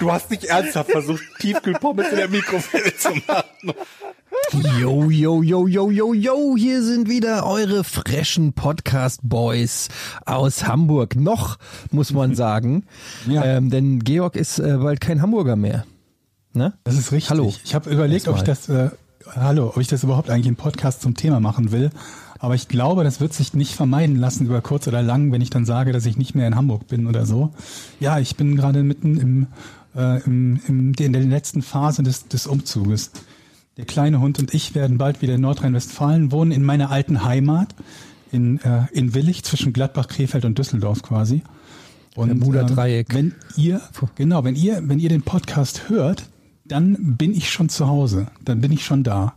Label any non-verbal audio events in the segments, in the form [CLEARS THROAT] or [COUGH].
Du hast nicht ernsthaft versucht, [LAUGHS] Tiefkühlpommes in der Mikrowelle zu machen. Yo, yo, yo, yo, yo, yo, hier sind wieder eure freshen Podcast-Boys aus Hamburg. Noch, muss man [LAUGHS] sagen. Ja. Ähm, denn Georg ist äh, bald kein Hamburger mehr. Ne? Das ist richtig. Hallo. Ich habe überlegt, ob ich das, äh, hallo, ob ich das überhaupt eigentlich im Podcast zum Thema machen will. Aber ich glaube, das wird sich nicht vermeiden lassen über kurz oder lang, wenn ich dann sage, dass ich nicht mehr in Hamburg bin oder so. Ja, ich bin gerade mitten im, äh, im, im, in der letzten Phase des, des Umzuges. Der kleine Hund und ich werden bald wieder in Nordrhein-Westfalen wohnen, in meiner alten Heimat, in, äh, in Willig, zwischen Gladbach, Krefeld und Düsseldorf quasi. Und Bermuda-Dreieck. äh, wenn ihr, genau, wenn ihr, wenn ihr den Podcast hört, dann bin ich schon zu Hause. Dann bin ich schon da.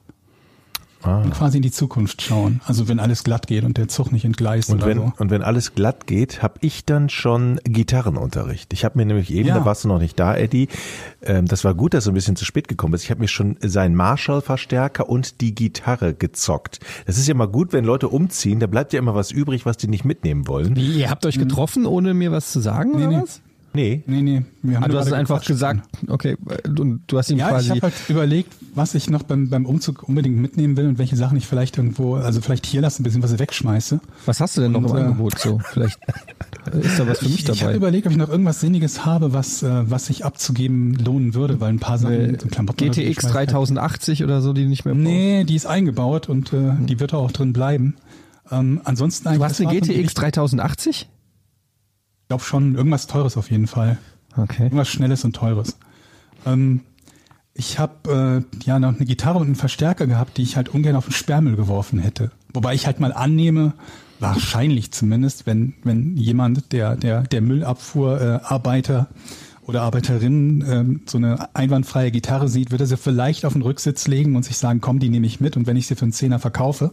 Und quasi in die Zukunft schauen. Also wenn alles glatt geht und der Zug nicht entgleist Und oder wenn, so. und wenn alles glatt geht, habe ich dann schon Gitarrenunterricht. Ich habe mir nämlich eben, Ja. da warst du noch nicht da, Eddie, ähm, das war gut, dass du ein bisschen zu spät gekommen bist. Ich habe mir schon seinen Marshall-Verstärker und die Gitarre gezockt. Das ist ja mal gut, wenn Leute umziehen, da bleibt ja immer was übrig, was die nicht mitnehmen wollen. Wie, ihr habt euch getroffen, ohne mir was zu sagen? Nee, oder nee. was? Nee, Nee, nee. Wir haben Ah, du hast einfach gesagt, okay, und du hast ihm Ja, ich quasi. habe halt überlegt, was ich noch beim, beim Umzug unbedingt mitnehmen will und welche Sachen ich vielleicht irgendwo, also vielleicht hier lasse, ein bisschen was wegschmeiße. was hast du denn noch und, im äh, Angebot so? Vielleicht ist da was für mich Ich, ich habe dabei. überlegt, ob ich noch irgendwas Sinniges habe, was, äh, was sich abzugeben lohnen würde, weil ein paar Sachen, so Klamotten GTX schmeiß ich halt 3080 oder so, die nicht mehr brauchst? Nee, die ist eingebaut und äh, die wird auch drin bleiben. Ähm, ansonsten eigentlich. Du hast eine GTX richtig- 3080? Ich glaube schon, irgendwas Teures auf jeden Fall. Okay. Irgendwas Schnelles und Teures. Ähm, ich habe äh, ja noch eine Gitarre und einen Verstärker gehabt, die ich halt ungern auf den Sperrmüll geworfen hätte. Wobei ich halt mal annehme, wahrscheinlich zumindest, wenn, wenn jemand, der, der, der Müllabfuhrarbeiter äh, Arbeiter oder Arbeiterinnen ähm, so eine einwandfreie Gitarre sieht, wird er sie vielleicht auf den Rücksitz legen und sich sagen, komm, die nehme ich mit und wenn ich sie für einen Zehner verkaufe,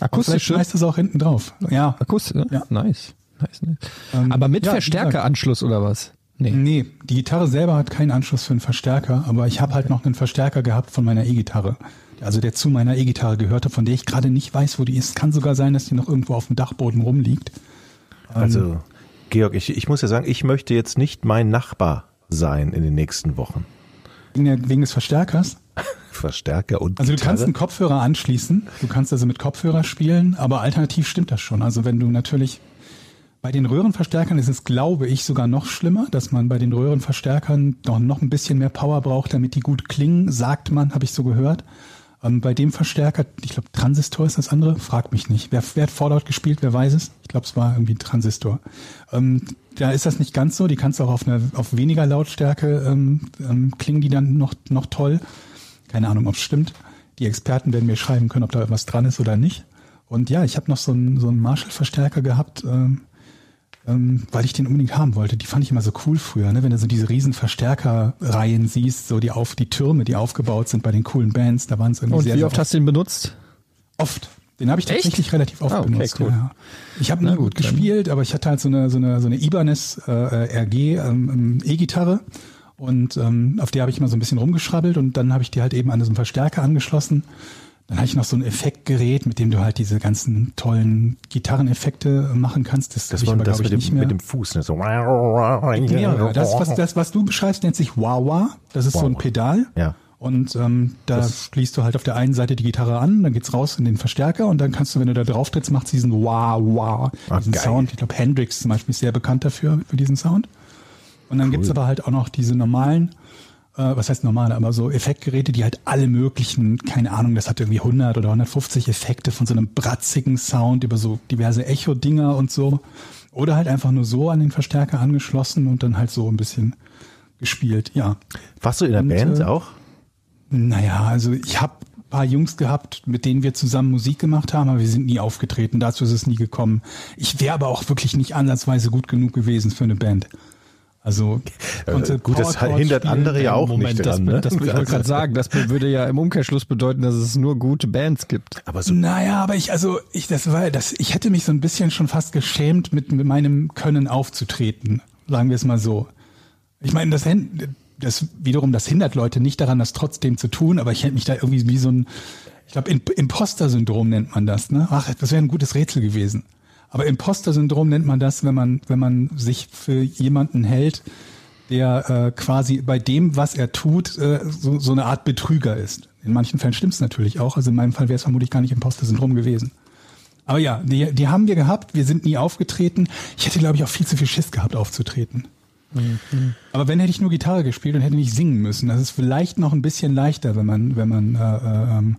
aber vielleicht schmeißt es auch hinten drauf. Ja. Akustische? Ja. Nice. Nice, nice. Ähm, Aber mit ja, Verstärkeranschluss oder was? Nee. Nee, die Gitarre selber hat keinen Anschluss für einen Verstärker, aber ich habe halt noch einen Verstärker gehabt von meiner E-Gitarre. Also der zu meiner E-Gitarre gehörte, von der ich gerade nicht weiß, wo die ist. Kann sogar sein, dass die noch irgendwo auf dem Dachboden rumliegt. also Georg, ich, ich muss ja sagen, ich möchte jetzt nicht mein Nachbar sein in den nächsten Wochen. Wegen, der, wegen des Verstärkers. [LAUGHS] Verstärker und Also du Gitarre. kannst einen Kopfhörer anschließen, du kannst also mit Kopfhörer spielen, aber alternativ stimmt das schon. Also wenn du natürlich bei den Röhrenverstärkern ist es, glaube ich, sogar noch schlimmer, dass man bei den Röhrenverstärkern noch, noch ein bisschen mehr Power braucht, damit die gut klingen, sagt man, habe ich so gehört. Ähm, bei dem Verstärker, ich glaube Transistor ist das andere, fragt mich nicht. Wer, wer hat Fallout gespielt, wer weiß es? Ich glaube, es war irgendwie ein Transistor. Ähm, da ist das nicht ganz so, die kannst du auch auf, eine, auf weniger Lautstärke ähm, ähm, klingen die dann noch, noch toll. Keine Ahnung, ob es stimmt. Die Experten werden mir schreiben können, ob da was dran ist oder nicht. Und ja, ich habe noch so einen, so Marshall-Verstärker gehabt, ähm, ähm, weil ich den unbedingt haben wollte. Die fand ich immer so cool früher, ne? wenn du so diese riesen Verstärkerreihen siehst, so die auf die Türme, die aufgebaut sind bei den coolen Bands, da waren es irgendwie Und sehr, wie sehr oft hast du den benutzt? Oft. Den habe ich Echt? tatsächlich relativ oft Ah, okay, benutzt. cool. Ja. Ich habe nie gut, gespielt, aber ich hatte halt so eine so eine so eine Ibanez äh, RG ähm, ähm, E-Gitarre und ähm, auf der habe ich immer so ein bisschen rumgeschrabbelt und dann habe ich die halt eben an so einen Verstärker angeschlossen. Dann hatte ich noch so ein Effektgerät, mit dem du halt diese ganzen tollen Gitarreneffekte äh, machen kannst. Das, das war aber, das mit ich, dem, nicht mehr. mit dem Fuß. Ne? So. Ja, das, was, das, was du beschreibst, nennt sich Wah-Wah. Das ist so ein. Pedal. Ja. Und ähm, da Das- schließt du halt auf der einen Seite die Gitarre an, dann geht's raus in den Verstärker und dann kannst du, wenn du da drauf trittst, macht diesen Wah-Wah, Ah, diesen geil. Sound. Ich glaube, Hendrix zum Beispiel ist sehr bekannt dafür, für diesen Sound. Und dann gibt's aber halt auch noch diese normalen, was heißt normale, aber so Effektgeräte, die halt alle möglichen, keine Ahnung, das hat irgendwie 100 oder 150 Effekte von so einem bratzigen Sound über so diverse Echo-Dinger und so. Oder halt einfach nur so an den Verstärker angeschlossen und dann halt so ein bisschen gespielt, ja. Warst du in der Und, Band äh, auch? Naja, also ich habe ein paar Jungs gehabt, mit denen wir zusammen Musik gemacht haben, aber wir sind nie aufgetreten. Dazu ist es nie gekommen. Ich wäre aber auch wirklich nicht ansatzweise gut genug gewesen für eine Band. Also Äh, konnte gut, das hindert andere ja auch nicht das, dran, ne? das, ich wollte gerade sagen, das würde ja im Umkehrschluss sagen, das würde ja im Umkehrschluss bedeuten, dass es nur gute Bands gibt. Aber so Naja, aber ich, also ich, das war, das, ich hätte mich so ein bisschen schon fast geschämt, mit, mit meinem Können aufzutreten. Sagen wir es mal so. Ich meine, das, das wiederum, das hindert Leute nicht daran, das trotzdem zu tun, aber ich hätte mich da irgendwie wie so ein, ich glaube, Imposter-Syndrom nennt man das, ne? Ach, das wäre ein gutes Rätsel gewesen. Aber Imposter-Syndrom nennt man das, wenn man, wenn man sich für jemanden hält, der äh, quasi bei dem, was er tut, äh, so, so eine Art Betrüger ist. In manchen Fällen stimmt es natürlich auch. Also in meinem Fall wäre es vermutlich gar nicht Imposter-Syndrom gewesen. Aber ja, die, die haben wir gehabt. Wir sind nie aufgetreten. Ich hätte, glaube ich, auch viel zu viel Schiss gehabt, aufzutreten. Aber wenn hätte ich nur Gitarre gespielt und hätte nicht singen müssen. Das ist vielleicht noch ein bisschen leichter, wenn man, wenn man äh, äh, ähm,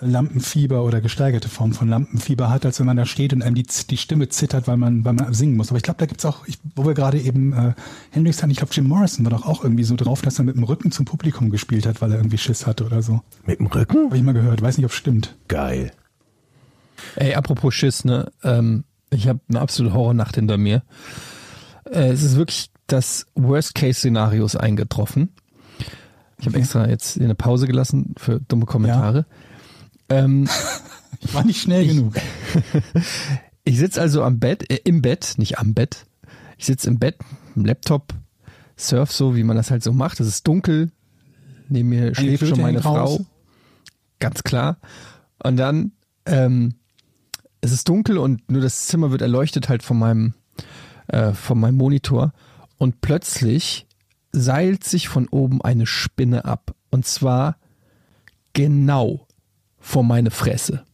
Lampenfieber oder gesteigerte Form von Lampenfieber hat, als wenn man da steht und einem die, die Stimme zittert, weil man, weil man singen muss. Aber ich glaube, da gibt's auch, ich, wo wir gerade eben äh, Hendrix hatten, ich glaube, Jim Morrison war doch auch irgendwie so drauf, dass er mit dem Rücken zum Publikum gespielt hat, weil er irgendwie Schiss hatte oder so. mit dem Rücken? Habe ich mal gehört, weiß nicht, ob stimmt. Geil. Ey, apropos Schiss, ne? Ähm, ich habe eine absolute Horrornacht hinter mir. Äh, es ist wirklich das Worst-Case-Szenario ist eingetroffen. Ich habe Okay. extra jetzt eine Pause gelassen für dumme Kommentare. Ähm, Ich [LAUGHS] war nicht schnell genug. [LAUGHS] ich sitze also am Bett, äh, im Bett, nicht am Bett. Ich sitze im Bett, im Laptop, surf so, wie man das halt so macht. Es ist dunkel. Neben mir schläft Flöte schon meine hängt raus. Frau. Ganz klar. Und dann, ähm, es ist dunkel und nur das Zimmer wird erleuchtet halt von meinem, äh, von meinem Monitor. Und plötzlich seilt sich von oben eine Spinne ab. Und zwar genau vor meine Fresse.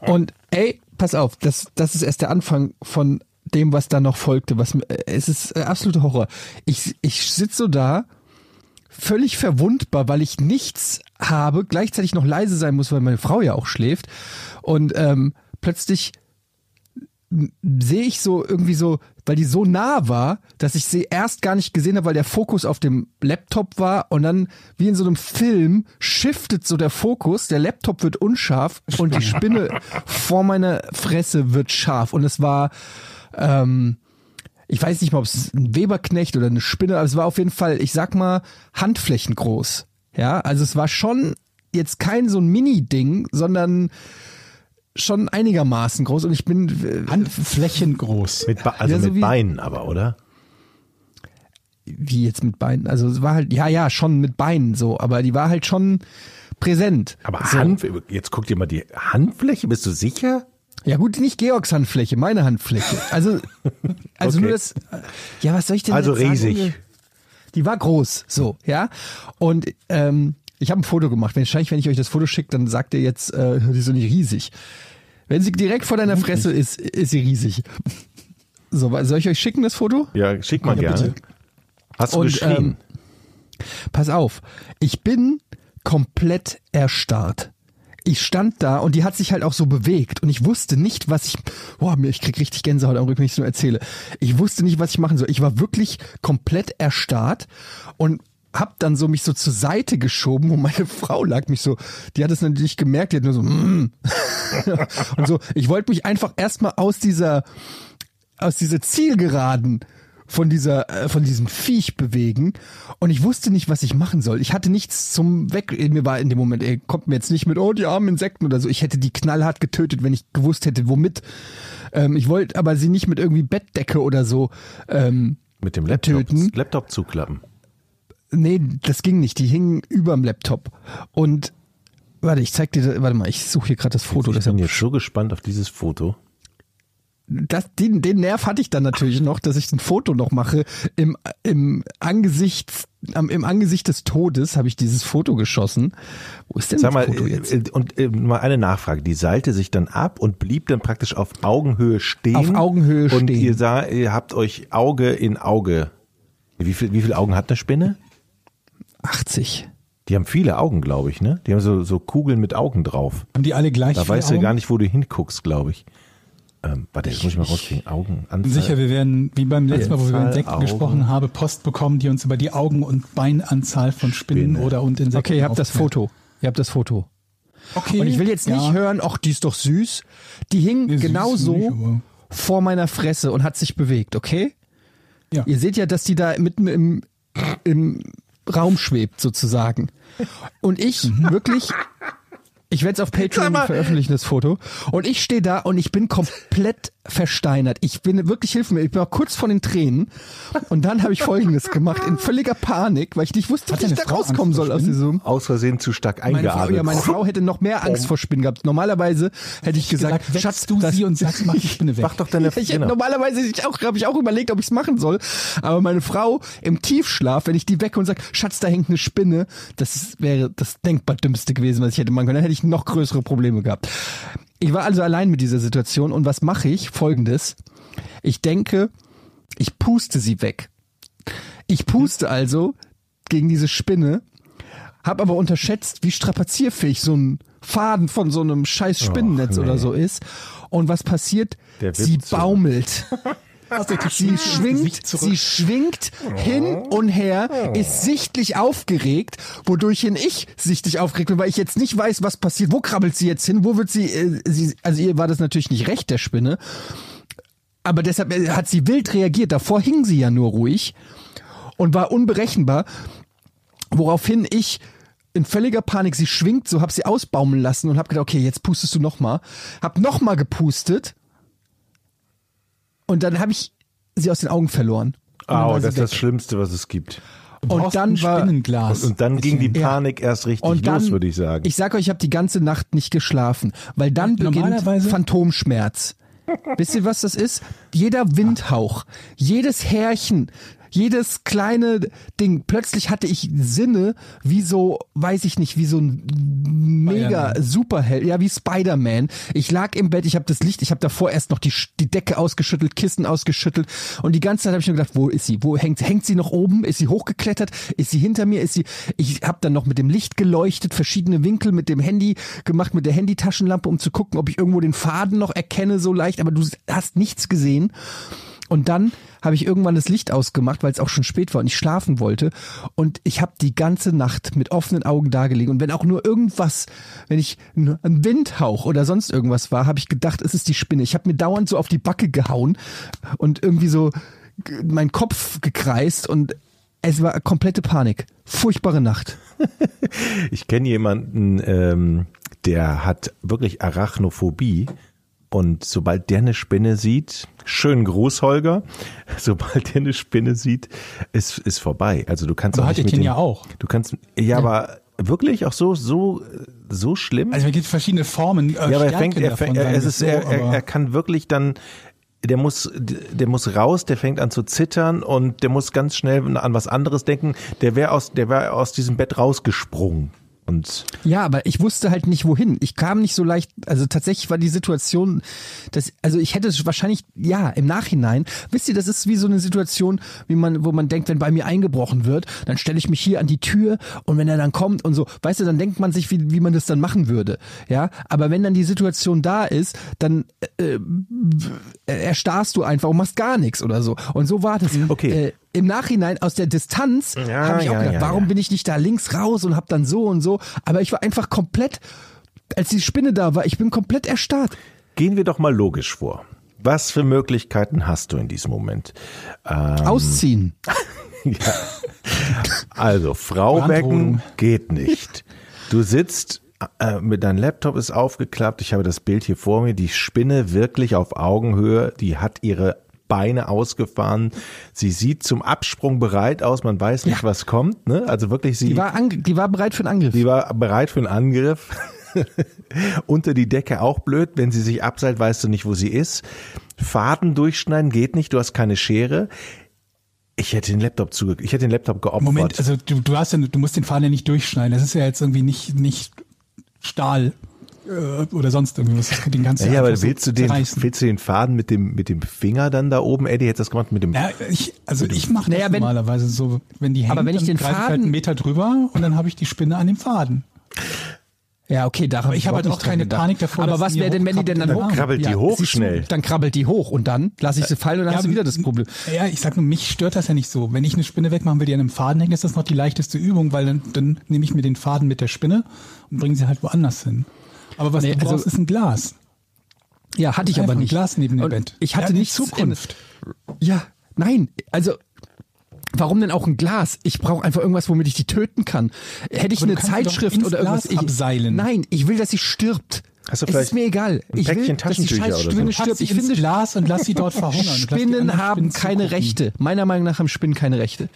Und ey, pass auf, das, das ist erst der Anfang von dem, was da noch folgte. Was, äh, es ist äh, absoluter Horror. Ich, ich sitze so da, völlig verwundbar, weil ich nichts habe, gleichzeitig noch leise sein muss, weil meine Frau ja auch schläft. Und ähm, plötzlich sehe ich so irgendwie so, weil die so nah war, dass ich sie erst gar nicht gesehen habe, weil der Fokus auf dem Laptop war und dann wie in so einem Film shiftet so der Fokus, der Laptop wird unscharf und die Spinne [LAUGHS] vor meiner Fresse wird scharf und es war ähm, ich weiß nicht mal, ob es ein Weberknecht oder eine Spinne, aber es war auf jeden Fall, ich sag mal, Handflächen groß. Ja, also es war schon jetzt kein so ein Mini-Ding, sondern schon einigermaßen groß und ich bin äh, Handflächen groß. Mit also Ja, so mit Beinen aber, oder? wie jetzt mit Beinen, also es war halt, ja, ja, schon mit Beinen so, aber die war halt schon präsent. Aber so. Hand, jetzt guck dir mal die Handfläche, bist du sicher? Ja gut, nicht Georgs Handfläche, meine Handfläche. Also, [LAUGHS] also Okay. nur das, ja, was soll ich denn Also jetzt sagen? riesig. Die war groß, so, ja. Und ähm, ich habe ein Foto gemacht. Wahrscheinlich, wenn ich euch das Foto schicke, dann sagt ihr jetzt, äh, die ist doch nicht riesig. Wenn sie direkt vor deiner Fresse ist, ist sie riesig. So, soll ich euch schicken, das Foto? Ja, schick mal Ja, gerne. bitte. Hast du Und, geschrien? ähm, Pass auf, ich bin komplett erstarrt. Ich stand da und die hat sich halt auch so bewegt und ich wusste nicht, was ich, boah, mir, ich krieg richtig Gänsehaut am Rücken, wenn ich es nur erzähle. Ich wusste nicht, was ich machen soll. Ich war wirklich komplett erstarrt und hab dann so mich so zur Seite geschoben und meine Frau lag mich so, die hat es natürlich gemerkt, die hat nur so, mm. [LAUGHS] und so, ich wollte mich einfach erstmal aus dieser, aus dieser Zielgeraden von dieser äh, von diesem Viech bewegen und ich wusste nicht, was ich machen soll. Ich hatte nichts zum weg mir war in dem Moment, ey, kommt mir jetzt nicht mit oh die armen Insekten oder so. Ich hätte die knallhart getötet, wenn ich gewusst hätte, womit. Ähm, ich wollte aber sie nicht mit irgendwie Bettdecke oder so ähm, Mit dem Laptop, töten. Laptop zuklappen. Nee, das ging nicht. Die hingen überm Laptop. Und warte, ich zeig dir, das- warte mal, ich suche hier gerade das Foto. Ich Das bin jetzt so gespannt auf dieses Foto. das, den, den Nerv hatte ich dann natürlich noch, dass ich ein Foto noch mache. Im, im, Angesicht, Im Angesicht des Todes habe ich dieses Foto geschossen. Wo ist denn Sag das mal, Foto jetzt? äh, und äh, mal eine Nachfrage. Die seilte sich dann ab und blieb dann praktisch auf Augenhöhe stehen. Auf Augenhöhe und stehen. ihr sah, ihr habt euch Auge in Auge. Wie viel, wie viele Augen hat eine Spinne? 80. Die haben viele Augen, glaube ich, ne? Die haben so, so Kugeln mit Augen drauf. Haben die alle gleich Da viele weißt du Augen? gar nicht, wo du hinguckst, glaube ich. Ähm, warte, jetzt muss ich mal rauskriegen. Augen, Anzahl. Sicher, wir werden, wie beim letzten Mal, wo wir über Insekten Augen. gesprochen haben, Post bekommen, die uns über die Augen- und Beinanzahl von Spinnen Spinne. oder und Insekten Okay, ihr habt das. Foto. Ihr habt das Foto. Okay. Und ich will jetzt nicht ja. hören, ach, die ist doch süß. Die hing Nee, genauso nicht, vor meiner Fresse und hat sich bewegt, okay? Ja. Ihr seht ja, dass die da mitten im, im Raum schwebt, sozusagen. Und ich [LAUGHS] wirklich, ich werde es auf Sag Patreon veröffentlichen, das Foto. Und ich stehe da und ich bin komplett versteinert. Ich bin wirklich, hilf mir, ich bin auch kurz vor den Tränen. Und dann habe ich Folgendes gemacht, in völliger Panik, weil ich nicht wusste, Hat wie ich da Frau rauskommen Angst soll aus diesem... Aus Versehen zu stark eingeatmet. ja, meine Frau hätte noch mehr Angst vor Spinnen gehabt. Normalerweise hätte ich gesagt, gesagt, Schatz, du sie und sagst, mach die Spinne weg. Mach doch deine ich hätte genau. normalerweise ich auch, habe ich auch überlegt, ob ich es machen soll. Aber meine Frau im Tiefschlaf, wenn ich die wecke und sage, Schatz, da hängt eine Spinne, das wäre das denkbar dümmste gewesen, was ich hätte machen können. Dann hätte ich [LAUGHS] noch größere Probleme gehabt. Ich war also allein mit dieser Situation und was mache ich? Folgendes. Ich denke, ich puste sie weg. Ich puste also gegen diese Spinne, habe aber unterschätzt, wie strapazierfähig so ein Faden von so einem scheiß Spinnennetz Och, nee. oder so ist. Und was passiert? Sie baumelt. [LAUGHS] Sie schwingt, sie schwingt hin und her, ist sichtlich aufgeregt, wodurch hin ich sichtlich aufgeregt bin, weil ich jetzt nicht weiß, was passiert. Wo krabbelt sie jetzt hin? Wo wird sie, äh, sie also ihr war das natürlich nicht recht, der Spinne. Aber deshalb äh, hat sie wild reagiert. Davor hing sie ja nur ruhig und war unberechenbar, woraufhin ich in völliger Panik, sie schwingt so, hab sie ausbaumeln lassen und hab gedacht, okay, jetzt pustest du nochmal. Hab nochmal gepustet und dann habe ich sie aus den Augen verloren. Und Au, sie das ist das. Schlimmste, was es gibt. Und dann war- Spinnenglas. Und dann ging die Ja. Panik erst richtig und dann, los, würde ich sagen. Ich sag euch, ich habe die ganze Nacht nicht geschlafen, weil dann beginnt Phantomschmerz. Wisst ihr, was das ist? Jeder Windhauch, jedes Härchen, jedes kleine Ding. Plötzlich hatte ich Sinne wie so, weiß ich nicht, wie so ein mega. Superheld, ja wie Spider-Man. Ich lag im Bett, ich habe das Licht, ich habe davor erst noch die, die Decke ausgeschüttelt, Kissen ausgeschüttelt und die ganze Zeit habe ich nur gedacht, wo ist sie? Wo hängt hängt sie noch oben? Ist sie hochgeklettert? Ist sie hinter mir? Ist sie Ich habe dann noch mit dem Licht geleuchtet, verschiedene Winkel mit dem Handy gemacht, mit der Handytaschenlampe, um zu gucken, ob ich irgendwo den Faden noch erkenne so leicht, aber du hast nichts gesehen. Und dann habe ich irgendwann das Licht ausgemacht, weil es auch schon spät war und ich schlafen wollte. Und ich habe die ganze Nacht mit offenen Augen dagelegen. Und wenn auch nur irgendwas, wenn ich ein Windhauch oder sonst irgendwas war, habe ich gedacht, es ist die Spinne. Ich habe mir dauernd so auf die Backe gehauen und irgendwie so meinen Kopf gekreist und es war komplette Panik. Furchtbare Nacht. [LAUGHS] Ich kenne jemanden, ähm, der hat wirklich Arachnophobie. Und sobald der eine Spinne sieht, schönen Gruß, Holger, [LAUGHS] sobald der eine Spinne sieht, ist, ist vorbei. Also du kannst Aber auch hatte nicht ich mit den ja auch. Du kannst, ja, aber wirklich auch so, so, so schlimm? Also es gibt verschiedene Formen. Äh, ja, aber er fängt, er, fängt, er, es ist, so, er, er, er kann wirklich dann, der muss, der muss raus, der fängt an zu zittern und der muss ganz schnell an was anderes denken. Der wäre aus, der wäre aus diesem Bett rausgesprungen. Und Ja, aber ich wusste halt nicht wohin. Ich kam nicht so leicht, also tatsächlich war die Situation, dass, also ich hätte es wahrscheinlich, ja, im Nachhinein, wisst ihr, das ist wie so eine Situation, wie man, wo man denkt, wenn bei mir eingebrochen wird, dann stelle ich mich hier an die Tür und wenn er dann kommt und so, weißt du, dann denkt man sich, wie, wie man das dann machen würde. Ja, aber wenn dann die Situation da ist, dann äh, äh, erstarrst du einfach und machst gar nichts oder so. Und so war das. Okay. Äh, im Nachhinein aus der Distanz Ja, habe ich auch ja, gedacht, ja, warum ja. bin ich nicht da links raus und hab dann so und so. Aber ich war einfach komplett, als die Spinne da war, ich bin komplett erstarrt. gehen wir doch mal logisch vor. Was für Möglichkeiten hast du in diesem Moment? Ähm, Ausziehen. [LAUGHS] [LAUGHS] Also, Frau wecken geht nicht. Du sitzt äh, mit deinem Laptop ist aufgeklappt. Ich habe das Bild hier vor mir. Die Spinne wirklich auf Augenhöhe. Die hat ihre Beine ausgefahren. Sie sieht zum Absprung bereit aus. Man weiß nicht, Ja. was kommt. Ne? Also wirklich, sie Die war, die war bereit für einen Angriff. Sie war bereit für einen Angriff. [LAUGHS] Unter die Decke auch blöd. Wenn sie sich abseilt, weißt du nicht, wo sie ist. Faden durchschneiden geht nicht. Du hast keine Schere. Ich hätte den Laptop zuge ich hätte den Laptop geopfert. Moment, also du, du hast ja, du musst den Faden ja nicht durchschneiden. Das ist ja jetzt irgendwie nicht, nicht Stahl äh, oder sonst irgendwas. Den ganzen ja, ja, aber so willst du den, willst du den Faden mit dem, mit dem Finger dann da oben? Eddie hätte das gemacht mit dem. Ja, ich, also ich mache das wenn- normalerweise so, wenn die hängt, Aber wenn ich dann den greife ich halt Faden- einen Meter drüber und dann habe ich die Spinne an dem Faden. Ja, okay, daran Aber ich habe halt auch keine gedacht. Panik davor, Aber dass was wäre denn, wenn die denn dann hoch? Dann krabbelt die hoch du, schnell. Dann krabbelt die hoch und dann lasse ich sie fallen und dann hast du wieder das Problem. Ja, ich sag nur, mich stört das ja nicht so. Wenn ich eine Spinne wegmachen will, die an einem Faden hängt, ist das noch die leichteste Übung, weil dann, dann nehme ich mir den Faden mit der Spinne und bringe sie halt woanders hin. Aber was Nee, du brauchst, also- ist ein Glas. Ja, hatte ich aber ein nicht. Glas neben dem Bett. Ich hatte Ja, nichts Zukunft. In, ja, nein, also Warum denn auch ein Glas? Ich brauche einfach irgendwas, womit ich die töten kann. Hätte ich Aber eine Zeitschrift oder irgendwas. Glas Ich, abseilen. Nein, ich will, dass sie stirbt. Hast du es ist mir egal. ein Ich will, dass die scheiß so? Spinne Pack stirbt. Ich finde, Glas und lass sie dort [LAUGHS] verhungern. Spinnen haben Spinnen keine zugucken. Rechte. Meiner Meinung nach haben Spinnen keine Rechte.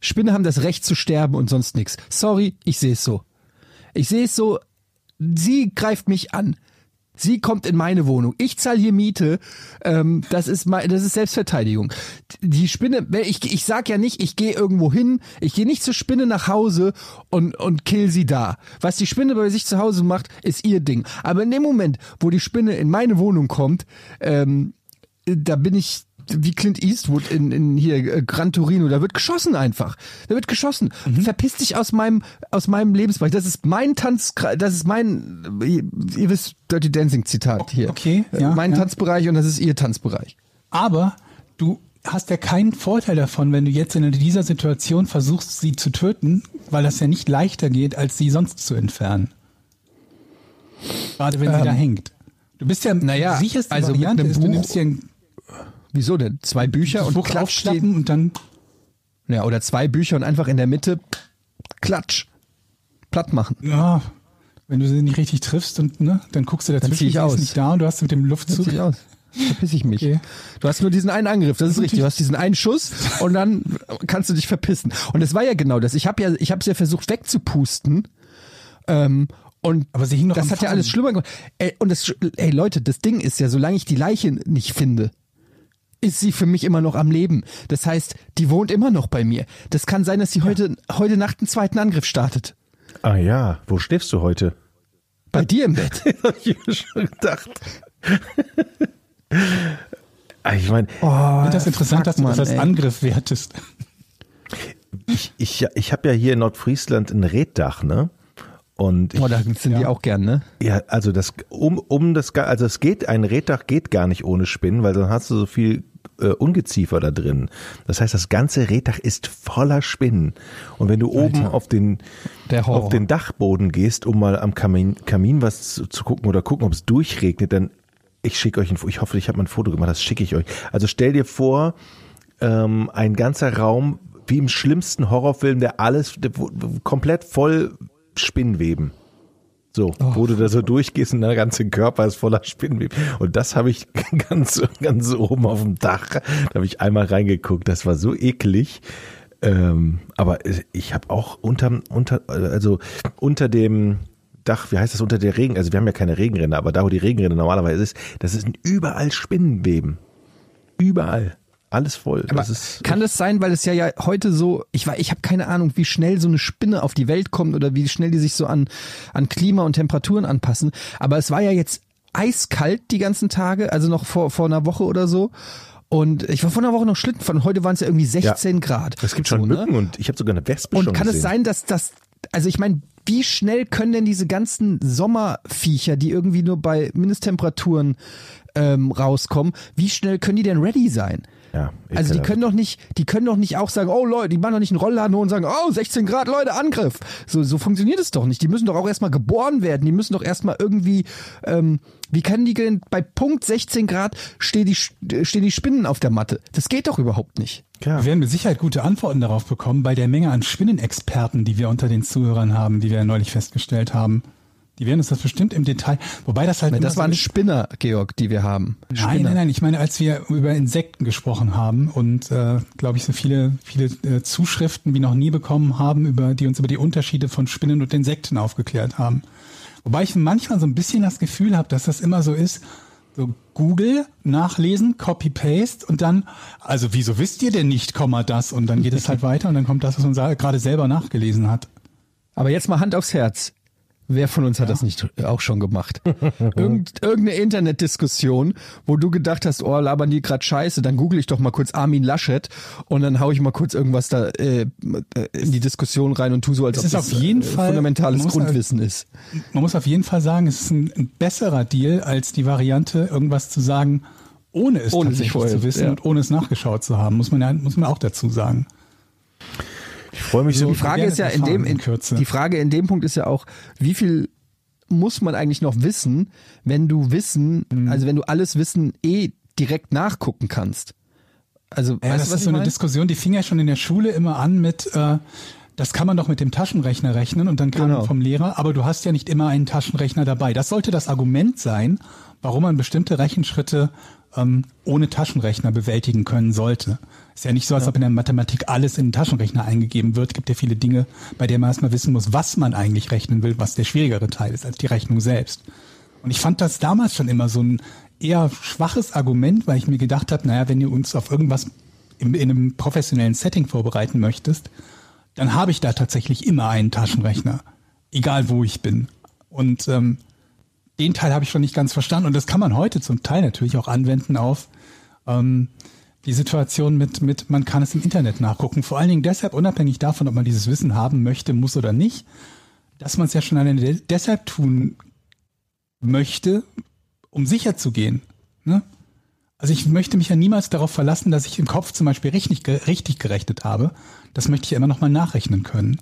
Spinnen haben das Recht zu sterben und sonst nichts. Sorry, ich sehe es so. Ich sehe es so, sie greift mich an. Sie kommt in meine Wohnung. Ich zahle hier Miete. Ähm, das ist mein, das ist Selbstverteidigung. Die Spinne, ich, ich sag ja nicht, ich gehe irgendwo hin, ich gehe nicht zur Spinne nach Hause und, und kill sie da. Was die Spinne bei sich zu Hause macht, ist ihr Ding. Aber in dem Moment, wo die Spinne in meine Wohnung kommt, ähm, da bin ich wie Clint Eastwood in, in hier äh, Gran Torino, da wird geschossen einfach. Da wird geschossen. Mhm. Verpiss dich aus meinem aus meinem Lebensbereich. Das ist mein Tanz, das ist mein ihr, wisst Dirty Dancing Zitat hier. okay, Äh, ja, mein ja. Tanzbereich und das ist ihr Tanzbereich. Aber du hast ja keinen Vorteil davon, wenn du jetzt in dieser Situation versuchst, sie zu töten, weil das ja nicht leichter geht, als sie sonst zu entfernen. Gerade wenn sie da hängt. Du bist ja, Ähm, naja, sicherste also mit Variante einem ist, du Buch nimmst dir ein Wieso denn? Zwei Bücher und klatsch und dann ja, oder zwei Bücher und einfach in der Mitte klatsch platt machen. Ja, wenn du sie nicht richtig triffst und ne, dann guckst du dazwischen, zieh ich aus. nicht da und du hast mit dem Luftzug. sieht aus. Verpiss ich mich. Okay. Du hast nur diesen einen Angriff, das ist richtig. Du hast diesen einen Schuss und dann kannst du dich verpissen. Und es war ja genau das. Ich habe ja, ich habe es ja versucht wegzupusten. Ähm, und Aber sie hing doch das hat ja Faden. alles schlimmer gemacht. Ey, und das, ey Leute, das Ding ist ja, solange ich die Leiche nicht finde, ist sie für mich immer noch am Leben. Das heißt, die wohnt immer noch bei mir. Das kann sein, dass sie heute, heute Nacht einen zweiten Angriff startet. Ah ja, wo schläfst du heute? Bei dir im Bett. [LAUGHS] Hab ich mir schon gedacht. [LAUGHS] Ah, ich meine, finde das interessant, fuck, dass du das als ey. Angriff wertest. ich, ich, ich habe ja hier in Nordfriesland ein Reddach, ne? Und ich, Oh, da sind die auch gern, ne? ja, also das um um das also es geht ein Reddach geht gar nicht ohne Spinnen, weil dann hast du so viel äh, Ungeziefer da drin. Das heißt, das ganze Reddach ist voller Spinnen. Und wenn du oben auf den auf den Dachboden gehst, um mal am Kamin, Kamin was zu, zu gucken oder gucken, ob es durchregnet, dann ich schicke euch ein Foto. Ich hoffe, ich habe mal ein Foto gemacht. Das schicke ich euch. Also stell dir vor, ähm, ein ganzer Raum wie im schlimmsten Horrorfilm, der alles der, komplett voll Spinnweben. So, wo du da so durchgehst und der ganze Körper ist voller Spinnweben. Und das habe ich [LAUGHS] ganz, ganz oben auf dem Dach. Da habe ich einmal reingeguckt. Das war so eklig. Ähm, aber ich habe auch unter, unter, also unter dem Dach, wie heißt das, unter der Regen, also wir haben ja keine Regenrinne, aber da, wo die Regenrinne normalerweise ist, das sind überall Spinnenweben. Überall. Alles voll. Das ist kann das sein, weil es ja ja heute so, ich war, ich habe keine Ahnung, wie schnell so eine Spinne auf die Welt kommt oder wie schnell die sich so an an Klima und Temperaturen anpassen. Aber es war ja jetzt eiskalt die ganzen Tage, also noch vor vor einer Woche oder so. Und ich war vor einer Woche noch Schlitten fahren. Heute waren es ja irgendwie 16 Grad. es gibt schon so, ne? Mücken und ich habe sogar eine Wespe Und schon kann gesehen. es sein, dass das, also ich meine, wie schnell können denn diese ganzen Sommerviecher, die irgendwie nur bei Mindesttemperaturen ähm, rauskommen, wie schnell können die denn ready sein? Ja, also die können doch nicht, die können doch nicht auch sagen, oh Leute, die machen doch nicht einen Rollladen und sagen, oh 16 Grad, Leute, Angriff. So, so funktioniert es doch nicht. Die müssen doch auch erstmal geboren werden. Die müssen doch erstmal irgendwie, ähm, wie können die denn bei Punkt 16 Grad stehen die, stehen die Spinnen auf der Matte? Das geht doch überhaupt nicht. Ja. Wir werden mit Sicherheit gute Antworten darauf bekommen bei der Menge an Spinnenexperten, die wir unter den Zuhörern haben, die wir ja neulich festgestellt haben. Die werden uns das bestimmt im Detail, wobei das halt Nein, das so waren ist- Spinner, Georg, die wir haben. Nein, Spinner. nein, nein. Ich meine, als wir über Insekten gesprochen haben und, äh, glaube ich, so viele, viele äh, Zuschriften wie noch nie bekommen haben, über die uns über die Unterschiede von Spinnen und Insekten aufgeklärt haben. Wobei ich manchmal so ein bisschen das Gefühl habe, dass das immer so ist, so Google, nachlesen, Copy-Paste und dann, also wieso wisst ihr denn nicht, Komma das? Und dann geht es halt [LAUGHS] weiter und dann kommt das, was man gerade selber nachgelesen hat. Aber jetzt mal Hand aufs Herz. Wer von uns hat das nicht auch schon gemacht? [LAUGHS] Irgend, irgendeine Internetdiskussion, wo du gedacht hast, oh, labern die grad scheiße, dann google ich doch mal kurz Armin Laschet und dann hau ich mal kurz irgendwas da äh, in die Diskussion rein und tu so, als Es ob das auf jeden äh, Fall- fundamentales muss Grundwissen ist. Man muss auf jeden Fall sagen, es ist ein, ein besserer Deal als die Variante, irgendwas zu sagen, ohne es Ohne sich tatsächlich vorher, zu wissen ja. und ohne es nachgeschaut zu haben, muss man ja, muss man auch dazu sagen. Ich freue mich so. Die Frage ist ja in dem, in in, die Frage in dem Punkt ist ja auch, wie viel muss man eigentlich noch wissen, wenn du Wissen, Mhm. also wenn du alles Wissen eh direkt nachgucken kannst? Also, Ja, das du, ist so eine meine? Diskussion, die fing ja schon in der Schule immer an mit, äh, das kann man doch mit dem Taschenrechner rechnen und dann kam Genau. vom Lehrer, aber du hast ja nicht immer einen Taschenrechner dabei. Das sollte das Argument sein, warum man bestimmte Rechenschritte ähm, ohne Taschenrechner bewältigen können sollte. Ist ja nicht so, als ob in der Mathematik alles in den Taschenrechner eingegeben wird. Gibt ja viele Dinge, bei denen man erstmal wissen muss, was man eigentlich rechnen will, was der schwierigere Teil ist als die Rechnung selbst. Und ich fand das damals schon immer so ein eher schwaches Argument, weil ich mir gedacht habe, naja, wenn du uns auf irgendwas im, in einem professionellen Setting vorbereiten möchtest, dann habe ich da tatsächlich immer einen Taschenrechner, egal wo ich bin. Und ähm, den Teil habe ich schon nicht ganz verstanden. Und das kann man heute zum Teil natürlich auch anwenden auf ähm, die Situation mit, mit, man kann es im Internet nachgucken. Vor allen Dingen deshalb, unabhängig davon, ob man dieses Wissen haben möchte, muss oder nicht, dass man es ja schon alleine de deshalb tun möchte, um sicher zu gehen. Ne? Also ich möchte mich ja niemals darauf verlassen, dass ich im Kopf zum Beispiel richtig, richtig gerechnet habe. Das möchte ich ja immer noch mal nachrechnen können.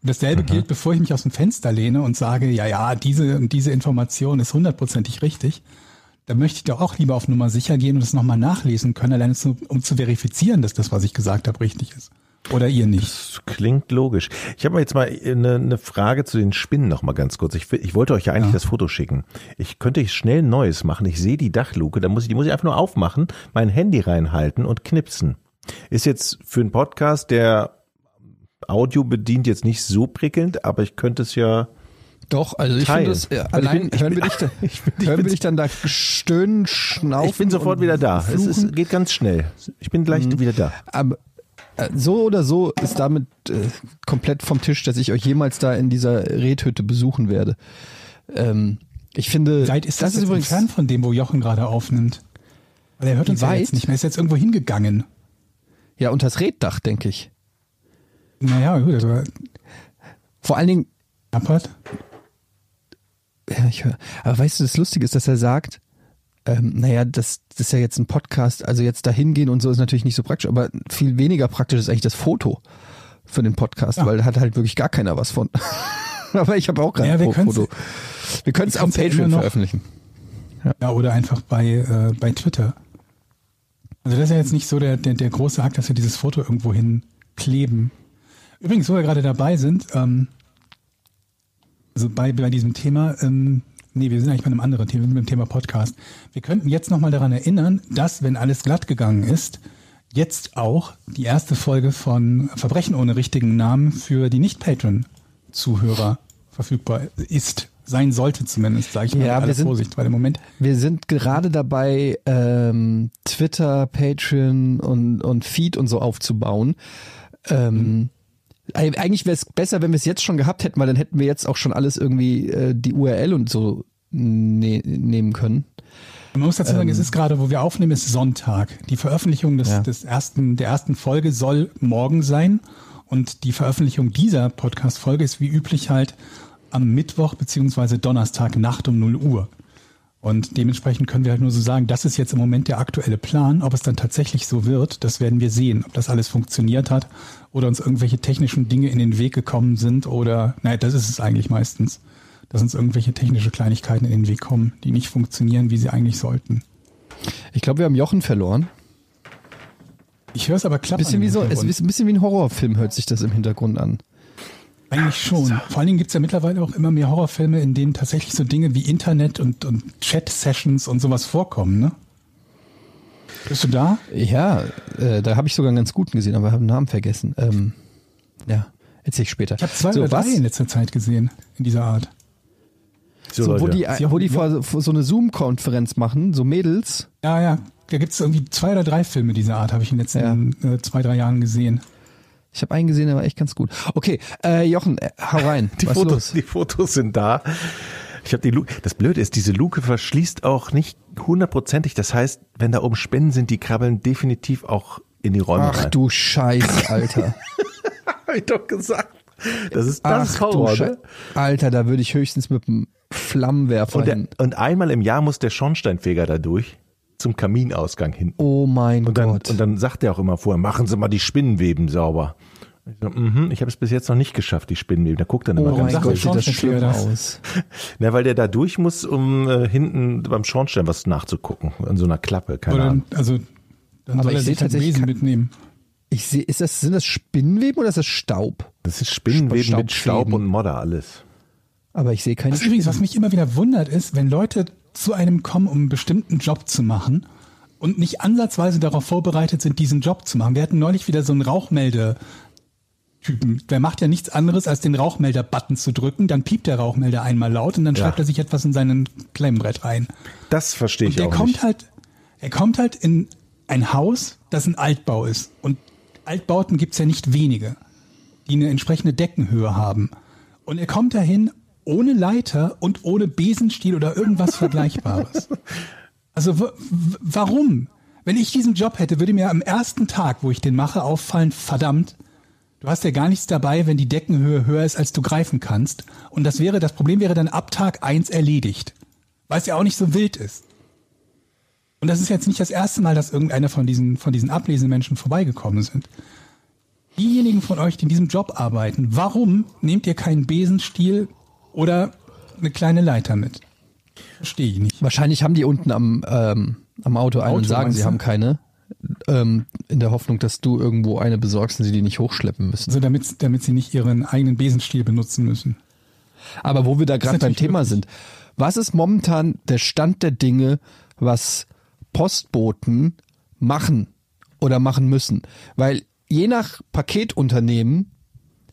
Und dasselbe gilt, bevor ich mich aus dem Fenster lehne und sage, ja, ja, diese und diese Information ist hundertprozentig richtig. Da möchte ich doch auch lieber auf Nummer sicher gehen und es nochmal nachlesen können, allein zu, um zu verifizieren, dass das, was ich gesagt habe, richtig ist. Oder ihr nicht. Das klingt logisch. Ich habe jetzt mal eine, eine Frage zu den Spinnen noch mal ganz kurz. Ich, ich wollte euch ja eigentlich Ja. das Foto schicken. Ich könnte schnell ein neues machen. Ich sehe die Dachluke, da muss ich die muss ich einfach nur aufmachen, mein Handy reinhalten und knipsen. Ist jetzt für einen Podcast, der Audio bedient, jetzt nicht so prickelnd, aber ich könnte es ja. Doch, also ich finde das, äh, Also ich allein bin- ich hören, bin- wir dich da, [LAUGHS] ich bin- ich hören wir bin- dich dann da stöhnen, schnaufen. Ich bin sofort und wieder da. Es ist, geht ganz schnell. Ich bin gleich wieder da. Aber äh, so oder so ist damit äh, komplett vom Tisch, dass ich euch jemals da in dieser Redhütte besuchen werde. Ähm, ich finde, weit ist das, das ist jetzt übrigens entfernt von dem, wo Jochen gerade aufnimmt? Weil er hört uns ja jetzt nicht mehr. Er ist jetzt irgendwo hingegangen. ja unters Reddach, denke ich. Naja, gut, also Vor allen Dingen, knappert. Ja, ich höre, aber weißt du, das Lustige ist, dass er sagt, ähm, naja, das, das ist ja jetzt ein Podcast, also jetzt da hingehen und so ist natürlich nicht so praktisch, aber viel weniger praktisch ist eigentlich das Foto für den Podcast, Ja. weil da hat halt wirklich gar keiner was von. [LAUGHS] aber ich habe auch gerade Ja, ein Foto. Wir können es auf ja Patreon noch- veröffentlichen. Ja, oder einfach bei, äh, bei Twitter. Also das ist ja jetzt nicht so der, der, der große Akt, dass wir dieses Foto irgendwo hinkleben. Übrigens, wo wir gerade dabei sind, ähm, also bei, bei diesem Thema, ähm, nee, wir sind eigentlich bei einem anderen Thema, mit dem Thema Podcast. Wir könnten jetzt nochmal daran erinnern, dass, wenn alles glatt gegangen ist, jetzt auch die erste Folge von Verbrechen ohne richtigen Namen für die Nicht-Patreon-Zuhörer verfügbar ist. Sein sollte zumindest, sage ich mal Ja, wir sind- Vorsicht, weil im Moment Wir sind gerade dabei, ähm, Twitter, Patreon und, und Feed und so aufzubauen. Ähm, eig- Eigentlich wäre es besser, wenn wir es jetzt schon gehabt hätten, weil dann hätten wir jetzt auch schon alles irgendwie äh, die URL und so ne nehmen können. Man muss dazu sagen, es ist gerade, wo wir aufnehmen, ist Sonntag. Die Veröffentlichung des, Ja. des ersten, der ersten Folge soll morgen sein und die Veröffentlichung dieser Podcast-Folge ist wie üblich halt am Mittwoch beziehungsweise Donnerstag Nacht um 0 Uhr. Und dementsprechend können wir halt nur so sagen, das ist jetzt im Moment der aktuelle Plan. Ob es dann tatsächlich so wird, das werden wir sehen. Ob das alles funktioniert hat oder uns irgendwelche technischen Dinge in den Weg gekommen sind oder, naja, das ist es eigentlich meistens, dass uns irgendwelche technische Kleinigkeiten in den Weg kommen, die nicht funktionieren, wie sie eigentlich sollten. Ich glaube, wir haben Jochen verloren. Ich höre es aber klappern. Bisschen wie so, es ist ein bisschen wie ein Horrorfilm, hört sich das im Hintergrund an. Eigentlich schon. Vor allen Dingen gibt's ja mittlerweile auch immer mehr Horrorfilme, in denen tatsächlich so Dinge wie Internet und, und Chat-Sessions und sowas vorkommen, ne? Bist du da? Ja, äh, da habe ich sogar einen ganz guten gesehen, aber habe den Namen vergessen. Ähm, ja, erzähl ich später. Ich habe zwei so, oder drei was? in letzter Zeit gesehen, in dieser Art. So, So, wo die, wo die vor, vor so eine Zoom-Konferenz machen, so Mädels. Ja, ja. Da gibt's irgendwie zwei oder drei Filme dieser Art, habe ich in den letzten äh, zwei, drei Jahren gesehen. Ich habe einen gesehen, der war echt ganz gut. Okay, äh, Jochen, äh, hau rein. [LAUGHS] Die Was Fotos, los? die Fotos sind da. Ich habe die Luke. Das Blöde ist, diese Luke verschließt auch nicht hundertprozentig. Das heißt, wenn da oben Spinnen sind, die krabbeln definitiv auch in die Räume Ach rein. du Scheiße, Alter. [LAUGHS] Hab ich doch gesagt. Das ist das Ach Horror, ne? Alter, da würde ich höchstens mit einem Flammenwerfer Und, der, und einmal im Jahr muss der Schornsteinfeger da durch zum Kaminausgang hin. Oh mein Und dann, Gott. und dann sagt er auch immer vorher, machen Sie mal die Spinnenweben sauber. Ich, so, mhm, ich habe es bis jetzt noch nicht geschafft, die Spinnenweben. Da guckt dann immer oh ganz mein sagt Gott, sieht das schlimm aus. [LAUGHS] Na, weil der da durch muss, um äh, hinten beim Schornstein was nachzugucken. An so einer Klappe, keine Oder, Ahnung. also Dann Aber soll er ich sehe sich halt tatsächlich Besen kein- mitnehmen. Ich sehe, ist das, sind das Spinnenweben oder ist das Staub? Das ist Spinnenweben mit Staub und Modder alles. Aber ich sehe keine Was übrigens, was mich immer wieder wundert, ist, wenn Leute zu einem kommen, um einen bestimmten Job zu machen und nicht ansatzweise darauf vorbereitet sind, diesen Job zu machen. Wir hatten neulich wieder so einen Rauchmelde-Typen. Der macht ja nichts anderes, als den Rauchmelder-Button zu drücken. Dann piept der Rauchmelder einmal laut und dann Ja. schreibt er sich etwas in seinen Klemmbrett rein. Das verstehe ich Und der auch kommt nicht. halt, er kommt halt in ein Haus, das ein Altbau ist. Und Altbauten gibt's ja nicht wenige, die eine entsprechende Deckenhöhe haben. Und er kommt dahin ohne Leiter und ohne Besenstiel oder irgendwas Vergleichbares. [LAUGHS] Also warum? Wenn ich diesen Job hätte, würde mir am ersten Tag, wo ich den mache, auffallen, verdammt, du hast ja gar nichts dabei, wenn die Deckenhöhe höher ist, als du greifen kannst. Und das wäre, das Problem wäre dann ab Tag eins erledigt. Weil es ja auch nicht so wild ist. Und das ist jetzt nicht das erste Mal, dass irgendeiner von diesen, von diesen Ablesemenschen vorbeigekommen sind. Diejenigen von euch, die in diesem Job arbeiten, warum nehmt ihr keinen Besenstiel oder eine kleine Leiter mit? Verstehe ich nicht. Wahrscheinlich haben die unten am, ähm, am Auto einen und Auto, sagen, meinst sie haben keine. Ähm, in der Hoffnung, dass du irgendwo eine besorgst und sie die nicht hochschleppen müssen. Also damit, damit sie nicht ihren eigenen Besenstiel benutzen müssen. Aber wo wir da gerade beim Thema möglich. sind, was ist momentan der Stand der Dinge, was Postboten machen oder machen müssen? Weil je nach Paketunternehmen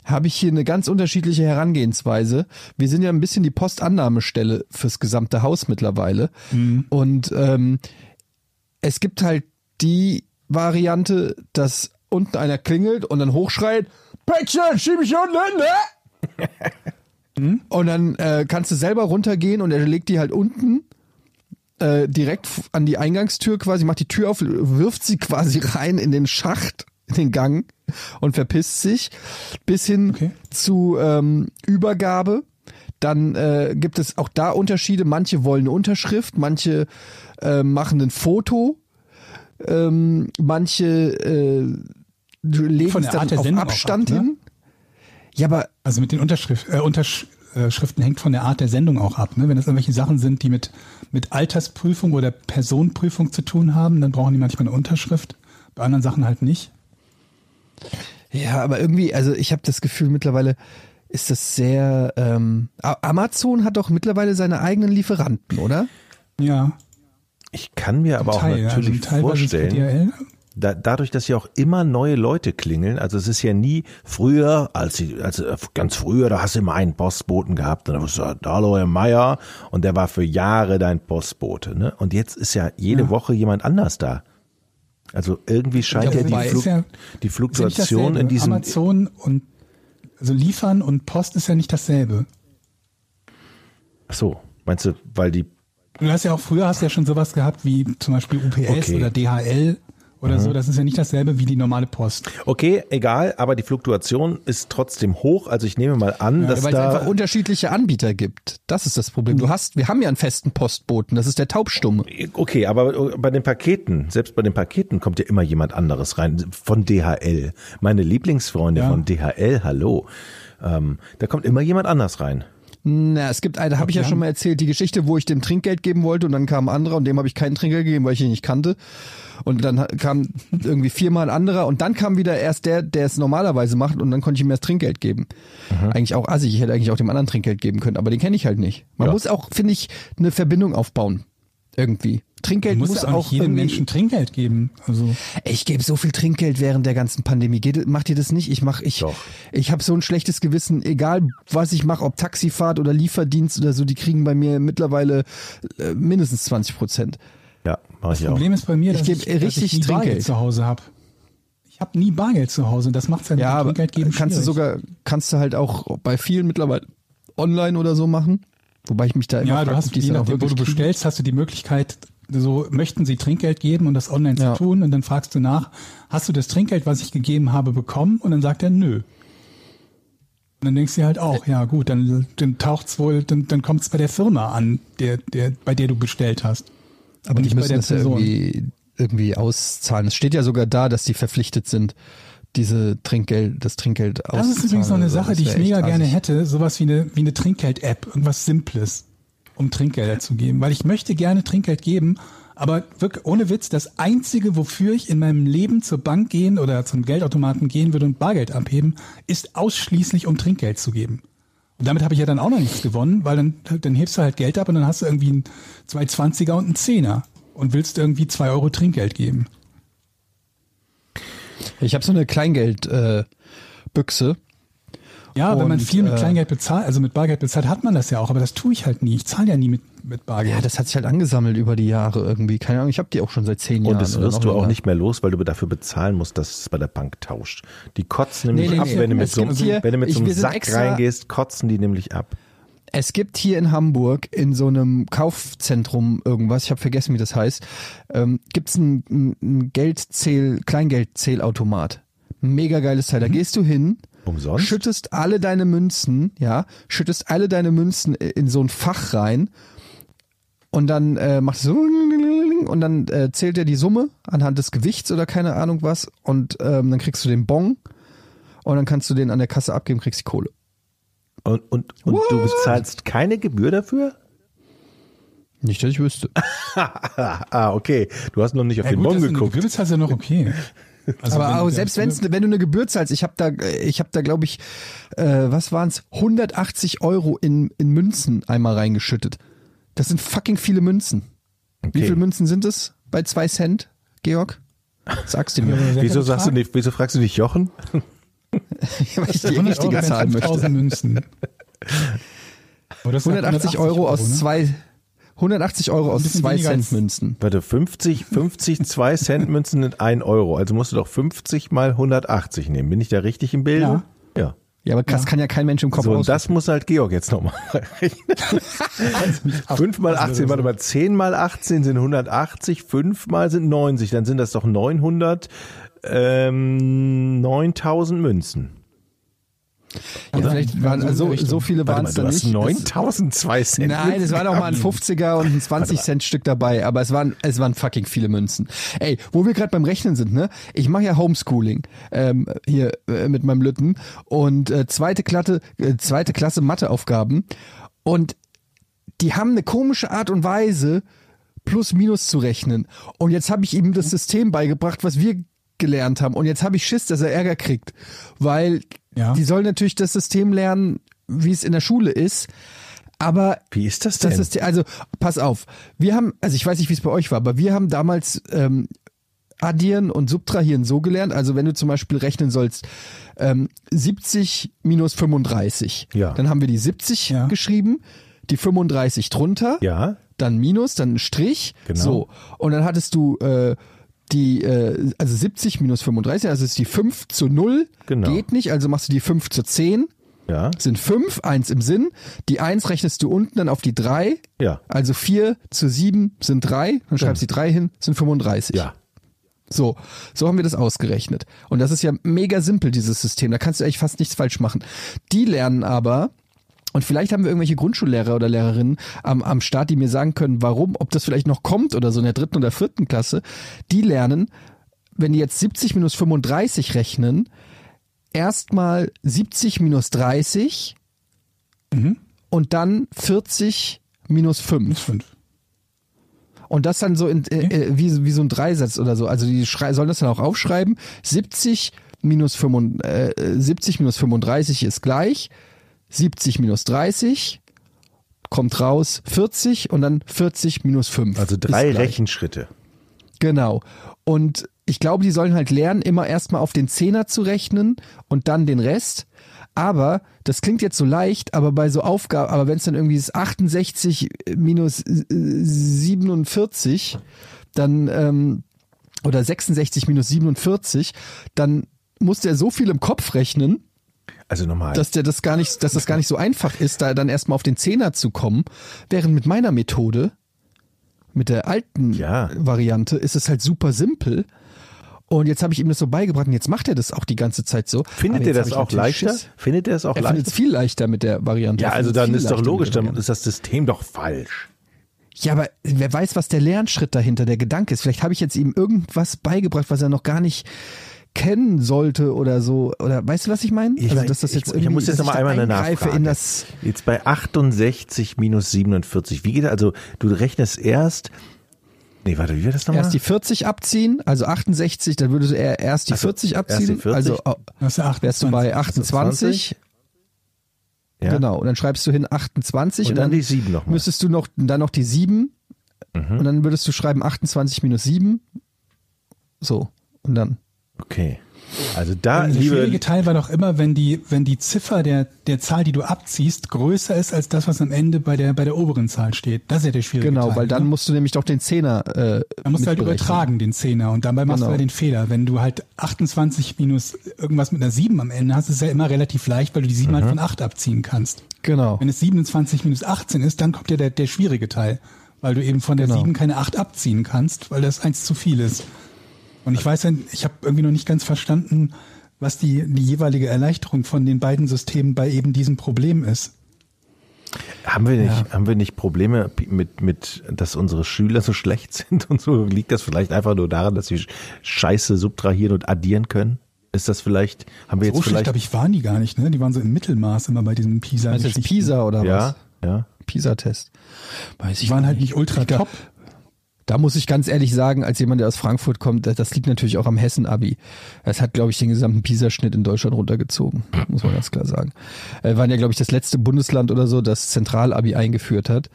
habe ich hier eine ganz unterschiedliche Herangehensweise. Wir sind ja ein bisschen die Postannahmestelle fürs gesamte Haus mittlerweile. Und ähm, es gibt halt die Variante, dass unten einer klingelt und dann hochschreit, Päckchen, schieb ich unten, ne? [LAUGHS] Und dann äh, kannst du selber runtergehen und er legt die halt unten äh, direkt an die Eingangstür quasi, macht die Tür auf, wirft sie quasi rein in den Schacht, in den Gang und verpisst sich bis hin Okay. zu ähm, Übergabe. Dann äh, gibt es auch da Unterschiede. Manche wollen eine Unterschrift, manche äh, machen ein Foto, ähm, manche äh, legen es dann auf Sendung Abstand ab, ne? hin. Ja, aber Also mit den Unterschrift, äh, Unterschriften hängt von der Art der Sendung auch ab. Ne? Wenn das irgendwelche Sachen sind, die mit, mit Altersprüfung oder Personenprüfung zu tun haben, dann brauchen die manchmal eine Unterschrift. Bei anderen Sachen halt nicht. Ja, aber irgendwie, also ich habe das Gefühl, mittlerweile ist das sehr. Ähm, Amazon hat doch mittlerweile seine eigenen Lieferanten, oder? Ja, Ich kann mir aber auch Teil, natürlich also vorstellen, da, dadurch, dass ja auch immer neue Leute klingeln, also es ist ja nie früher, als, sie- als ganz früher, da hast du immer einen Postboten gehabt und da hast du hallo Herr Meier und der war für Jahre dein Postbote, ne? Und jetzt ist ja jede Ja. Woche jemand anders da. Also irgendwie scheint Ja, ja, die, Fluk ja- die Fluktuation in diesem Amazon und also liefern und Post ist ja nicht dasselbe. Ach so, meinst du, weil die Du hast ja auch früher hast ja schon sowas gehabt wie zum Beispiel UPS Okay. Oder DHL oder so. Das ist ja nicht dasselbe wie die normale Post. Okay, egal, aber die Fluktuation ist trotzdem hoch. Also ich nehme mal an, dass Weil es da einfach unterschiedliche Anbieter gibt. Das ist das Problem. Du hast, wir haben ja einen festen Postboten, das ist der Taubstumme. Okay, aber bei den Paketen, selbst bei den Paketen kommt ja immer jemand anderes rein. Von DHL. Meine Lieblingsfreunde Ja. von DHL, hallo. Ähm, da kommt immer jemand anders rein. Na, es gibt eine, habe ich ja schon mal erzählt, die Geschichte, wo ich dem Trinkgeld geben wollte und dann kam ein anderer und dem habe ich kein Trinkgeld gegeben, weil ich ihn nicht kannte. Und dann kam irgendwie viermal ein anderer und dann kam wieder erst der, der es normalerweise macht und dann konnte ich ihm erst Trinkgeld geben. Eigentlich auch assig, ich hätte eigentlich auch dem anderen Trinkgeld geben können, aber den kenne ich halt nicht. Man Ja. muss auch, finde ich, eine Verbindung aufbauen. Irgendwie. Trinkgeld Du muss ja auch jedem Menschen Trinkgeld geben. Also ich gebe so viel Trinkgeld während der ganzen Pandemie. Geht, macht ihr das nicht? Ich mach, ich, Doch. ich habe so ein schlechtes Gewissen, egal was ich mache, ob Taxifahrt oder Lieferdienst oder so, die kriegen bei mir mittlerweile äh, mindestens 20 Prozent. Ja, mache ich das auch. Problem ist bei mir, Ich dass ich, dass richtig ich nie Trinkgeld. Bargeld zu Hause habe. Ich habe nie Bargeld zu Hause. Das macht ja Ja, Trinkgeld geben kannst du schwierig. sogar, kannst du halt auch bei vielen mittlerweile online oder so machen. Wobei ich mich da immer Ja, du frag, hast, je nachdem, wo du bestellst, hast du die Möglichkeit, so möchten sie Trinkgeld geben und das online Ja. zu tun und dann fragst du nach, hast du das Trinkgeld, was ich gegeben habe, bekommen? Und dann sagt er nö. Und dann denkst du halt auch, ja gut, dann, dann taucht's wohl, dann, dann kommt es bei der Firma an, der, der, bei der du bestellt hast. Aber und die nicht bei der Person. irgendwie, irgendwie auszahlen. Es steht ja sogar da, dass die verpflichtet sind, diese Trinkgeld, das Trinkgeld Das ist übrigens noch eine. Sache, die ich mega gerne hätte, sowas wie eine, wie eine Trinkgeld-App, irgendwas Simples, um Trinkgelder zu geben. Weil ich möchte gerne Trinkgeld geben, Aber wirklich, ohne Witz, das Einzige, wofür ich in meinem Leben zur Bank gehen oder zum Geldautomaten gehen würde und Bargeld abheben, ist ausschließlich, um Trinkgeld zu geben. Und damit habe ich ja dann auch noch nichts gewonnen, weil dann, dann hebst du halt Geld ab und dann hast du irgendwie einen 220er und einen Zehner und willst irgendwie zwei Euro Trinkgeld geben. Ich habe so eine Kleingeld-Büchse. Äh. Ja, wenn man Und, viel mit äh, Kleingeld bezahlt, also mit Bargeld bezahlt, hat man das ja auch, aber das tue ich halt nie. Ich zahle ja nie mit, mit Bargeld. ja, das hat sich halt angesammelt über die Jahre irgendwie. Keine Ahnung, ich habe die auch schon seit zehn Jahren. Und das wirst du auch länger. nicht mehr los, weil du dafür bezahlen musst, dass es bei der Bank tauscht. Die kotzen nämlich Nee, nee, ab, nee. wenn du mit so, hier- wenn du mit ich- so einem Sack extra- reingehst, kotzen die nämlich ab. Es gibt hier in Hamburg in so einem Kaufzentrum irgendwas, ich habe vergessen, wie das heißt, ähm, gibt's ein, ein, ein Geldzähl, Kleingeldzählautomat. Ein Mega geiles Teil. Da gehst du hin, Umsonst? schüttest alle deine Münzen, ja, schüttest alle deine Münzen in so ein Fach rein und dann äh, macht es so und dann äh, zählt er die Summe anhand des Gewichts oder keine Ahnung was und ähm, dann kriegst du den Bon und dann kannst du den an der Kasse abgeben, kriegst die Kohle. Und, und, und du bezahlst keine Gebühr dafür? Nicht, dass ich wüsste. [LAUGHS] Ah, okay. Du hast noch nicht auf ja, den gut, Bon du geguckt. Gebühr bezahlst, ja noch okay. [LAUGHS] Also Aber wenn auch du- selbst wenn's, wenn du eine Gebühr zahlst, ich habe da, ich habe da glaube ich, äh, was waren's, 180 Euro in, in Münzen einmal reingeschüttet. Das sind fucking viele Münzen. Wie Okay. viele Münzen sind es bei zwei Cent, Georg? [LAUGHS] Sagst du mir, Wieso sagst du nicht, wieso fragst du nicht Jochen? [LAUGHS] weil ich die 100 Euro richtige zahlen 5000 möchte. Münzen. Oder sagt 180 Euro aus ne? zwei, 180 Euro aus bisschen zwei weniger Cent als- Münzen. Warte, 50, 50 2 Cent Münzen sind 1 Euro. Also musst du doch 50 mal 180 nehmen. Bin ich da richtig im Bilde? Ja. Ja. Ja, aber das kann ja kein Mensch im Kopf So, und das muss halt Georg jetzt nochmal [LAUGHS] rechnen. 5 mal 18, warte mal, 10 mal 18 sind 180, 5 mal sind 90, dann sind das doch 900, ähm, 9000 Münzen. ja, vielleicht waren, So in so, so viele waren es dann nicht. Das- 9000 2 Cent. Nein, es war noch mal ein 50er und ein 20 Cent Stück dabei, aber es waren es waren fucking viele Münzen. Ey, wo wir gerade beim Rechnen sind, ne? Ich mache ja Homeschooling ähm, hier äh, mit meinem Lütten und äh, zweite Klasse äh, zweite Klasse Matheaufgaben und die haben eine komische Art und Weise plus minus zu rechnen und jetzt habe ich ihm das System beigebracht, was wir gelernt haben und jetzt habe ich Schiss, dass er Ärger kriegt, weil Ja. die sollen natürlich das System lernen, wie es in der Schule ist, aber Wie ist das denn? das ist also pass auf. Wir haben, also ich weiß nicht, wie es bei euch war, aber wir haben damals ähm, addieren und subtrahieren so gelernt. Also wenn du zum Beispiel rechnen sollst, ähm, 70 minus 35, Ja. dann haben wir die 70 Ja. geschrieben, die 35 drunter, ja, dann Minus, dann ein Strich, Genau. so und dann hattest du äh, die, äh, also 70 minus 35, also ist die 5 zu 0, Genau. geht nicht, also machst du die 5 zu 10, ja, sind 5, 1 im Sinn. Die 1 rechnest du unten dann auf die 3. Ja. Also 4 zu 7 sind 3. Dann schreibst du die 3 hin, sind 35. ja. So, so haben wir das ausgerechnet. Und das ist ja mega simpel, dieses System. Da kannst du eigentlich fast nichts falsch machen. Die lernen aber, und vielleicht haben wir irgendwelche Grundschullehrer oder Lehrerinnen am, am Start, die mir sagen können, warum, ob das vielleicht noch kommt oder so in der dritten oder vierten Klasse. Die lernen, wenn die jetzt 70 minus 35 rechnen, erstmal 70 minus 30 und dann 40 minus 5. Fünf. Und das dann so in, äh, äh, wie, wie so ein Dreisatz oder so. Also die sollen das dann auch aufschreiben. 70 minus, 35, äh, 70 minus 35 ist gleich. 70 minus 30 kommt raus 40 und dann 40 minus 5. Also drei. Rechenschritte. Genau. Und ich glaube, die sollen halt lernen, immer erstmal auf den Zehner zu rechnen und dann den Rest. Aber das klingt jetzt so leicht, aber bei so Aufgaben, aber wenn es dann irgendwie ist 68 minus äh, 47, dann ähm, oder 66 minus 47, dann muss der so viel im Kopf rechnen, Also nochmal. dass der das gar nicht, dass das gar nicht so einfach ist, da dann erstmal auf den Zehner zu kommen. Während mit meiner Methode, mit der alten Ja. Variante, ist es halt super simpel. Und jetzt habe ich ihm das so beigebracht und jetzt macht er das auch die ganze Zeit so. Findet jetzt das auch leichter? Schiss. Findet ihr das auch Er findet leichter? es viel leichter mit der Variante. Ja, Er also findet es dann ist doch logisch, dann ist das System doch falsch. Ja, aber wer weiß, was der Lernschritt dahinter, der Gedanke ist. Vielleicht habe ich jetzt ihm irgendwas beigebracht, was er noch gar nicht kennen sollte oder so. Oder weißt du, was ich meine? Ich, also, dass das jetzt ich, ich muss jetzt dass noch mal ich da einmal eine Nachfrage. in das. Jetzt bei 68 minus 47. Wie geht das? Also du rechnest erst Nee, warte, wie wird das nochmal? Erst die 40 abziehen, also 68, dann würdest du eher erst die Ach so, 40 erst die abziehen, 40. also äh, Das wärst du bei 28. 28, ja. genau, und dann schreibst du hin 28 Und dann die 7 nochmal. müsstest du noch dann noch die 7 Mhm. und dann würdest du schreiben 28 minus 7. So, und dann Okay. Also da, Der schwierige liebe, Teil war doch immer, wenn die, wenn die Ziffer der, der Zahl, die du abziehst, größer ist als das, was am Ende bei der, bei der oberen Zahl steht. Das ist ja der schwierige genau, Teil. weil dann ne? musst du nämlich doch den Zehner äh, Dann musst du halt übertragen, den Zehner. Und dabei machst Genau. du halt den Fehler. Wenn du halt 28 minus irgendwas mit einer 7 am Ende hast, ist es ja immer relativ leicht, weil du die 7 Mhm. halt von 8 abziehen kannst. Genau. Wenn es 27 minus 18 ist, dann kommt ja der, der schwierige Teil. Weil du eben von der Genau. 7 keine 8 abziehen kannst, weil das eins zu viel ist. Und ich weiß ja, ich habe irgendwie noch nicht ganz verstanden, was die, die jeweilige Erleichterung von den beiden Systemen bei eben diesem Problem ist. haben wir nicht, haben wir nicht Probleme mit, mit, dass unsere Schüler so schlecht sind und so? Liegt das vielleicht einfach nur daran, dass sie Scheiße subtrahieren und addieren können? Ist das vielleicht, haben wir So jetzt schlecht, vielleicht, glaube ich, waren die gar nicht, ne? Die waren so im Mittelmaß immer bei diesem pisa Meinst du jetzt Pisa oder ja, was? ja. Pisa-Test. Weiß Die waren halt nicht ultra Ich top. Da muss ich ganz ehrlich sagen, als jemand, der aus Frankfurt kommt, das- liegt natürlich auch am Hessen-Abi. Das hat, glaube ich, den gesamten PISA-Schnitt in Deutschland runtergezogen, muss man ganz klar sagen. Äh, waren ja, glaube ich, das letzte Bundesland oder so, das Zentral-Abi eingeführt hat.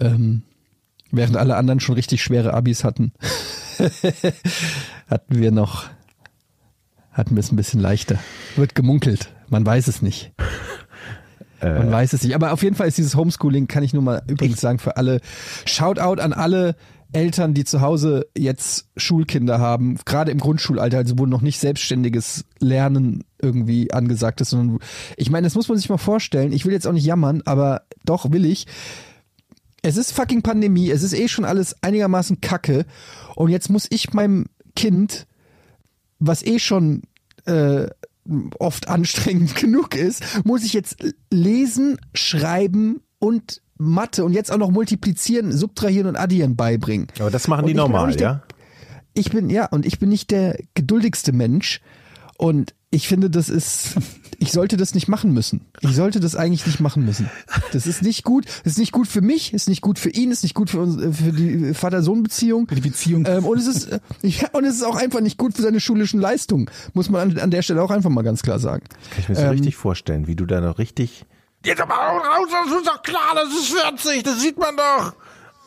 Ähm, während alle anderen schon richtig schwere Abis hatten, [LAUGHS] hatten wir noch, hatten wir es ein bisschen leichter. Wird gemunkelt, man weiß es nicht. Man weiß es nicht. Aber auf jeden Fall ist dieses Homeschooling, kann ich nur mal übrigens sagen, für alle. Shoutout an alle Eltern, die zu Hause jetzt Schulkinder haben, gerade im Grundschulalter, also wo noch nicht selbstständiges Lernen irgendwie angesagt ist, sondern ich meine, das muss man sich mal vorstellen. Ich will jetzt auch nicht jammern, aber doch will ich. Es ist fucking Pandemie, es ist eh schon alles einigermaßen kacke und jetzt muss ich meinem Kind, was eh schon äh, oft anstrengend [LAUGHS] genug ist, muss ich jetzt lesen, schreiben und Mathe und jetzt auch noch multiplizieren, subtrahieren und addieren beibringen. Aber das machen die normal, nicht der- ja? Ich bin, ja, und ich bin nicht der geduldigste Mensch und ich finde, das ist, ich sollte das nicht machen müssen. Ich sollte das eigentlich nicht machen müssen. Das ist nicht gut. Das ist nicht gut für mich, ist nicht gut für ihn, ist nicht gut für, uns, für die Vater-Sohn-Beziehung. Für die Beziehung. Ähm, und es ist, äh, ja, und es ist auch einfach nicht gut für seine schulischen Leistungen. Muss man an, an der Stelle auch einfach mal ganz klar sagen. Kann ich mir so Ähm, richtig vorstellen, wie du da noch richtig, Jetzt aber raus, das ist doch klar, das ist 40, das sieht man doch.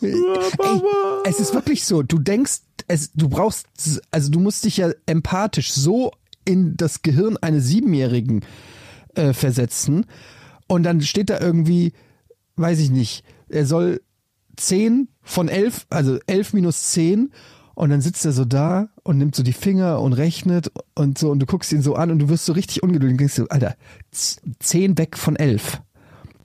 Ey, es ist wirklich so. Du denkst, es, du brauchst, also du musst dich ja empathisch so in das Gehirn eines Siebenjährigen äh, versetzen. Und dann steht da irgendwie, weiß ich nicht, er soll 10 von 11, also 11 minus 10. Und dann sitzt er so da und nimmt so die Finger und rechnet und so. Und du guckst ihn so an und du wirst so richtig ungeduldig und denkst so, Alter, 10 weg von 11.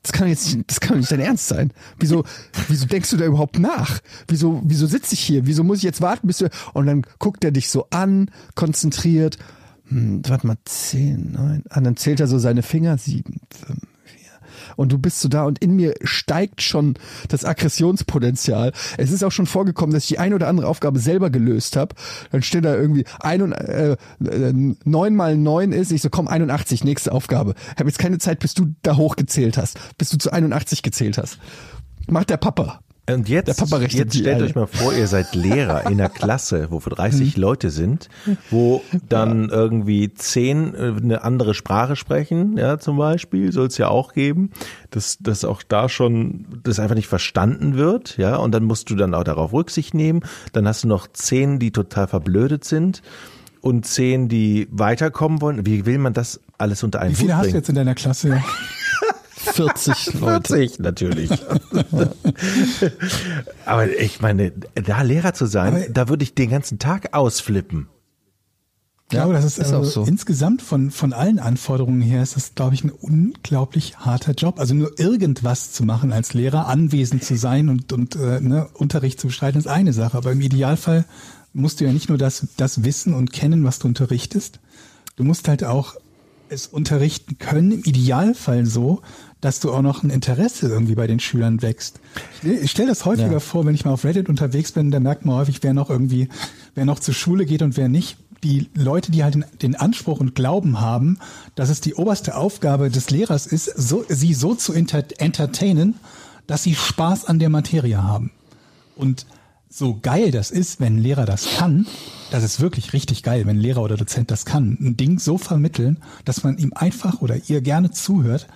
Das kann jetzt nicht, das kann nicht dein Ernst sein. Wieso, wieso denkst du da überhaupt nach? Wieso, wieso sitze ich hier? Wieso muss ich jetzt warten, bis du, und dann guckt er dich so an, konzentriert. Hm, warte mal, zehn, neun, ah, dann zählt er so seine Finger, sieben, fünf. Und du bist so da und in mir steigt schon das Aggressionspotenzial. Es ist auch schon vorgekommen, dass ich die eine oder andere Aufgabe selber gelöst habe. Dann steht da irgendwie ein und, äh, äh, neun mal neun ist. Ich so, komm, 81, nächste Aufgabe. Habe jetzt keine Zeit, bis du da hochgezählt hast, bis du zu 81 gezählt hast. Macht der Papa. Und jetzt, jetzt stellt alle. euch mal vor, ihr seid Lehrer in einer Klasse, wo für Mhm. 30 Leute sind, wo dann irgendwie 10 äh, eine andere Sprache sprechen, ja, zum Beispiel, soll es ja auch geben, dass, dass auch da schon das einfach nicht verstanden wird, ja, und dann musst du dann auch darauf Rücksicht nehmen. Dann hast du noch 10, die total verblödet sind und 10, die weiterkommen wollen. Wie will man das alles unter einen Wie viele Hut hast du jetzt in deiner Klasse? [LAUGHS] 40 Leute. 40 natürlich. Aber ich meine, da Lehrer zu sein, Aber- da würde ich den ganzen Tag ausflippen. Ich glaube, das ist, ist also auch so. insgesamt von, von allen Anforderungen her ist das, glaube ich, ein unglaublich harter Job. Also nur irgendwas zu machen als Lehrer, anwesend zu sein und, und äh, ne, Unterricht zu bestreiten, ist eine Sache. Aber im Idealfall musst du ja nicht nur das, das wissen und kennen, was du unterrichtest. Du musst halt auch es unterrichten können, im Idealfall so, dass du auch noch ein Interesse irgendwie bei den Schülern wächst. Ich, stelle das häufiger Ja. vor, wenn ich mal auf Reddit unterwegs bin, da merkt man häufig, wer noch irgendwie, wer noch zur Schule geht und wer nicht. Die Leute, die halt den, den Anspruch und Glauben haben, dass es die oberste Aufgabe des Lehrers ist, so, sie so zu enter entertainen, dass sie Spaß an der Materie haben. Und so geil das ist, wenn ein Lehrer das kann, das ist wirklich richtig geil, wenn ein Lehrer oder Dozent das kann, ein Ding so vermitteln, dass man ihm einfach oder ihr gerne zuhört,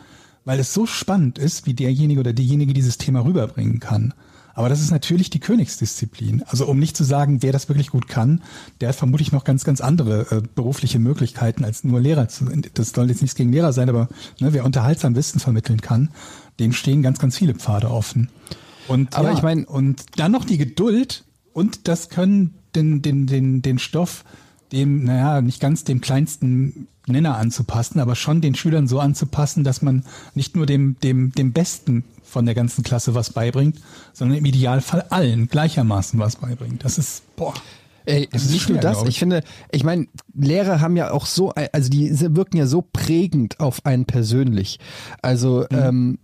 weil es so spannend ist, wie derjenige oder diejenige dieses Thema rüberbringen kann. Aber das ist natürlich die Königsdisziplin. Also um nicht zu sagen, wer das wirklich gut kann, der hat vermutlich noch ganz, ganz andere äh, berufliche Möglichkeiten als nur Lehrer zu. Das soll jetzt nichts gegen Lehrer sein, aber ne, wer unterhaltsam Wissen vermitteln kann, dem stehen ganz, ganz viele Pfade offen. Und Aber ja, ich mein- und dann noch die Geduld und das können den, den, den, den Stoff dem, naja, nicht ganz dem kleinsten Nenner anzupassen, aber schon den Schülern so anzupassen, dass man nicht nur dem, dem, dem Besten von der ganzen Klasse was beibringt, sondern im Idealfall allen gleichermaßen was beibringt. Das ist, boah. Ey, nicht schwer, nur das, ich. ich finde, ich meine, Lehrer haben ja auch so, also die wirken ja so prägend auf einen persönlich. Also Mhm. ähm,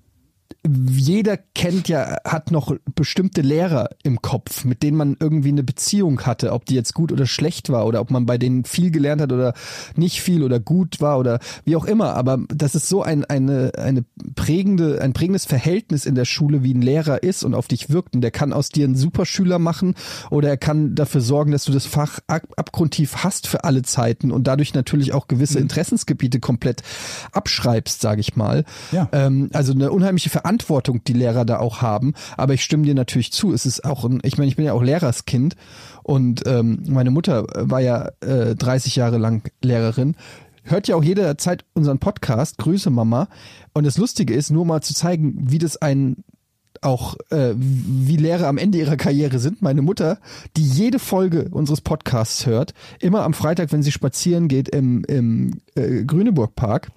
jeder kennt ja, hat noch bestimmte Lehrer im Kopf, mit denen man irgendwie eine Beziehung hatte, ob die jetzt gut oder schlecht war oder ob man bei denen viel gelernt hat oder nicht viel oder gut war oder wie auch immer. Aber das ist so ein, eine, eine prägende, ein prägendes Verhältnis in der Schule, wie ein Lehrer ist und auf dich wirkt. Und der kann aus dir einen Superschüler machen oder er kann dafür sorgen, dass du das Fach ab abgrundtief hast für alle Zeiten und dadurch natürlich auch gewisse Interessensgebiete komplett abschreibst, sage ich mal. Ja. Ähm, also eine unheimliche Verantwortung, die Lehrer da auch haben. Aber ich stimme dir natürlich zu. Es ist auch ein, ich meine, ich bin ja auch Lehrerskind und ähm, meine Mutter war ja äh, 30 Jahre lang Lehrerin. Hört ja auch jederzeit unseren Podcast. Grüße Mama. Und das Lustige ist, nur mal zu zeigen, wie das ein auch äh, wie Lehrer am Ende ihrer Karriere sind. Meine Mutter, die jede Folge unseres Podcasts hört, immer am Freitag, wenn sie spazieren geht im, im äh, Grüneburg Park,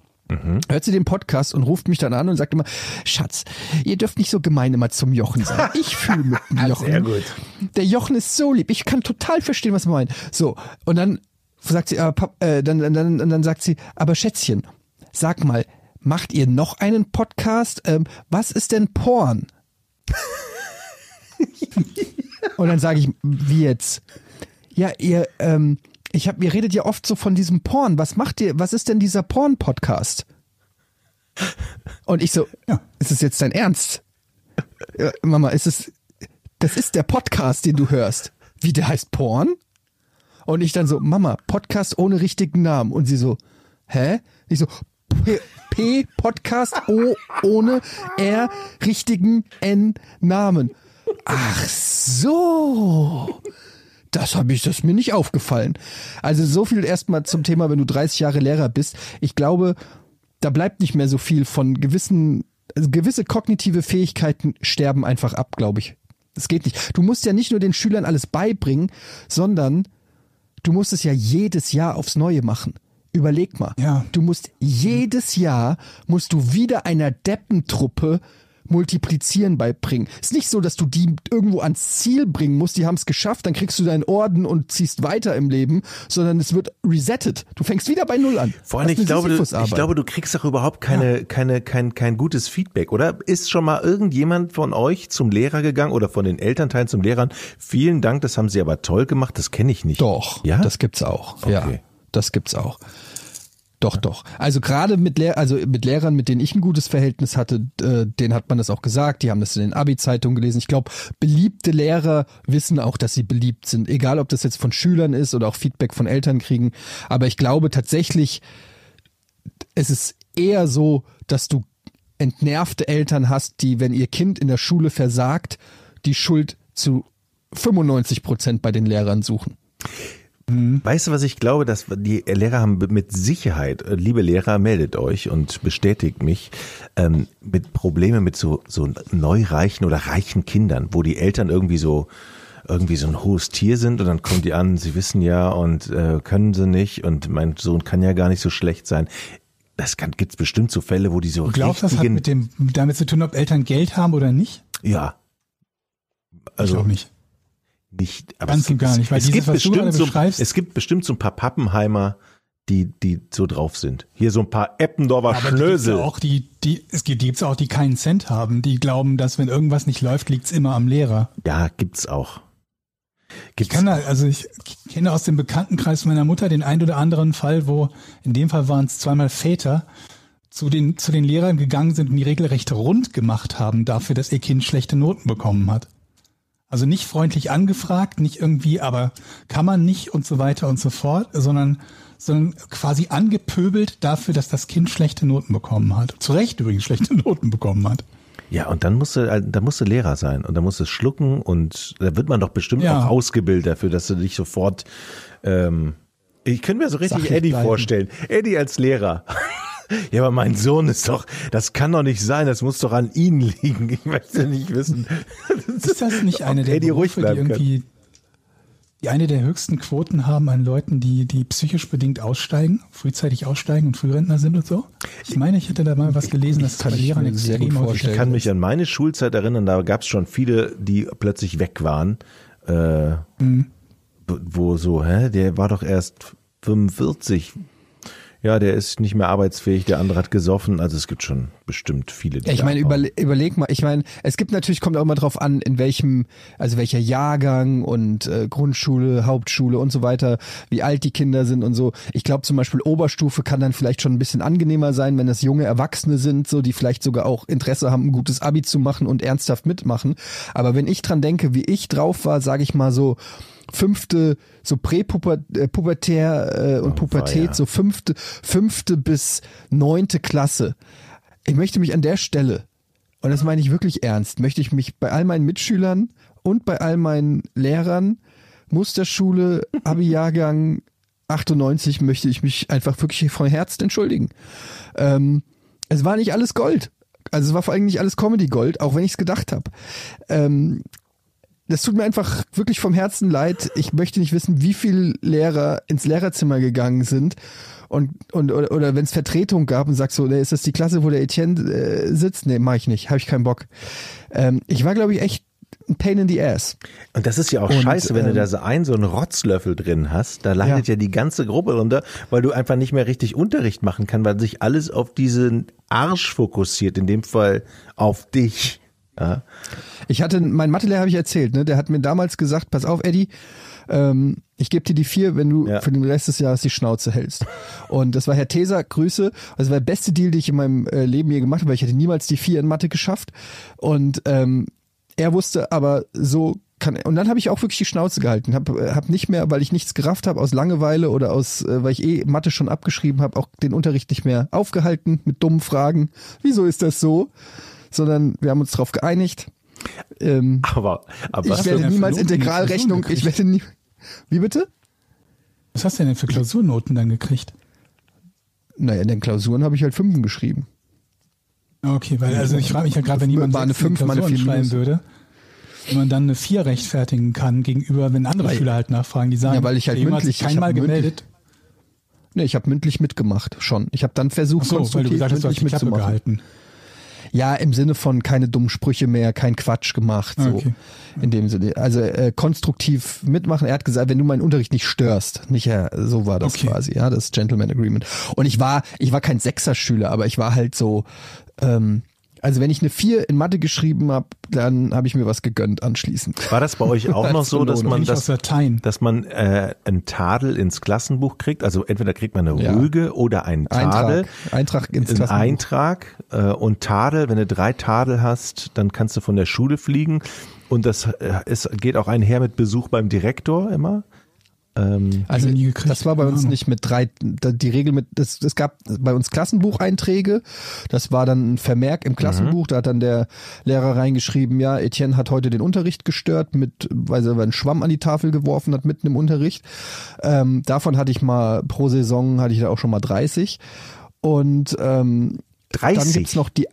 hört sie den Podcast und ruft mich dann an und sagt immer, Schatz, ihr dürft nicht so gemein immer zum Jochen sein. [LAUGHS] Ich fühle mit dem Jochen. Sehr gut. Der Jochen ist so lieb. Ich kann total verstehen, was er meint. So, und dann sagt sie, aber Pap, äh, dann, dann, dann, dann sagt sie, aber Schätzchen, sag mal, macht ihr noch einen Podcast? Ähm, was ist denn Porn? [LAUGHS] Und dann sage ich, wie jetzt? Ja, ihr, ähm, ich hab, ihr redet ja oft so von diesem Porn. Was macht ihr? Was ist denn dieser Porn-Podcast? Und ich so, Ja. ist es jetzt dein Ernst? Ja, Mama, ist es, das ist der Podcast, den du hörst. Wie, der heißt Porn? Und ich dann so, Mama, Podcast ohne richtigen Namen. Und sie so, hä? Ich so, P, P Podcast O ohne R richtigen N Namen. Ach so. Das habe ich, das ist mir nicht aufgefallen. Also so viel erstmal zum Thema, wenn du 30 Jahre Lehrer bist. Ich glaube, da bleibt nicht mehr so viel von gewissen, also gewisse kognitive Fähigkeiten sterben einfach ab, glaube ich. Das geht nicht. Du musst ja nicht nur den Schülern alles beibringen, sondern du musst es ja jedes Jahr aufs Neue machen. Überleg mal. Ja. Du musst jedes Jahr musst du wieder einer Deppentruppe multiplizieren beibringen. Ist nicht so, dass du die irgendwo ans Ziel bringen musst, die haben es geschafft, dann kriegst du deinen Orden und ziehst weiter im Leben, sondern es wird resettet. Du fängst wieder bei Null an. Vor allem, ich glaube, du, ich glaube, du kriegst doch überhaupt keine, keine, kein, kein gutes Feedback, oder? Ist schon mal irgendjemand von euch zum Lehrer gegangen oder von den Elternteilen zum Lehrern? Vielen Dank, das haben sie aber toll gemacht, das kenne ich nicht. Doch, Ja? das gibt's auch. Ja, Okay. das gibt's auch. Doch, doch. Also gerade mit Lehr also mit Lehrern, mit denen ich ein gutes Verhältnis hatte, äh, denen hat man das auch gesagt. Die haben das in den Abi-Zeitungen gelesen. Ich glaube, beliebte Lehrer wissen auch, dass sie beliebt sind. Egal, ob das jetzt von Schülern ist oder auch Feedback von Eltern kriegen. Aber ich glaube tatsächlich, es ist eher so, dass du entnervte Eltern hast, die, wenn ihr Kind in der Schule versagt, die Schuld zu 95 Prozent bei den Lehrern suchen. Weißt du, was ich glaube, dass die Lehrer haben mit Sicherheit, äh, liebe Lehrer, meldet euch und bestätigt mich, ähm, mit Probleme mit so, so neureichen oder reichen Kindern, wo die Eltern irgendwie so, irgendwie so ein hohes Tier sind und dann kommen die an, sie wissen ja und äh, können sie nicht und mein Sohn kann ja gar nicht so schlecht sein. Das kann, gibt's bestimmt so Fälle, wo die so Du glaubst, das hat mit dem, damit zu tun, ob Eltern Geld haben oder nicht? ja. ich Also glaube nicht. Nicht, aber Ganz es gibt, gar nicht, weil es dieses, gibt bestimmt so, es gibt bestimmt so ein paar Pappenheimer, die, die so drauf sind. Hier so ein paar Eppendorfer Aber die Schnösel. ja auch, die, die, es gibt, die gibt's auch, die keinen Cent haben. Die glauben, dass wenn irgendwas nicht läuft, liegt's immer am Lehrer. Ja, gibt's auch. Ich Gibt's kann da, also ich kenne aus dem Bekanntenkreis meiner Mutter den ein oder anderen Fall, wo in dem Fall waren es zweimal Väter, zu den, zu den Lehrern gegangen sind und die regelrecht rund gemacht haben dafür, dass ihr Kind schlechte Noten bekommen hat. Also nicht freundlich angefragt, nicht irgendwie, aber kann man nicht und so weiter und so fort, sondern, sondern quasi angepöbelt dafür, dass das Kind schlechte Noten bekommen hat. Zu Recht übrigens schlechte [LAUGHS] Noten bekommen hat. Ja, und dann musst du, da musst du Lehrer sein und da musst du schlucken und da wird man doch bestimmt Ja. auch ausgebildet dafür, dass du dich sofort, ähm, ich könnte mir so richtig Eddie bleiben. vorstellen. Eddie als Lehrer. [LAUGHS] Ja, aber mein Sohn ist doch, das kann doch nicht sein, das muss doch an ihn liegen. Ich möchte nicht wissen. [LAUGHS] Ist das nicht eine der Eddie ruhig Berufe, die irgendwie die eine der höchsten Quoten haben an Leuten, die, die psychisch bedingt aussteigen, frühzeitig aussteigen und Frührentner sind und so? Ich meine, ich hätte da mal was gelesen, dass bei ich Lehrern gut extrem vorstellen. Ich kann mich an meine Schulzeit erinnern, da gab es schon viele, die plötzlich weg waren, äh, Mhm. wo so, hä, der war doch erst 45. Ja, der ist nicht mehr arbeitsfähig, der andere hat gesoffen. Also es gibt schon bestimmt viele, die Ja, ich meine, überle überleg mal, ich meine, es gibt natürlich, kommt auch immer drauf an, in welchem, also welcher Jahrgang und äh, Grundschule, Hauptschule und so weiter, wie alt die Kinder sind und so. Ich glaube zum Beispiel Oberstufe kann dann vielleicht schon ein bisschen angenehmer sein, wenn das junge Erwachsene sind, so die vielleicht sogar auch Interesse haben, ein gutes Abi zu machen und ernsthaft mitmachen. Aber wenn ich dran denke, wie ich drauf war, sage ich mal so, fünfte, so Präpubertär äh, und Oh, Pubertät, weia. so fünfte, fünfte bis neunte Klasse. Ich möchte mich an der Stelle, und das meine ich wirklich ernst, möchte ich mich bei all meinen Mitschülern und bei all meinen Lehrern, Musterschule, Abi-Jahrgang 98, möchte ich mich einfach wirklich von Herzen entschuldigen. Ähm, es war nicht alles Gold. Also es war vor allem nicht alles Comedy-Gold, auch wenn ich es gedacht habe. Ähm, das tut mir einfach wirklich vom Herzen leid. Ich möchte nicht wissen, wie viele Lehrer ins Lehrerzimmer gegangen sind und, und oder, oder wenn es Vertretung gab und sagst so, nee, ist das die Klasse, wo der Etienne äh, sitzt? Nee, mach ich nicht, habe ich keinen Bock. Ähm, ich war, glaube ich, echt ein Pain in the ass. Und das ist ja auch Und, scheiße, wenn du ähm, da so einen so einen Rotzlöffel drin hast, da leidet ja. Ja. die ganze Gruppe runter, weil du einfach nicht mehr richtig Unterricht machen kannst, weil sich alles auf diesen Arsch fokussiert, in dem Fall auf dich. Ja. Ich hatte, mein Mathelehrer habe ich erzählt, ne? Der hat mir damals gesagt, pass auf, Eddie, ähm, ich gebe dir die vier, wenn du Ja. für den Rest des Jahres die Schnauze hältst. Und das war Herr Teser, Grüße. Das war der beste Deal, den ich in meinem äh, Leben je gemacht habe, weil ich hätte niemals die vier in Mathe geschafft. Und ähm, er wusste aber so kann und dann habe ich auch wirklich die Schnauze gehalten, habe hab nicht mehr, weil ich nichts gerafft habe aus Langeweile oder aus, äh, weil ich eh Mathe schon abgeschrieben habe, auch den Unterricht nicht mehr aufgehalten mit dummen Fragen. Wieso ist das so? Sondern wir haben uns darauf geeinigt. Ähm, Aber, aber ich hast du werde niemals Integralrechnung, ich werde nie. Wie bitte? Was hast du denn für Klausurnoten dann gekriegt? Naja, in den Klausuren habe ich halt Fünfen geschrieben. Okay, weil also ich frage mich ja gerade, wenn jemand eine sechs in die Fünf, mal eine Klausuren vier schreiben minus. würde, wenn man dann eine vier rechtfertigen kann gegenüber, wenn andere Weil- Schüler halt nachfragen, die sagen, Ja, weil ich halt mündlich- hab mündlich- gemeldet. Nee, ich habe mündlich mitgemacht, schon. Ich habe dann versucht, Ach so, weil du gesagt hast, du hast mündlich die Klappe mitzumachen. gehalten. Ja, im Sinne von keine dummen Sprüche mehr, kein Quatsch gemacht. So. Okay. In dem Sinne. Also äh, konstruktiv mitmachen. Er hat gesagt, wenn du meinen Unterricht nicht störst. Nicht ja, so war das Okay. quasi, ja, das Gentleman Agreement. Und ich war, ich war kein Sechser-Schüler, aber ich war halt so, ähm, also wenn ich eine Vier in Mathe geschrieben habe, dann habe ich mir was gegönnt anschließend. war das bei euch auch noch so, dass man das, dass man äh, einen Tadel ins Klassenbuch kriegt? Also entweder kriegt man eine Ja. Rüge oder einen Tadel. Eintrag, Eintrag ins Ein Klassenbuch. Eintrag äh, und Tadel, wenn du drei Tadel hast, dann kannst du von der Schule fliegen. Und das äh, es geht auch einher mit Besuch beim Direktor immer. Ähm, Also ich nie gekriegt, das war bei uns nicht mit drei, die Regel mit, es, es gab bei uns Klassenbucheinträge, das war dann ein Vermerk im Klassenbuch, da hat dann der Lehrer reingeschrieben, ja, Etienne hat heute den Unterricht gestört, mit, weil er einen Schwamm an die Tafel geworfen hat mitten im Unterricht. Ähm, davon hatte ich mal pro Saison, hatte ich da auch schon mal 30. Und ähm, dann 30? gibt's noch die,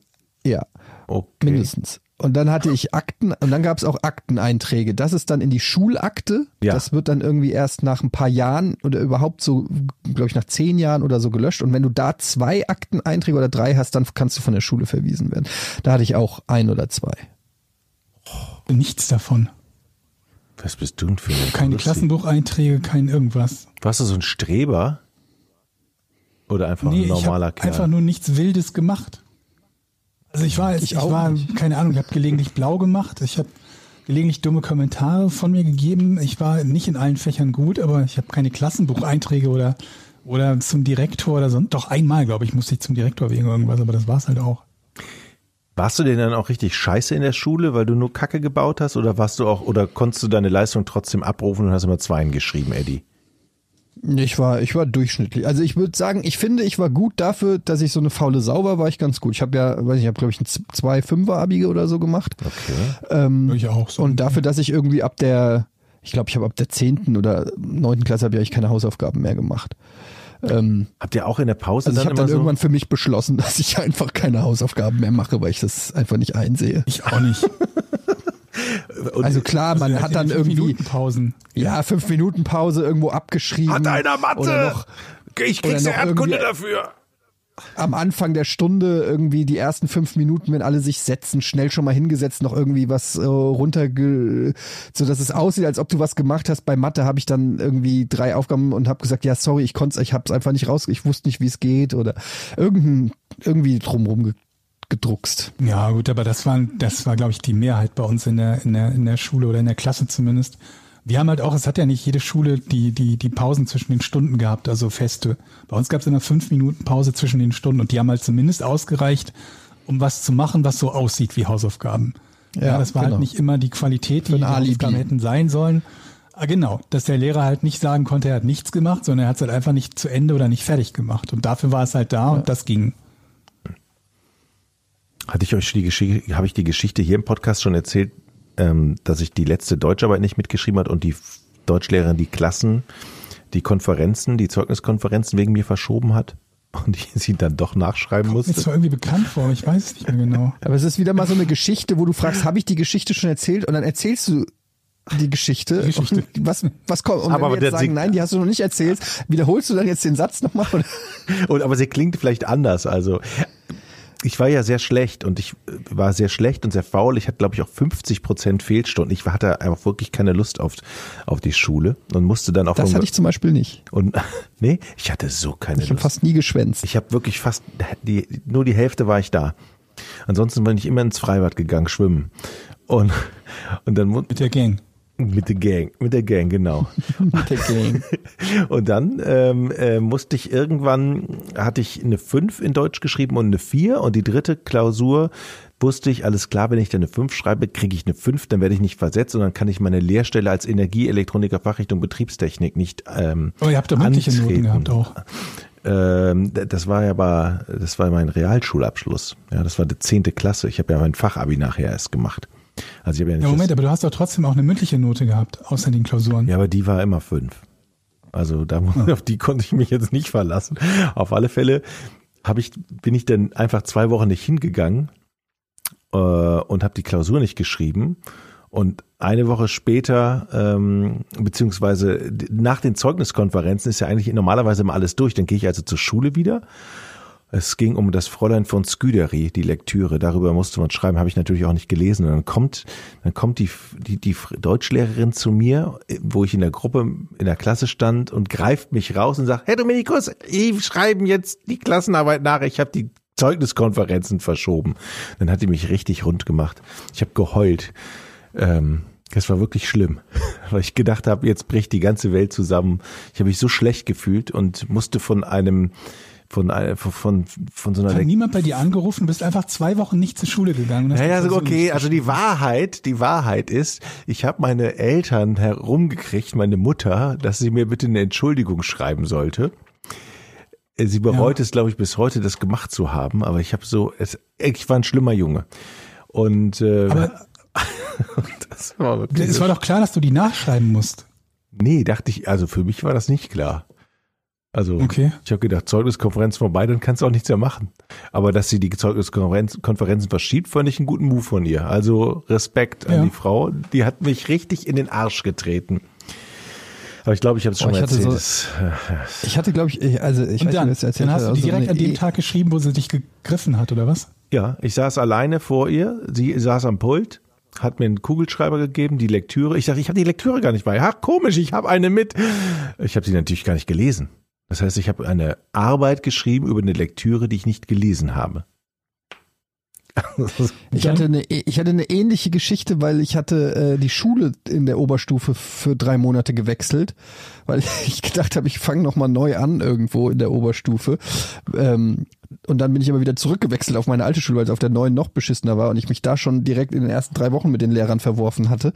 ja, okay. mindestens. Und dann hatte ich Akten und dann gab es auch Akteneinträge. Das ist dann in die Schulakte. Ja. Das wird dann irgendwie erst nach ein paar Jahren oder überhaupt so, glaube ich, nach zehn Jahren oder so gelöscht. Und wenn du da zwei Akteneinträge oder drei hast, dann kannst du von der Schule verwiesen werden. Da hatte ich auch ein oder zwei. Nichts davon. Was bist du denn für ein Keine? Klassenbucheinträge, kein irgendwas. Warst du so ein Streber? Oder einfach Nee, ein ich normaler habe Kerl? einfach nur nichts Wildes gemacht. Also ich war, ich, Ich war, nicht. [LAUGHS] keine Ahnung, ich habe gelegentlich blau gemacht. Ich habe gelegentlich dumme Kommentare von mir gegeben. Ich war nicht in allen Fächern gut, aber ich habe keine Klassenbucheinträge oder oder zum Direktor oder so. Doch einmal, glaube ich, musste ich zum Direktor wegen irgendwas, aber das war's halt auch. Warst du denn dann auch richtig scheiße in der Schule, weil du nur Kacke gebaut hast oder warst du auch oder konntest du deine Leistung trotzdem abrufen und hast immer Zweien geschrieben, Eddie? Ich war, ich war durchschnittlich. Also ich würde sagen, ich finde, ich war gut dafür, dass ich so eine faule Sau war, war ich ganz gut. Ich habe ja, weiß ich, ich habe glaube ich ein zwei Fünfer Abige oder so gemacht. Okay. Ähm, Ich auch so. und dafür, dass ich irgendwie ab der, ich glaube, ich habe ab der zehnten oder neunten Klasse habe ich eigentlich keine Hausaufgaben mehr gemacht. Ähm, Habt ihr auch in der Pause also ich dann habe immer dann so irgendwann für mich beschlossen, [LAUGHS] dass ich einfach keine Hausaufgaben mehr mache, weil ich das einfach nicht einsehe. ich auch nicht. [LAUGHS] Also klar, man [LAUGHS] hat dann irgendwie Pausen. ja fünf Minuten Pause irgendwo abgeschrieben. hat einer Mathe? Oder noch ich krieg's noch Erdkunde dafür. am Anfang der Stunde irgendwie die ersten fünf Minuten, wenn alle sich setzen, schnell schon mal hingesetzt, noch irgendwie was äh, runterge, so dass es aussieht, als ob du was gemacht hast. Bei Mathe habe ich dann irgendwie drei Aufgaben und habe gesagt, ja sorry, ich konnte, ich habe es einfach nicht raus, ich wusste nicht, wie es geht oder irgendein irgendwie drumrum ge gedruckst. Ja, gut, aber das war, das war, glaube ich, die Mehrheit bei uns in der, in der, in der Schule oder in der Klasse zumindest. Wir haben halt auch, es hat ja nicht jede Schule die, die, die Pausen zwischen den Stunden gehabt, also feste. Bei uns gab es immer fünf Minuten Pause zwischen den Stunden und die haben halt zumindest ausgereicht, um was zu machen, was so aussieht wie Hausaufgaben. Ja, Ja, das war genau. halt nicht immer die Qualität, die die. Hausaufgaben hätten sein sollen. Ah, genau, dass der Lehrer halt nicht sagen konnte, er hat nichts gemacht, sondern er hat es halt einfach nicht zu Ende oder nicht fertig gemacht. Und dafür war es halt da und das ging. Hatte ich euch die Geschichte, habe ich die Geschichte hier im Podcast schon erzählt, ähm, dass ich die letzte Deutscharbeit nicht mitgeschrieben hat und die Deutschlehrerin die Klassen, die Konferenzen, die Zeugniskonferenzen wegen mir verschoben hat [LAUGHS] und ich sie dann doch nachschreiben musste. zwar irgendwie bekannt vor, ich weiß es nicht mehr genau. [LAUGHS] Aber es ist wieder mal so eine Geschichte, wo du fragst, habe ich die Geschichte schon erzählt? Und dann erzählst du die Geschichte. Die Geschichte. Und was, was kommt? Und Aber wenn wir der jetzt sagen, nein, die hast du noch nicht erzählt, wiederholst du dann jetzt den Satz nochmal? Und, aber sie klingt vielleicht anders. Also ich war ja sehr schlecht und ich äh, war sehr schlecht und sehr faul. Ich hatte, glaube ich, auch 50 Prozent Fehlstunden. Ich hatte einfach wirklich keine Lust auf, auf die Schule und musste dann auch Das hatte ich zum Beispiel nicht. und [LAUGHS] nee, ich hatte so keine Ich habe Lust. fast nie geschwänzt. Ich habe wirklich fast die nur die Hälfte war ich da. Ansonsten bin ich immer ins Freibad gegangen schwimmen und [LAUGHS] und dann Mit der Gang. Mit der Gang, mit der Gang genau. [LAUGHS] Mit der Gang. Und dann ähm, äh, musste ich irgendwann, hatte ich eine 5 in Deutsch geschrieben und eine 4 und die dritte Klausur wusste ich, alles klar, wenn ich da eine 5 schreibe, kriege ich eine 5, dann werde ich nicht versetzt und dann kann ich meine Lehrstelle als Energieelektroniker Fachrichtung Betriebstechnik nicht ähm, Aber ihr habt doch mündliche Noten gehabt auch. Ähm, das war ja aber, das war mein Realschulabschluss. Ja, das war die zehnte Klasse. Ich habe ja mein Fachabi nachher erst gemacht. Also ich habe ja nicht Ja, Moment, aber du hast doch trotzdem auch eine mündliche Note gehabt, außer den Klausuren. ja, aber die war immer fünf. Also da, [LAUGHS] auf die konnte ich mich jetzt nicht verlassen. Auf alle Fälle habe ich, bin ich dann einfach zwei Wochen nicht hingegangen äh, und habe die Klausur nicht geschrieben. Und eine Woche später, ähm, beziehungsweise nach den Zeugniskonferenzen ist ja eigentlich normalerweise immer alles durch. Dann gehe ich also zur Schule wieder. Es ging um das Fräulein von Sküderi, die Lektüre. Darüber musste man schreiben, habe ich natürlich auch nicht gelesen. Und dann kommt, dann kommt die, die, die Deutschlehrerin zu mir, wo ich in der Gruppe, in der Klasse stand und greift mich raus und sagt, Herr Dominikus, ich schreiben jetzt die Klassenarbeit nach. Ich habe die Zeugniskonferenzen verschoben. Dann hat die mich richtig rund gemacht. Ich habe geheult. Ähm, das war wirklich schlimm, [LAUGHS] weil ich gedacht habe, jetzt bricht die ganze Welt zusammen. Ich habe mich so schlecht gefühlt und musste von einem von ein- von von, von so einer Hat niemand bei dir angerufen, du bist einfach zwei Wochen nicht zur Schule gegangen. naja, die so Klausur okay, also die Wahrheit, die Wahrheit ist, ich habe meine Eltern herumgekriegt, meine Mutter, dass sie mir bitte eine Entschuldigung schreiben sollte. Äh, Sie bereut es, glaube ich, bis heute, das gemacht zu haben, aber ich habe so, es, ich war ein schlimmer Junge. Und äh, Aber [LAUGHS] das war es war doch klar, dass du die nachschreiben musst. Nee, dachte ich, also für mich war das nicht klar. Also Okay. ich habe gedacht, Zeugniskonferenz vorbei, dann kannst du auch nichts mehr machen. Aber dass sie die Zeugniskonferenzen Konferenzen verschiebt, fand ich einen guten Move von ihr. Also Respekt an Ja. die Frau, die hat mich richtig in den Arsch getreten. Aber ich glaube, ich habe es schon mal ich hatte erzählt. so- Das, Ich hatte, glaube ich, ich- also ich Und weiß dann, nicht, erzählt dann hast du hast, die aber so direkt eine an dem E- Tag geschrieben, wo sie dich gegriffen hat, oder was? ja, ich saß alleine vor ihr, sie saß am Pult, hat mir einen Kugelschreiber gegeben, die Lektüre. Ich dachte, ich habe die Lektüre gar nicht bei. Ach, komisch, ich habe eine mit. Ich habe sie natürlich gar nicht gelesen. Das heißt, ich habe eine Arbeit geschrieben über eine Lektüre, die ich nicht gelesen habe. [LAUGHS] Ich hatte eine, ich hatte eine ähnliche Geschichte, weil ich hatte äh, die Schule in der Oberstufe für drei Monate gewechselt, weil [LAUGHS] ich gedacht habe, ich fange noch mal neu an irgendwo in der Oberstufe. Ähm, Und dann bin ich aber wieder zurückgewechselt auf meine alte Schule, weil es auf der neuen noch beschissener war und ich mich da schon direkt in den ersten drei Wochen mit den Lehrern verworfen hatte.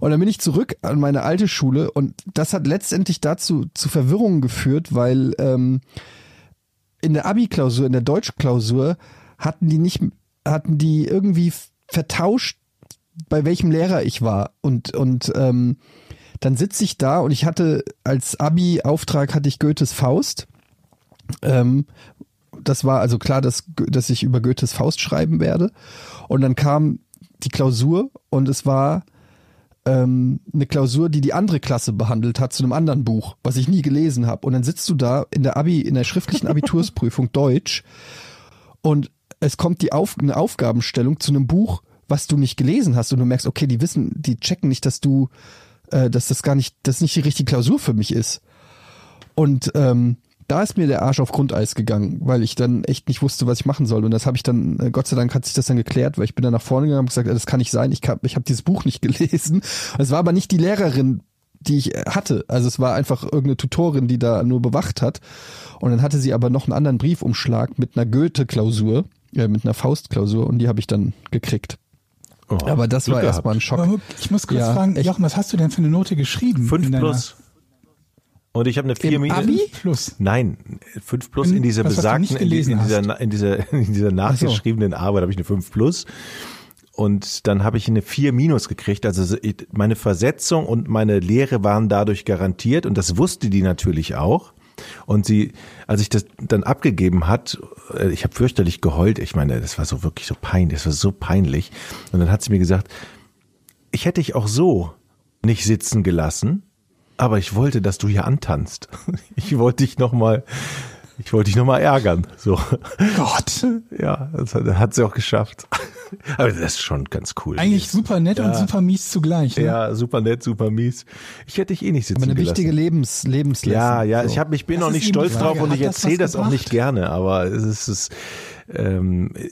Und dann bin ich zurück an meine alte Schule und das hat letztendlich dazu zu Verwirrungen geführt, weil ähm, in der Abi-Klausur, in der Deutschklausur hatten die nicht, hatten die irgendwie vertauscht, bei welchem Lehrer ich war. Und, und ähm, dann sitze ich da und ich hatte als Abi-Auftrag hatte ich Goethes Faust. Ähm, das war also klar, dass, dass ich über Goethes Faust schreiben werde. Und dann kam die Klausur und es war ähm, eine Klausur, die die andere Klasse behandelt hat zu einem anderen Buch, was ich nie gelesen habe. Und dann sitzt du da in der Abi, in der schriftlichen [LAUGHS] Abitursprüfung Deutsch und es kommt die Auf, eine Aufgabenstellung zu einem Buch, was du nicht gelesen hast und du merkst, okay, die wissen, die checken nicht, dass du, äh, dass das gar nicht, dass nicht die richtige Klausur für mich ist. Und ähm, da ist mir der Arsch auf Grundeis gegangen, weil ich dann echt nicht wusste, was ich machen soll. Und das habe ich dann, äh, Gott sei Dank hat sich das dann geklärt, weil ich bin dann nach vorne gegangen und gesagt, das kann nicht sein, ich, kann, ich habe dieses Buch nicht [LAUGHS] gelesen. Es war aber nicht die Lehrerin, die ich äh, hatte. Also es war einfach irgendeine Tutorin, die da nur bewacht hat. Und dann hatte sie aber noch einen anderen Briefumschlag mit einer Goethe-Klausur, äh, mit einer Faust-Klausur und die habe ich dann gekriegt. Oh, aber das Glück war gehabt. erstmal ein Schock. Ich muss kurz Ja, fragen. Jochen, was hast du denn für eine Note geschrieben? Fünf plus. Und ich habe eine vier Im Minus. Abi? Plus. Nein, fünf plus In- in dieser was, was besagten, nicht in, in, dieser, in dieser, [LAUGHS] in dieser nachgeschriebenen Arbeit habe ich eine fünf plus. Und dann habe ich eine vier minus gekriegt. Also so- meine Versetzung und meine Lehre waren dadurch garantiert und das wusste die natürlich auch. Und sie, als ich das dann abgegeben hat, äh, ich habe fürchterlich geheult. Ich meine, das war so wirklich so peinlich, das war so peinlich. Und dann hat sie mir gesagt, ich hätte dich auch so nicht sitzen gelassen, aber ich wollte, dass du hier antanzt. [LAUGHS] Ich wollte dich noch mal, ich wollte dich noch mal ärgern. So, Gott. ja, das hat, hat sie auch geschafft. Aber das ist schon ganz cool. Eigentlich super nett und super mies zugleich. Ne? ja, super nett, super mies. Ich hätte dich eh nicht sitzen Aber eine gelassen. wichtige Lebens, Lebenslesson. Ja, ja, So. ich hab, ich bin Das auch ist nicht stolz drauf und ich das erzähle was das auch nicht gerne, aber es ist, es, ähm, Das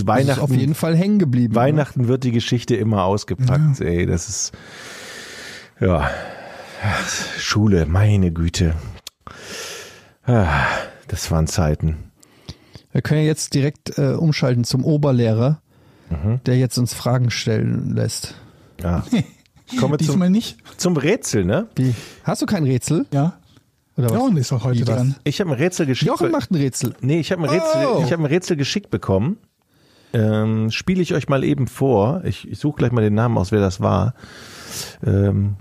ist Weihnachten, auf jeden Fall hängen geblieben. ne? Weihnachten wird die Geschichte immer ausgepackt, ey, das ist, ja, Schule, meine Güte. Ah, Das waren Zeiten. Wir können ja jetzt direkt äh, umschalten zum Oberlehrer, Mhm. der jetzt uns Fragen stellen lässt. Ja. [LAUGHS] Kommen wir zum, Diesmal nicht. zum Rätsel, ne? Wie? Hast du kein Rätsel? Ja. Oder was? Jochen ist auch heute dran. Ich habe ein Rätsel geschickt. Jochen macht ein Rätsel. Nee, ich habe ein Rätsel, Oh. ich habe ein Rätsel geschickt bekommen. Ähm, Spiele ich euch mal eben vor. Ich, ich suche gleich mal den Namen aus, wer das war. Ähm,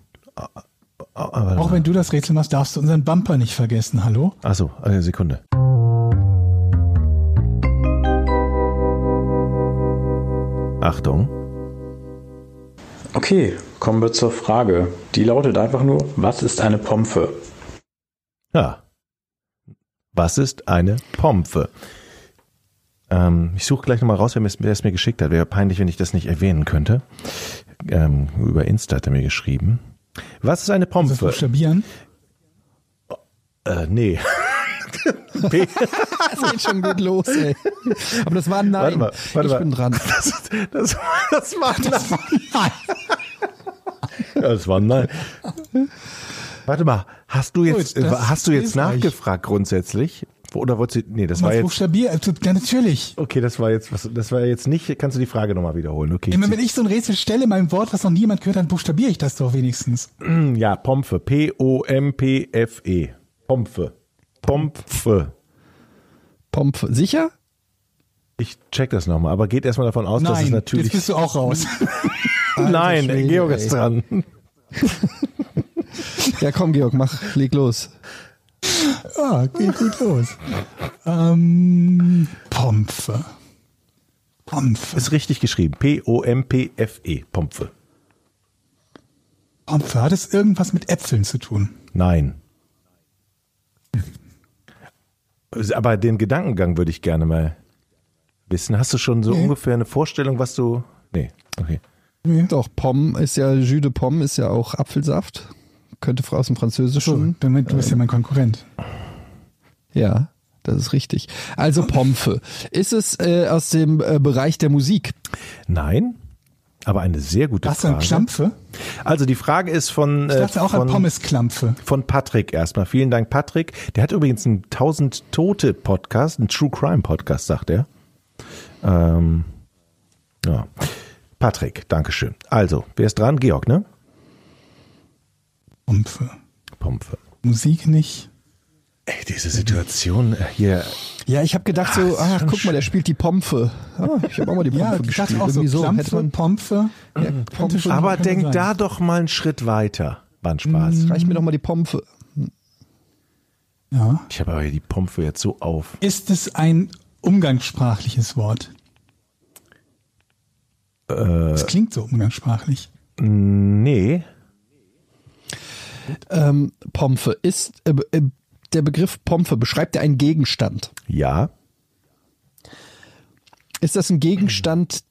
Auch mal. wenn du das Rätsel machst, darfst du unseren Bumper nicht vergessen. Hallo? Ach so, eine Sekunde. Achtung. Okay, kommen wir zur Frage. Die lautet einfach nur, was ist eine Pompe? Ja. Was ist eine Pompe? Ähm, ich suche gleich nochmal raus, wer es wer es mir geschickt hat. Wäre peinlich, wenn ich das nicht erwähnen könnte. Ähm, über Insta hat er mir geschrieben. Was ist eine Das Pompe? buchstabieren. Äh, nee. [LAUGHS] P Das geht schon gut los, ey. Aber das war ein Nein. Warte mal, warte ich mal. bin dran. Das, das, das war das war nein. [LAUGHS] Ja, das war nein. Warte mal, hast du jetzt, Gut, das hast du ist jetzt nachgefragt grundsätzlich? Oder wolltest du, nee, das war jetzt, buchstabieren. Ja, natürlich. okay, das war jetzt, was, das war jetzt nicht, kannst du die Frage nochmal wiederholen? Okay. Immer wenn ich so ein Rätsel stelle, mein Wort, was noch niemand gehört hat, buchstabiere ich das doch wenigstens. [CLEARS THROAT] Ja, Pompe. P-O-M-P-F-E. Pompe. Pompe. Pomp. Sicher? Ich check das nochmal, aber geht erstmal davon aus, dass es Nein, natürlich. jetzt bist du auch raus. [LAUGHS] Nein, Schwede, Georg ey. ist dran. Ja, komm, Georg, mach, leg los. Ah, geht gut los. Ähm, Pompe. Pompe. Ist richtig geschrieben. P-O-M-P-F-E. Pompe. Pompe. Hat es irgendwas mit Äpfeln zu tun? Nein. Aber den Gedankengang würde ich gerne mal wissen. Hast du schon so Nee. ungefähr eine Vorstellung, was du. Nee, okay. Doch, Pomme ist ja, Jus de Pomme ist ja auch Apfelsaft. Könnte aus dem So, Französischen. damit, du bist ja mein Konkurrent. Ja, das ist richtig. Also Pompe. Ist es äh, aus dem äh, Bereich der Musik? Nein, aber eine sehr gute Was denn Frage. Stampfe? Also die Frage ist von, Ich äh, dachte auch an von, Pommesklampfe. von Patrick erstmal. Vielen Dank, Patrick. Der hat übrigens einen 1000 Tote Podcast, einen True Crime Podcast, sagt er. Ähm, ja. Patrick, Dankeschön. Also, wer ist dran? Georg, ne? Pompfe. Pompfe. Musik nicht. Ey, diese Situation äh, hier. Ja, ich habe gedacht so, Ah, ach, schon guck mal, der spielt die Pompfe. Ah, ich habe auch mal die Ja, Pompfe ich gespielt. dachte auch so, Irgendwie so hätte Klampfe, man, Pompfe. ja, Pompfe. schon- Aber denk sein. da doch mal einen Schritt weiter. War ein Spaß. Reich mir doch mal die Pompfe. Ja. Ich habe aber hier die Pompfe jetzt so auf. Ist es ein umgangssprachliches Wort? Äh. Es klingt so umgangssprachlich. Nee. Ähm, Pompfe ist, äh, äh, der Begriff Pompfe beschreibt ja einen Gegenstand. Ja. Ist das ein Gegenstand,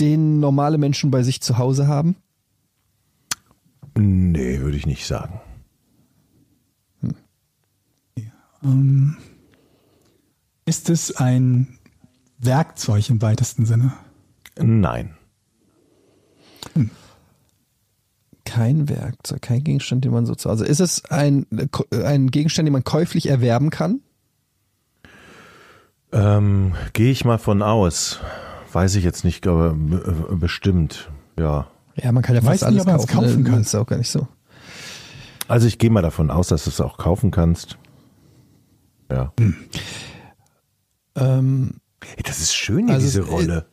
den normale Menschen bei sich zu Hause haben? Nee, würde ich nicht sagen. Ähm, ist es ein Werkzeug im weitesten Sinne? Nein. Kein Werkzeug, kein Gegenstand, den man so zu Hause. Ist es ein, ein Gegenstand, den man käuflich erwerben kann? Ähm, Gehe ich mal von aus. Weiß ich jetzt nicht, aber äh, bestimmt. Ja. Ja, man kann ja Weiß fast nicht, alles ob man es kaufen. kaufen ne? kann. Das ist auch gar nicht so. Also ich gehe mal davon aus, dass du es auch kaufen kannst. Ja. Ähm, Ey, das ist schön hier, Also diese es- Rolle,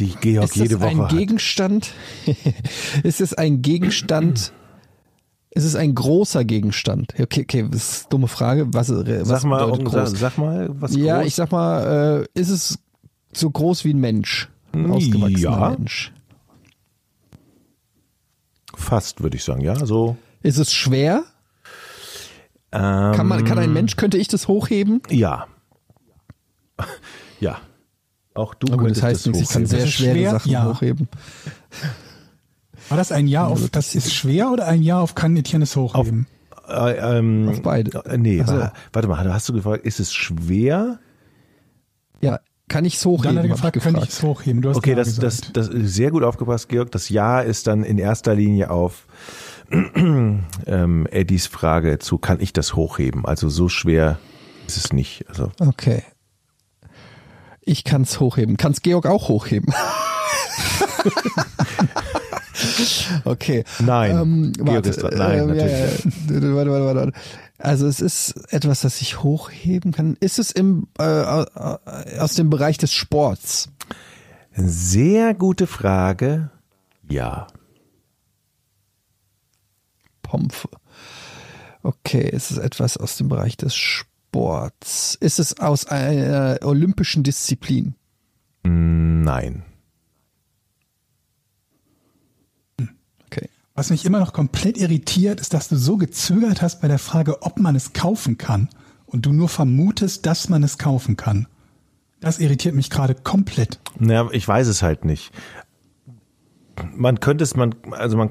die Georg ist jede es Woche ein hat. Gegenstand? [LAUGHS] ist es ein Gegenstand? Ist es ein großer Gegenstand? Okay, okay, das ist eine dumme Frage. Was, was Sag mal, bedeutet um, groß? sag, sag mal, was ja, groß? ich sag mal, äh, ist es so groß wie ein Mensch? Ein ausgewachsener Ja. Mensch. Fast, würde ich sagen, ja. So. Ist es schwer? Ähm, Kann man, kann ein Mensch, könnte ich das hochheben? Ja. [LAUGHS] ja. Auch du gut, das heißt ich kann hochheben. sehr Das ist schwere schwer? Sachen Ja. hochheben. War das ein Jahr auf, das ist schwer oder ein Jahr auf kann Etienne es hochheben? Äh, ähm, Auf beide. äh, Nee, Ach so. wa- warte mal, hast du gefragt, ist es schwer? Ja, kann ich es hochheben? Dann hat er gefragt, ich könnte ich es hochheben? Du hast Okay, ja das, das, das ist sehr gut aufgepasst, Georg. Das Ja ist dann in erster Linie auf [CLEARS THROAT] ähm, Eddies Frage zu, kann ich das hochheben? Also so schwer ist es nicht. Also Okay. Ich kann es hochheben. Kann es Georg auch hochheben? [LAUGHS] okay. Nein. Ähm, Georg warte, ist dran. Nein, natürlich ja, ja. Warte, warte, warte. Also es ist etwas, das ich hochheben kann. Ist es im, äh, äh, aus dem Bereich des Sports? sehr gute Frage. Ja. Pompfe. Okay, ist es etwas aus dem Bereich des Sports? Ist es aus einer olympischen Disziplin? Nein. Okay. Was mich immer noch komplett irritiert, ist, dass du so gezögert hast bei der Frage, ob man es kaufen kann und du nur vermutest, dass man es kaufen kann. Das irritiert mich gerade komplett. Na, ich weiß es halt nicht. Man könnte es, man, also man,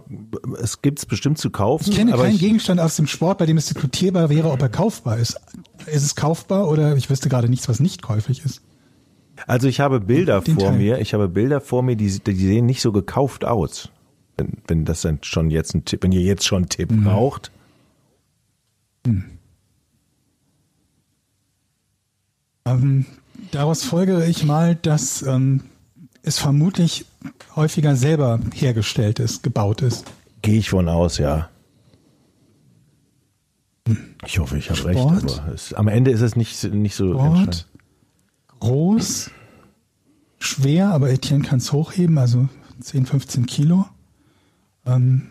es gibt es bestimmt zu kaufen. Ich kenne aber keinen ich, Gegenstand aus dem Sport, bei dem es diskutierbar wäre, ob er kaufbar ist. Ist es kaufbar oder ich wüsste gerade nichts, was nicht käuflich ist? Also ich habe Bilder Den vor Teil. mir, ich habe Bilder vor mir, die, die sehen nicht so gekauft aus. Wenn, wenn das dann schon jetzt ein Tipp, wenn ihr jetzt schon einen Tipp Mhm. braucht. Ähm, daraus folgere ich mal, dass ähm, es vermutlich häufiger selber hergestellt ist, gebaut ist. Gehe ich von aus, ja. Ich hoffe, ich habe recht, aber es, am Ende ist es nicht, nicht so Sport, groß, schwer, aber Etienne kann es hochheben, also 10, 15 Kilo. Ähm,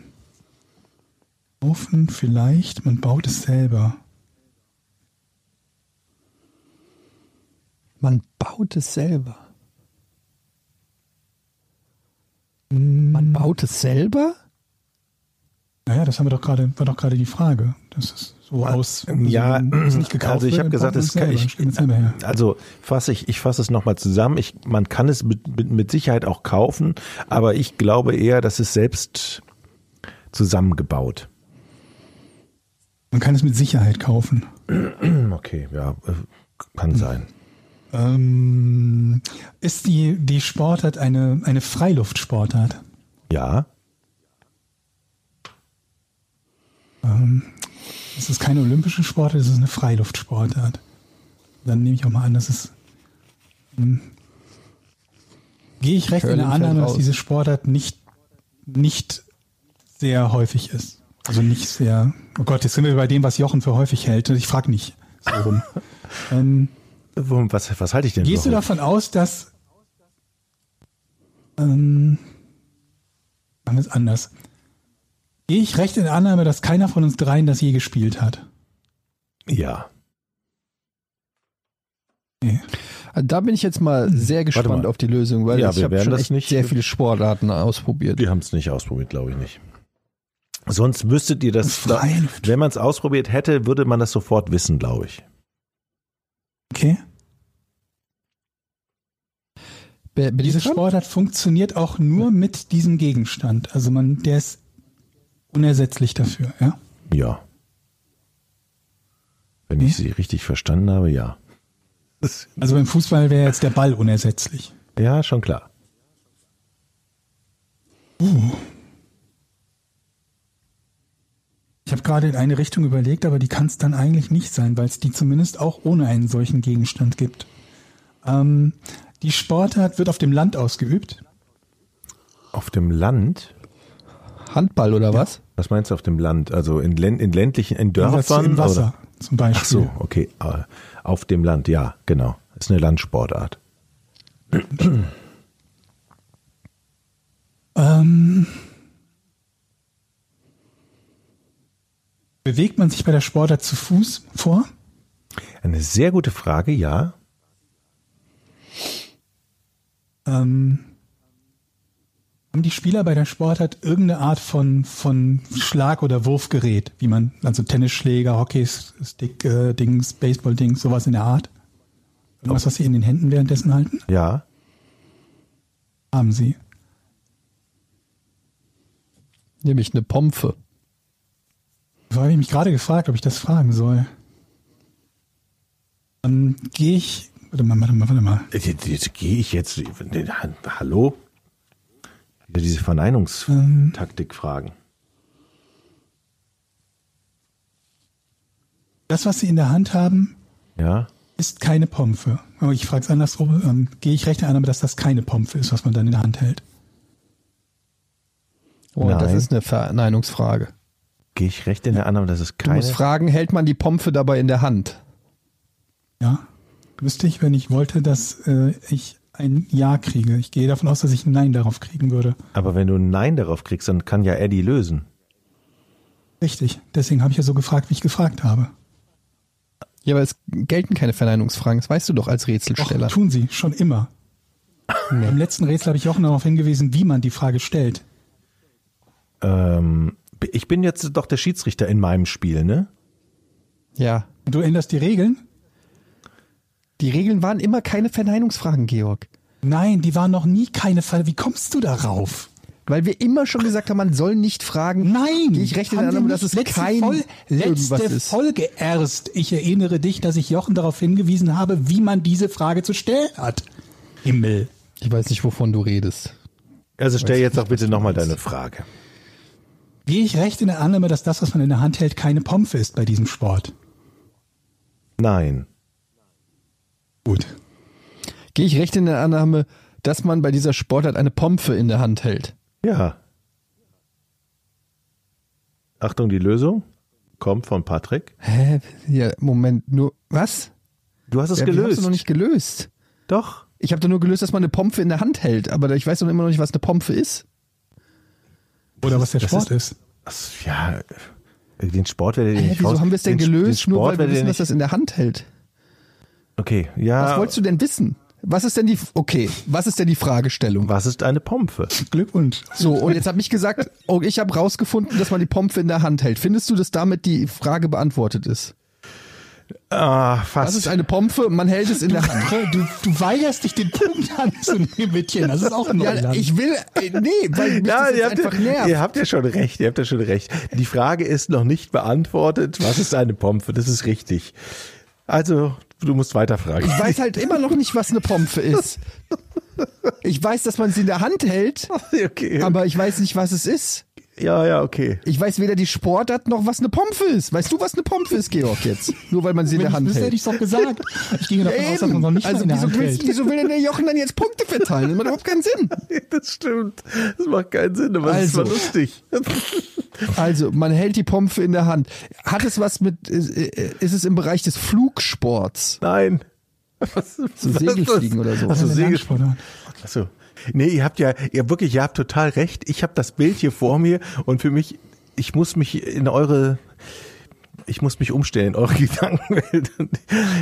Ofen vielleicht, man baut es selber. Man baut es selber. Man baut es selber? Naja, das haben wir doch gerade, war doch gerade die Frage. Das ist so aus. Ja, also, wenn es nicht gekauft also ich habe gesagt, es kann, ich, her. also fasse ich, ich fasse es nochmal zusammen. Ich, man kann es mit, mit, mit Sicherheit auch kaufen, aber ich glaube eher, dass es selbst zusammengebaut. Man kann es mit Sicherheit kaufen. [CLEARS THROAT] Okay, ja, äh, kann sein. Ähm, ist die, die Sportart eine, eine Freiluftsportart? Ja, ähm, es ist keine olympische Sportart, es ist eine Freiluftsportart. Dann nehme ich auch mal an, dass es. Ähm, gehe ich recht in der Curling Annahme, dass diese Sportart nicht, nicht sehr häufig ist. Also nicht sehr. Oh Gott, jetzt sind wir bei dem, was Jochen für häufig hält. Ich frage nicht so rum. [LAUGHS] ähm, Was, was halte ich denn Gehst du davon aus, dass ähm, machen wir es anders. Gehe ich recht in der Annahme, dass keiner von uns dreien das je gespielt hat? Ja. Nee. Da bin ich jetzt mal sehr gespannt mal. auf die Lösung, weil Ja, ich wir habe schon echt nicht- sehr viele Sportarten ausprobiert. Wir haben es nicht ausprobiert, glaube ich nicht. Sonst müsstet ihr das, Freiluft. wenn man es ausprobiert hätte, würde man das sofort wissen, glaube ich. Okay. Be- Diese? Sportart funktioniert auch nur mit diesem Gegenstand. Also man, der ist unersetzlich dafür, ja? Ja. Wenn ich sie richtig verstanden habe, ja. Also beim Fußball wäre jetzt der Ball unersetzlich. Ja, schon klar. Ich habe gerade in eine Richtung überlegt, aber die kann es dann eigentlich nicht sein, weil es die zumindest auch ohne einen solchen Gegenstand gibt. Ähm, die Sportart wird auf dem Land ausgeübt. Auf dem Land, Handball oder was? was meinst du auf dem Land? Also in, in ländlichen, in Dörfern? Im Wasser Oder? zum Beispiel. Ach so, okay. äh, Auf dem Land, ja, genau. Ist eine Landsportart. Ähm, bewegt man sich bei der Sportart zu Fuß vor? Eine sehr gute Frage, ja. Ähm, haben die Spieler bei der Sportart irgendeine Art von, von Schlag- oder Wurfgerät, wie man, also Tennisschläger, Hockeystick, äh, Dings, Baseball-Dings, sowas in der Art? Irgendwas, was sie in den Händen währenddessen halten? Ja. Haben sie. Nämlich eine Pompe. So habe ich mich gerade gefragt, ob ich das fragen soll. Dann gehe ich. Warte mal, warte mal, warte mal. Jetzt, jetzt gehe ich jetzt. Hallo? Wieder diese Ähm. Verneinungstaktik fragen. Das, was sie in der Hand haben, Ja. ist keine Pompe. Aber ich frage es andersrum. Ähm, gehe ich recht in Annahme, dass das keine Pompe ist, was man dann in der Hand hält? Oh, das Nein. ist eine Verneinungsfrage. Gehe ich recht in der Annahme, dass es Du keine. musst fragen, hält man die Pompe dabei in der Hand? Ja. Müsste ich, wenn ich wollte, dass äh, ich ein Ja kriege. Ich gehe davon aus, dass ich ein Nein darauf kriegen würde. Aber wenn du ein Nein darauf kriegst, dann kann ja Eddie lösen. Richtig. Deswegen habe ich ja so gefragt, wie ich gefragt habe. Ja, aber es gelten keine Verneinungsfragen. Das weißt du doch als Doch, Rätselsteller. tun sie, schon immer. [LAUGHS] Im letzten Rätsel habe ich auch noch darauf hingewiesen, wie man die Frage stellt. Ähm, ich bin jetzt doch der Schiedsrichter in meinem Spiel, ne? Ja. Du änderst die Regeln? Die Regeln waren immer keine Verneinungsfragen, Georg. Nein, die waren noch nie keine Fall. Wie kommst du darauf? Weil wir immer schon gesagt haben, man soll nicht fragen. Nein, ich recht in haben Annahme, dass nicht. es letzte kein Fol letzte. Folge erst. Ich erinnere dich, dass ich Jochen darauf hingewiesen habe, wie man diese Frage zu stellen hat. Himmel. Ich weiß nicht, wovon du redest. Also stell jetzt doch bitte nochmal deine Frage. Gehe ich recht in der Annahme, dass das, was man in der Hand hält, keine Pompe ist bei diesem Sport? Nein. Gut. Gehe ich recht in der Annahme, dass man bei dieser Sportart eine Pompe in der Hand hält? Ja. Achtung, die Lösung kommt von Patrick. Hä? Ja, Moment, nur, was? Du hast es Ja, wie Hast gelöst. du noch nicht gelöst. Doch. Ich habe doch nur gelöst, dass man eine Pompe in der Hand hält, aber ich weiß doch immer noch nicht, was eine Pompe ist. Oder was der das Sport ist. Ach, ja, den Sport werdet ihr Hä, nicht wieso raus- haben wir es denn den, gelöst, den nur weil wir wissen, dass das in der Hand hält? Okay, ja. Was wolltest du denn wissen? Was ist denn die, okay, was ist denn die Fragestellung? Was ist eine Pompe? Glückwunsch. So, und jetzt habe ich gesagt, oh, ich habe rausgefunden, dass man die Pompe in der Hand hält. Findest du, dass damit die Frage beantwortet ist? Ah, Was fast. ist eine Pompe? Man hält es in der Hand. Du, du weigerst dich, den Punkt [LAUGHS] anzunehmen, Mädchen. Das ist auch Neuland. Ja, ich will, äh, nee, weil mich ja, das ihr habt, einfach ja, nervt. ihr habt ja schon recht, ihr habt ja schon recht. Die Frage ist noch nicht beantwortet. Was ist eine Pompe? Das ist richtig. Also, du musst weiterfragen. Ich weiß halt immer noch nicht, was eine Pompe ist. Ich weiß, dass man sie in der Hand hält, [LAUGHS] okay. aber ich weiß nicht, was es ist. Ja, ja, okay. Ich weiß weder die Sportart noch was eine Pompe ist. Weißt du, was eine Pompe ist, Georg, jetzt? Nur weil man sie in der Hand wüsste, hätte hält. ich doch gesagt. Ich gehe davon aus, dass man noch nicht also mal in der wieso, Hand willst, hält. wieso will denn der Jochen dann jetzt Punkte verteilen? Das macht überhaupt keinen Sinn. [LAUGHS] Das stimmt. Das macht keinen Sinn, aber das Also. war lustig. [LAUGHS] Also, man hält die Pompe in der Hand. Hat es was mit, ist, ist es im Bereich des Flugsports? Nein. Was, So Segelfliegen oder so. Eine Segelfliegen. Langsportart. Achso. Nee, ihr habt ja, ihr wirklich, ihr habt total recht. Ich habe das Bild hier vor mir und für mich, ich muss mich in eure, ich muss mich umstellen in eure [LAUGHS] Gedankenwelt.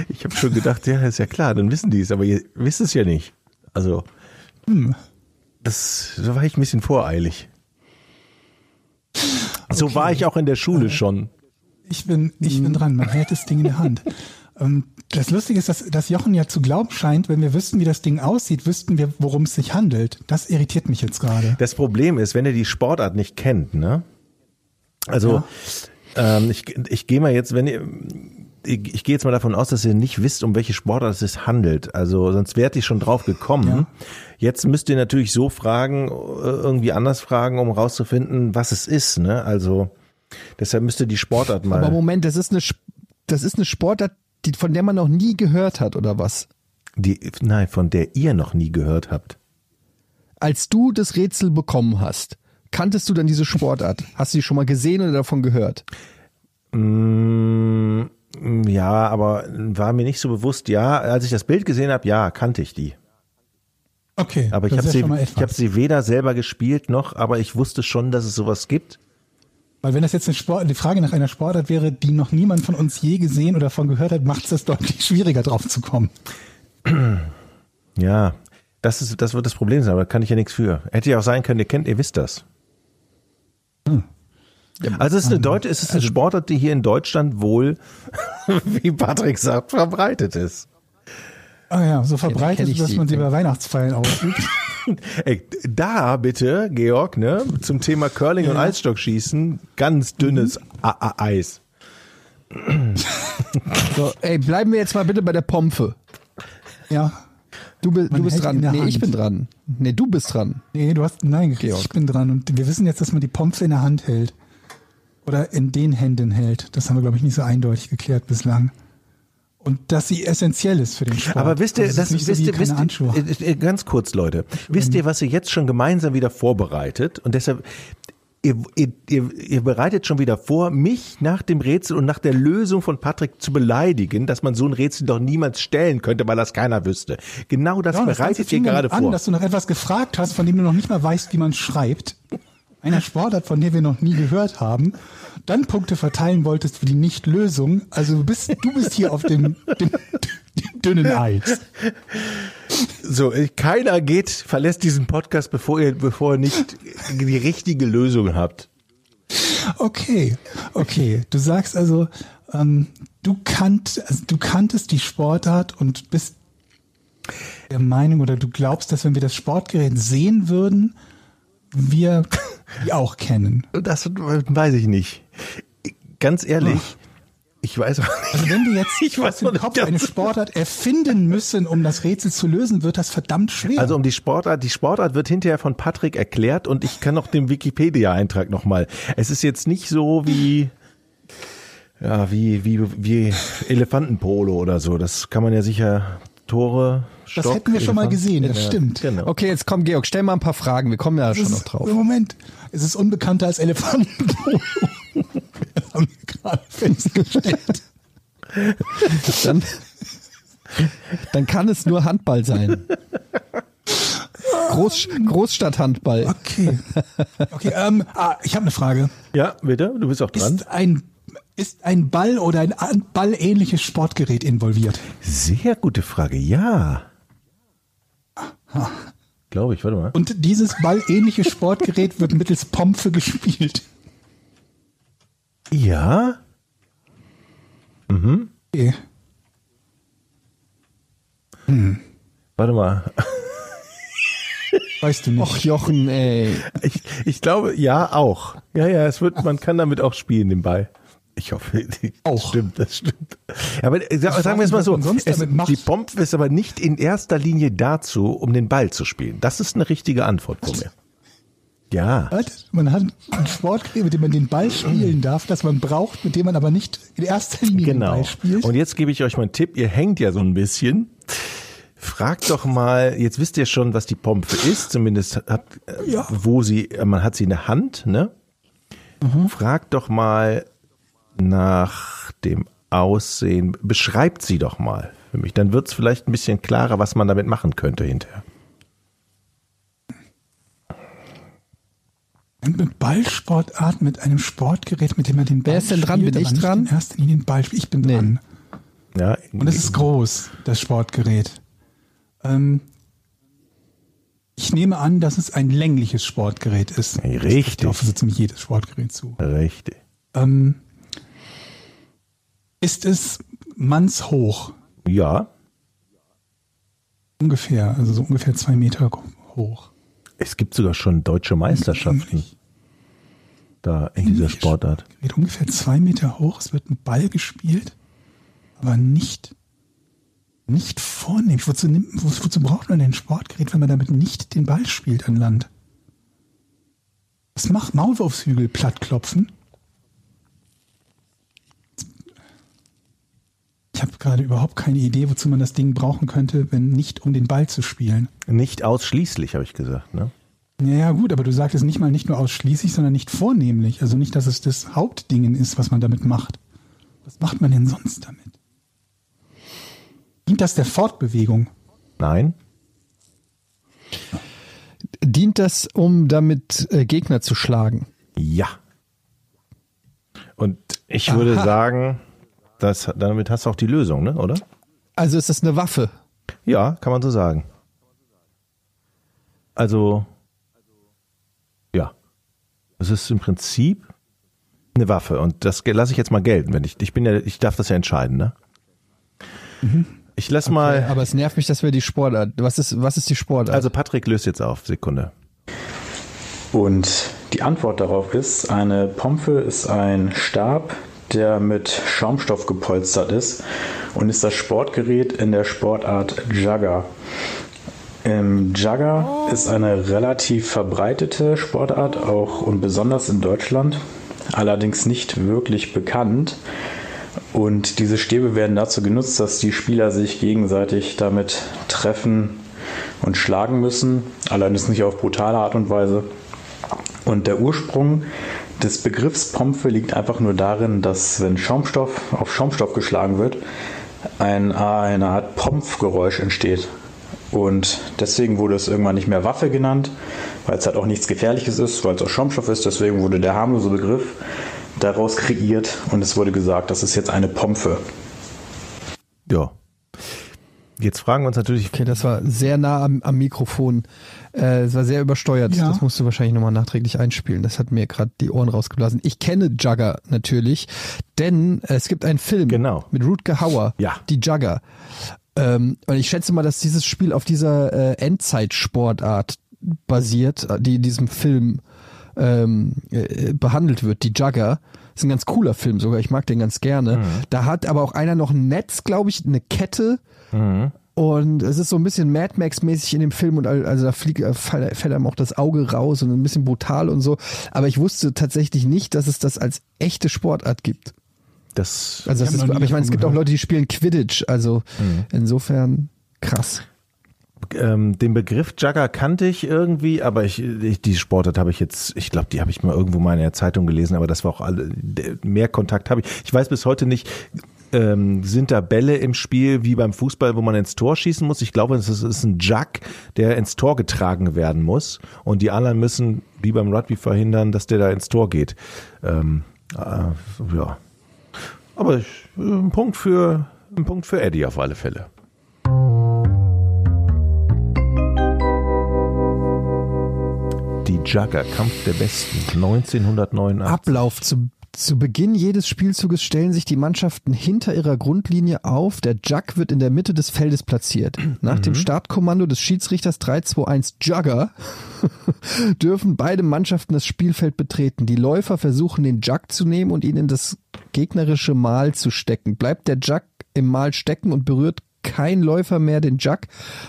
Ich habe schon gedacht, ja, ist ja klar, dann wissen die es, aber ihr wisst es ja nicht. Also, das, da war ich ein bisschen voreilig. So war ich auch in der Schule schon. Ich bin, ich bin dran. Man hält das Ding in der Hand. [LAUGHS] Ähm, das Lustige ist, dass, dass Jochen ja zu glauben scheint, wenn wir wüssten, wie das Ding aussieht, wüssten wir, worum es sich handelt. Das irritiert mich jetzt gerade. Das Problem ist, wenn ihr die Sportart nicht kennt, ne? Also ähm, ich, ich gehe mal jetzt, wenn ihr ich, ich gehe jetzt mal davon aus, dass ihr nicht wisst, um welche Sportart es sich handelt. Also sonst wärt ihr schon drauf gekommen. Jetzt müsst ihr natürlich so fragen, äh, irgendwie anders fragen, um rauszufinden, was es ist. Ne? Also deshalb müsst ihr die Sportart mal. Aber Moment, das ist eine, das ist eine Sportart, die, von der man noch nie gehört hat, oder was? die, nein, von der ihr noch nie gehört habt. Als du das Rätsel bekommen hast, kanntest du dann diese Sportart? Hast du die schon mal gesehen oder davon gehört? Mm, ja, aber war mir nicht so bewusst. Ja, als ich das Bild gesehen habe, ja, kannte ich die. Okay, Aber ich das habe ja sie, ich habe sie weder selber gespielt noch, aber ich wusste schon, dass es sowas gibt. Weil wenn das jetzt eine, Sport, die Frage nach einer Sportart wäre, die noch niemand von uns je gesehen oder von gehört hat, macht es das deutlich schwieriger drauf zu kommen. Ja, das ist, das wird das Problem sein, aber da kann ich ja nichts für. Hätte ja auch sein können, ihr kennt, ihr wisst das. Also es ist eine Deutsche, es ist eine Sportart, die hier in Deutschland wohl, [LAUGHS] wie Patrick sagt, verbreitet ist. Ah ja, so verbreitet, ich dass man sie bei Weihnachtsfeiern ausübt. [LAUGHS] [LAUGHS] Ey, da bitte, Georg, ne, zum Thema Curling und Eisstockschießen, ganz dünnes A -A Eis. [CLEARS THROAT] So, ey, bleiben wir jetzt mal bitte bei der Pompe. ja. Du, bi- du bist dran. Nee, ich Hand. bin dran. Nee, du bist dran. Nee, du hast, nein, Georg. ich bin dran. Und wir wissen jetzt, dass man die Pompe in der Hand hält. Oder in den Händen hält. Das haben wir, glaube ich, nicht so eindeutig geklärt bislang. Und dass sie essentiell ist für den Sport. Aber wisst ihr, Also das ist so wisst wie ihr, wisst ihr, äh, äh, ganz kurz, Leute, wisst ihr, was ihr jetzt schon gemeinsam wieder vorbereitet? Und deshalb, ihr, ihr, ihr, bereitet schon wieder vor, mich nach dem Rätsel und nach der Lösung von Patrick zu beleidigen, dass man so ein Rätsel doch niemals stellen könnte, weil das keiner wüsste. Genau das Ja, das bereitet ihr gerade an, vor. dass du nach etwas gefragt hast, von dem du noch nicht mal weißt, wie man schreibt. Einer Sportart, von der wir noch nie gehört haben. Dann Punkte verteilen wolltest für die Nichtlösung. Also du bist, du bist hier auf dem, dem, dem dünnen Eis. So, äh, keiner geht, verlässt diesen Podcast, bevor ihr, bevor ihr nicht die richtige Lösung habt. Okay, okay. Du sagst also, ähm, du, kannt, also du kanntest die Sportart und bist der Meinung oder du glaubst, dass wenn wir das Sportgerät sehen würden, wir [LAUGHS] die auch kennen. Das weiß ich nicht. Ganz ehrlich, ich weiß auch nicht. Also wenn wir jetzt [LAUGHS] Ich aus dem Kopf eine Sportart erfinden müssen, um das Rätsel zu lösen, wird das verdammt schwer. Also um die Sportart, die Sportart wird hinterher von Patrick erklärt und ich kann noch den Wikipedia-Eintrag nochmal. Es ist jetzt nicht so wie, ja, wie, wie, wie Elefantenpolo oder so. Das kann man ja sicher Tore, das Stock, hätten wir schon mal gesehen, das stimmt. Genau. Okay, jetzt komm, Georg, stell mal ein paar Fragen. Wir kommen ja Das schon ist- noch drauf. Moment, es ist unbekannter als Elefantenpolo. das [LAUGHS] haben wir gerade festgestellt. Dann, dann kann es nur Handball sein. Groß, Großstadthandball. Okay. Okay, ähm, ah, ich habe eine Frage. Ja, bitte, du bist auch dran. Ist ein, ist ein Ball oder ein ballähnliches Sportgerät involviert? Sehr gute Frage, ja. [LAUGHS] Glaube ich, warte mal. Und dieses ballähnliche Sportgerät wird mittels Pompe gespielt. Ja? Okay. Warte mal. Weißt du nicht. Och, Jochen, ey. Ich, ich glaube, ja, auch. Ja, ja, es wird, man kann damit auch spielen, den Ball. Ich hoffe, [LAUGHS] das Auch. stimmt, das stimmt. Aber äh, sag- Ich sagen wir es mal so, es, die Pompe ist aber nicht in erster Linie dazu, um den Ball zu spielen. Das ist eine richtige Antwort von mir. Ja. Was? Man hat ein Sportgerät, mit dem man den Ball spielen darf, das man braucht, mit dem man aber nicht in erster Linie den Genau. Ball spielt. Und jetzt gebe ich euch mal einen Tipp. Ihr hängt ja so ein bisschen. Fragt doch mal, jetzt wisst ihr schon, was die Pompe ist, zumindest habt, äh, Ja. wo sie, äh, man hat sie in der Hand, ne? Fragt doch mal nach dem Aussehen, beschreibt sie doch mal für mich. Dann wird es vielleicht ein bisschen klarer, was man damit machen könnte hinterher. Eine Ballsportart mit einem Sportgerät, mit dem man den Ball Wer ist denn dran? spielt, Bin ich dran? in erster Linie den Ball. Ich bin Nee. dran. Ja, Und es ist groß, das Sportgerät. Ähm, ich nehme an, dass es ein längliches Sportgerät ist. Richtig. Ich glaube, so ziemlich jedes Sportgerät zu. richtig. Ähm, ist es mannshoch? Ja, Ungefähr, also so ungefähr zwei Meter hoch. es gibt sogar schon deutsche Meisterschaften da in dieser. Sportart. Gerät ungefähr zwei Meter hoch. Es wird ein Ball gespielt, aber nicht, nicht vornehm. Wozu, nimmt, wozu braucht man denn ein Sportgerät, wenn man damit nicht den Ball spielt an Land? Was macht Maulwurfshügel plattklopfen? Ich habe gerade überhaupt keine Idee, wozu man das Ding brauchen könnte, wenn nicht um den Ball zu spielen. Nicht ausschließlich, habe ich gesagt. Ne? Ja, ja, gut, aber du sagtest nicht mal nicht nur ausschließlich, sondern nicht vornehmlich. Also nicht, dass es das Hauptdingen ist, was man damit macht. Was macht man denn sonst damit? Dient das der Fortbewegung? Nein? Dient das, um damit äh, Gegner zu schlagen? Ja. Und ich würde Aha. sagen, das, damit hast du auch die Lösung, ne? oder? Also ist das eine Waffe? Ja, kann man so sagen. Also, ja. Es ist im Prinzip eine Waffe und das lasse ich jetzt mal gelten, wenn ich, ich bin ja, ich darf das ja entscheiden, ne? Ich lass mal, Aber es nervt mich, dass wir die Sportart. Was ist, was ist die Sportart? also Patrick löst jetzt auf, Sekunde. Und die Antwort darauf ist, eine Pompe ist ein Stab, der mit Schaumstoff gepolstert ist und ist das Sportgerät in der Sportart Jugger. Ähm, Jugger ist eine relativ verbreitete Sportart, auch und besonders in Deutschland, allerdings nicht wirklich bekannt. Und diese Stäbe werden dazu genutzt, dass die Spieler sich gegenseitig damit treffen und schlagen müssen, allerdings nicht auf brutale Art und Weise. Und der Ursprung des Begriffs Pompe liegt einfach nur darin, dass wenn Schaumstoff auf Schaumstoff geschlagen wird, ein, eine Art Pompfgeräusch entsteht. Und deswegen wurde es irgendwann nicht mehr Waffe genannt, weil es halt auch nichts Gefährliches ist, weil es aus Schaumstoff ist. Deswegen wurde der harmlose Begriff daraus kreiert und es wurde gesagt, das ist jetzt eine Pompe. Ja. Jetzt fragen wir uns natürlich, okay, das war sehr nah am, am Mikrofon. Äh, es war sehr übersteuert. Ja. Das musst du wahrscheinlich nochmal nachträglich einspielen. Das hat mir gerade die Ohren rausgeblasen. Ich kenne Jugger natürlich, denn es gibt einen Film Genau. mit Rutger Hauer, Ja. die Jugger. Ähm, und ich schätze mal, dass dieses Spiel auf dieser äh, Endzeitsportart basiert, die in diesem Film ähm, äh, behandelt wird, die Jugger. Ist ein ganz cooler Film sogar, ich mag den ganz gerne. Da hat aber auch einer noch ein Netz, glaube ich, eine Kette. Und es ist so ein bisschen Mad Max-mäßig in dem Film und also da fliegt, äh, fällt einem auch das Auge raus und ein bisschen brutal und so. Aber ich wusste tatsächlich nicht, dass es das als echte Sportart gibt. das, Also das ist, aber ich meine, es gibt auch. Leute, die spielen Quidditch. Also insofern krass. ähm, den Begriff Jugger kannte ich irgendwie, aber ich, ich die Sportart habe ich jetzt, ich glaube, die habe ich mal irgendwo mal in der Zeitung gelesen, aber das war auch alle, mehr Kontakt habe ich. Ich weiß bis heute nicht, ähm, sind da Bälle im Spiel wie beim Fußball, wo man ins Tor schießen muss? Ich glaube, es ist, ein Jug, der ins Tor getragen werden muss und die anderen müssen, wie beim Rugby, verhindern, dass der da ins Tor geht. Ähm, äh, ja. Aber ich, äh, ein Punkt für ein Punkt für Eddie auf alle Fälle. Die Jugger, Kampf der Besten, 1989. Ablauf zu, zu Beginn jedes Spielzuges stellen sich die Mannschaften hinter ihrer Grundlinie auf. Der Jug wird in der Mitte des Feldes platziert. Nach dem Startkommando des Schiedsrichters 3-2-1 Jugger [LAUGHS] dürfen beide Mannschaften das Spielfeld betreten. Die Läufer versuchen den Jug zu nehmen und ihn in das gegnerische Mal zu stecken. Bleibt der Jug im Mal stecken und berührt kein Läufer mehr den Jug,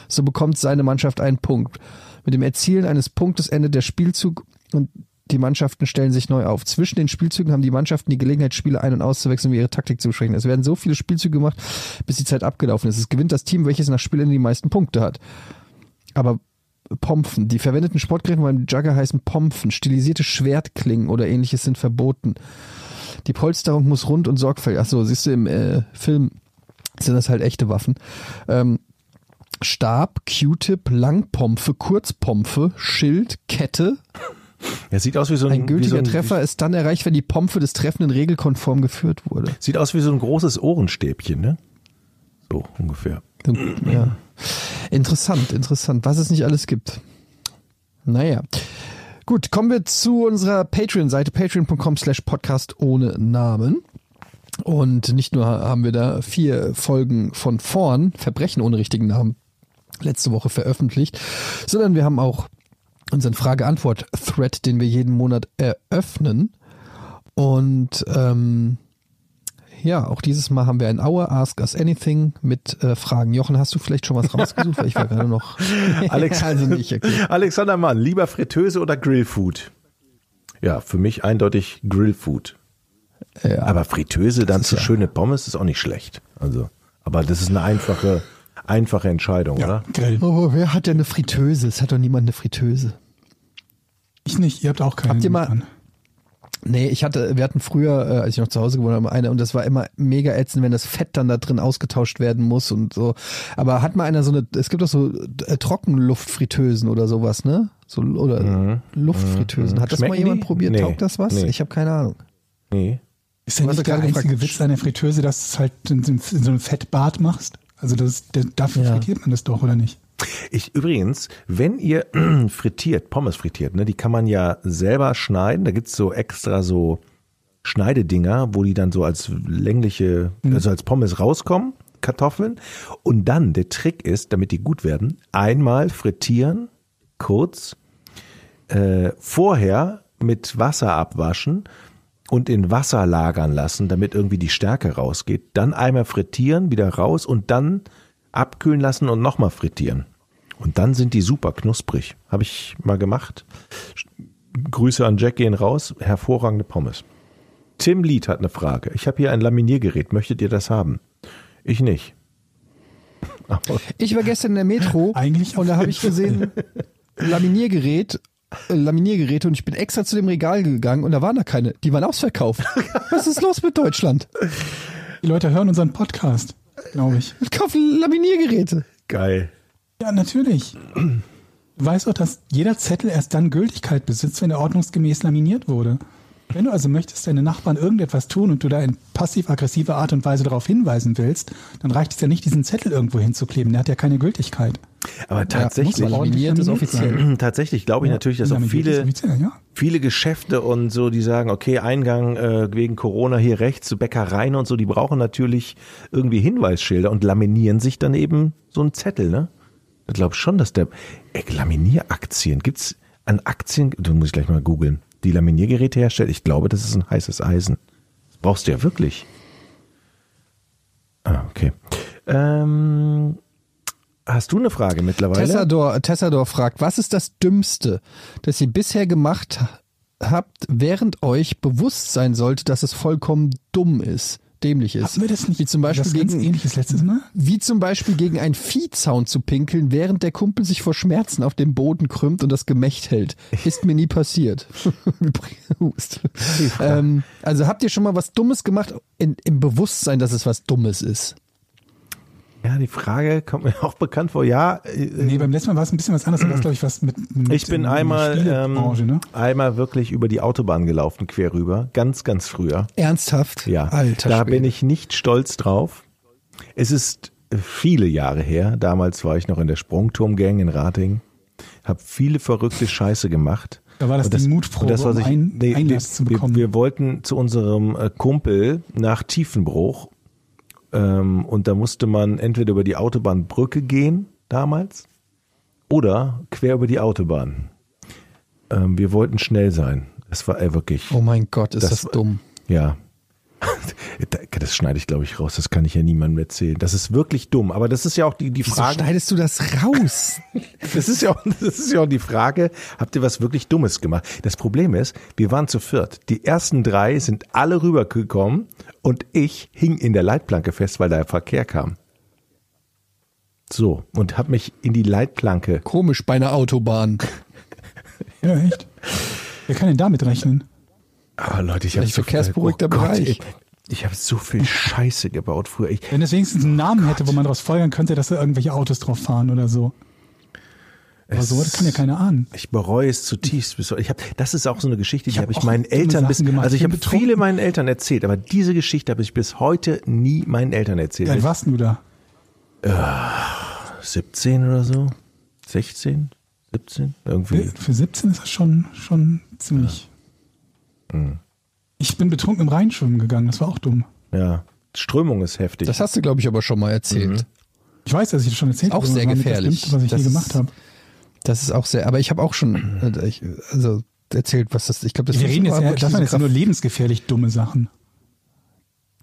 so bekommt seine Mannschaft einen Punkt. Mit dem Erzielen eines Punktes endet der Spielzug und die Mannschaften stellen sich neu auf. Zwischen den Spielzügen haben die Mannschaften die Gelegenheit, Spiele ein- und auszuwechseln, um ihre Taktik zu besprechen. Es werden so viele Spielzüge gemacht, bis die Zeit abgelaufen ist. Es gewinnt das Team, welches nach Spielende die meisten Punkte hat. Aber Pompfen, die verwendeten Sportgeräte beim Jugger heißen Pompfen, stilisierte Schwertklingen oder ähnliches sind verboten. Die Polsterung muss rund und sorgfältig, ach so, siehst du im äh, Film sind das halt echte Waffen. Ähm, Stab, Q-Tip, Langpompfe, Kurzpompfe, Schild, Kette. Ja, sieht aus wie so ein, Ein gültiger so ein, Treffer ist dann erreicht, wenn die Pompfe des Treffenden regelkonform geführt wurde. Sieht aus wie so ein großes Ohrenstäbchen, ne? So ungefähr. Ja. Interessant, interessant, was es nicht alles gibt. Naja. Gut, kommen wir zu unserer Patreon-Seite, patreon.com slash podcast ohne Namen. Und nicht nur haben wir da vier Folgen von vorn, Verbrechen ohne richtigen Namen, letzte Woche veröffentlicht, sondern wir haben auch unseren Frage-Antwort-Thread, den wir jeden Monat eröffnen. Und ähm, ja, auch dieses Mal haben wir ein Hour Ask Us Anything mit äh, Fragen. Jochen, hast du vielleicht schon was [LAUGHS] rausgesucht? Weil ich war gerade noch. [LAUGHS] Alex, also nicht, okay. Alexander Mann, lieber Fritteuse oder Grillfood? Ja, für mich eindeutig Grillfood. Ja. Aber Fritteuse, dann zu ja- schöne Pommes ist auch nicht schlecht. Also, aber das ist eine einfache, einfache Entscheidung, Ja, oder? Grill. Oh, wer hat denn eine Fritteuse? Es hat doch niemand eine Fritteuse. Ich nicht, ihr habt auch keine. Habt ihr mal- an. Nee, ich hatte, wir hatten früher, äh, als ich noch zu Hause gewohnt habe, eine und das war immer mega ätzend, wenn das Fett dann da drin ausgetauscht werden muss und so. Aber hat mal einer so eine, es gibt doch so äh, Trockenluftfritteusen oder sowas, ne? So oder Luftfritteusen. Hat das Schmecken mal jemand die? probiert? Nee. Taugt das was? Nee. Ich habe keine Ahnung. Nee. Ist hast nicht der gerade einzige gefragt. Witz an der Fritteuse, dass du es halt in, in, in so einem Fettbad machst? Also das, der, dafür Ja. frittiert man das doch, oder nicht? Ich übrigens, wenn ihr [CLEARS THROAT] frittiert, Pommes frittiert, ne, die kann man ja selber schneiden. Da gibt's so extra so Schneidedinger, wo die dann so als längliche, also als Pommes rauskommen, Kartoffeln. Und dann, der Trick ist, damit die gut werden, einmal frittieren, kurz, äh, vorher mit Wasser abwaschen und in Wasser lagern lassen, damit irgendwie die Stärke rausgeht. Dann einmal frittieren, wieder raus und dann abkühlen lassen und nochmal frittieren. Und dann sind die super knusprig. Habe ich mal gemacht. Grüße an Jack gehen raus. Hervorragende Pommes. Tim Lied hat eine Frage. Ich habe hier ein Laminiergerät. Möchtet ihr das haben? Ich nicht. Aber Ich war gestern in der Metro Eigentlich und da habe ich gesehen, Laminiergerät, Laminiergeräte und ich bin extra zu dem Regal gegangen und da waren da keine. Die waren ausverkauft. Was ist los mit Deutschland? Die Leute hören unseren Podcast, glaube ich. Wir kaufen Laminiergeräte. geil. Ja, natürlich. Du weißt doch, dass jeder Zettel erst dann Gültigkeit besitzt, wenn er ordnungsgemäß laminiert wurde. Wenn du also möchtest, deine Nachbarn irgendetwas tun und du da in passiv-aggressiver Art und Weise darauf hinweisen willst, dann reicht es ja nicht, diesen Zettel irgendwo hinzukleben. Der hat ja keine Gültigkeit. Aber tatsächlich, Laminiert ist offiziell. [CLEARS THROAT] tatsächlich glaube ich natürlich, dass auch viele, ja. viele Geschäfte und so, die sagen, okay, Eingang äh, wegen Corona hier rechts zu Bäckereien und so, die brauchen natürlich irgendwie Hinweisschilder und laminieren sich dann eben so einen Zettel, ne? Ich glaube schon, dass der ey, Laminieraktien gibt's an Aktien, du muss ich gleich mal googeln, die Laminiergeräte herstellt. Ich glaube, das ist ein heißes Eisen. Das brauchst du ja wirklich. Ah, okay. Ähm, hast du eine Frage mittlerweile? Tessador, Tessador fragt, was ist das Dümmste, das ihr bisher gemacht habt, während euch bewusst sein sollte, dass es vollkommen dumm ist, dämlich ist? Hatten wir das nicht? Wie zum Beispiel das gegen, ähnliches letztes Mal? wie zum Beispiel gegen einen Viehzaun zu pinkeln, während der Kumpel sich vor Schmerzen auf dem Boden krümmt und das Gemächt hält. Ist mir nie passiert. [LAUGHS] Hust. ähm, also habt ihr schon mal was Dummes gemacht in, im Bewusstsein, dass es was Dummes ist? Ja, die Frage kommt mir [LAUGHS] auch bekannt vor. Ja, äh, Nee, beim letzten Mal war es ein bisschen was anderes. Da war [CLEARS THROAT] glaube ich, was mit, mit ich bin einmal, ähm, ne? einmal wirklich über die Autobahn gelaufen, quer rüber. Ganz, ganz früher. Ernsthaft? Ja, Alter da Schwede. bin ich nicht stolz drauf. Es ist viele Jahre her. Damals war ich noch in der Sprungturmgang in Rating. Hab viele verrückte Scheiße gemacht. Da war das Und die Mutprobe, das, was um ich, ein- nee, Einlass wir, zu bekommen. Wir, wir wollten zu unserem äh, Kumpel nach Tiefenbruch ähm, und da musste man entweder über die Autobahnbrücke gehen damals oder quer über die Autobahn. Ähm, wir wollten schnell sein. Das war äh, wirklich. Oh mein Gott, ist das, Das- dumm. Ja. Da, [LAUGHS] das schneide ich, glaube ich, raus. Das kann ich ja niemandem erzählen. Das ist wirklich dumm. Aber das ist ja auch die, die Wieso Frage. schneidest du das raus? [LAUGHS] Das ist, ja auch, das ist ja auch die Frage, habt ihr was wirklich Dummes gemacht? Das Problem ist, wir waren zu viert. Die ersten drei sind alle rübergekommen und ich hing in der Leitplanke fest, weil da Verkehr kam. So, und habe mich in die Leitplanke. Komisch bei einer Autobahn. [LAUGHS] Ja, echt. Wer kann denn damit rechnen? Ah, Leute, ich habe Vielleicht verkehrsberuhigter Bereich. Ich, ich habe so viel Scheiße gebaut früher. Ich, Wenn es wenigstens einen Namen hätte, wo man daraus folgern könnte, dass da irgendwelche Autos drauf fahren oder so. Aber so, das kann ja keiner ahnen. Ich bereue es zutiefst bis heute. Ich hab, das ist auch so eine Geschichte, die Ich hab habe ich auch meinen Eltern bis, gemacht. also ich Ich habe viele meinen Eltern erzählt, aber diese Geschichte habe ich bis heute nie meinen Eltern erzählt. Wie alt warst du da? 17 oder so? 16? 17? Irgendwie. Für 17 ist das schon, schon ziemlich. Mhm. Ich bin betrunken im Rhein schwimmen gegangen, das war auch dumm. Ja. Strömung ist heftig. Das hast du, glaube ich, aber schon mal erzählt. Ich weiß, dass ich das schon erzählt Auch habe. aber sehr gefährlich. Das Dümmste, was ich Das je ist- gemacht habe. Das ist auch sehr, aber ich habe auch schon, äh, ich, also erzählt, was das, ich glaube, das Wir reden jetzt ja, das waren jetzt nur lebensgefährlich dumme Sachen.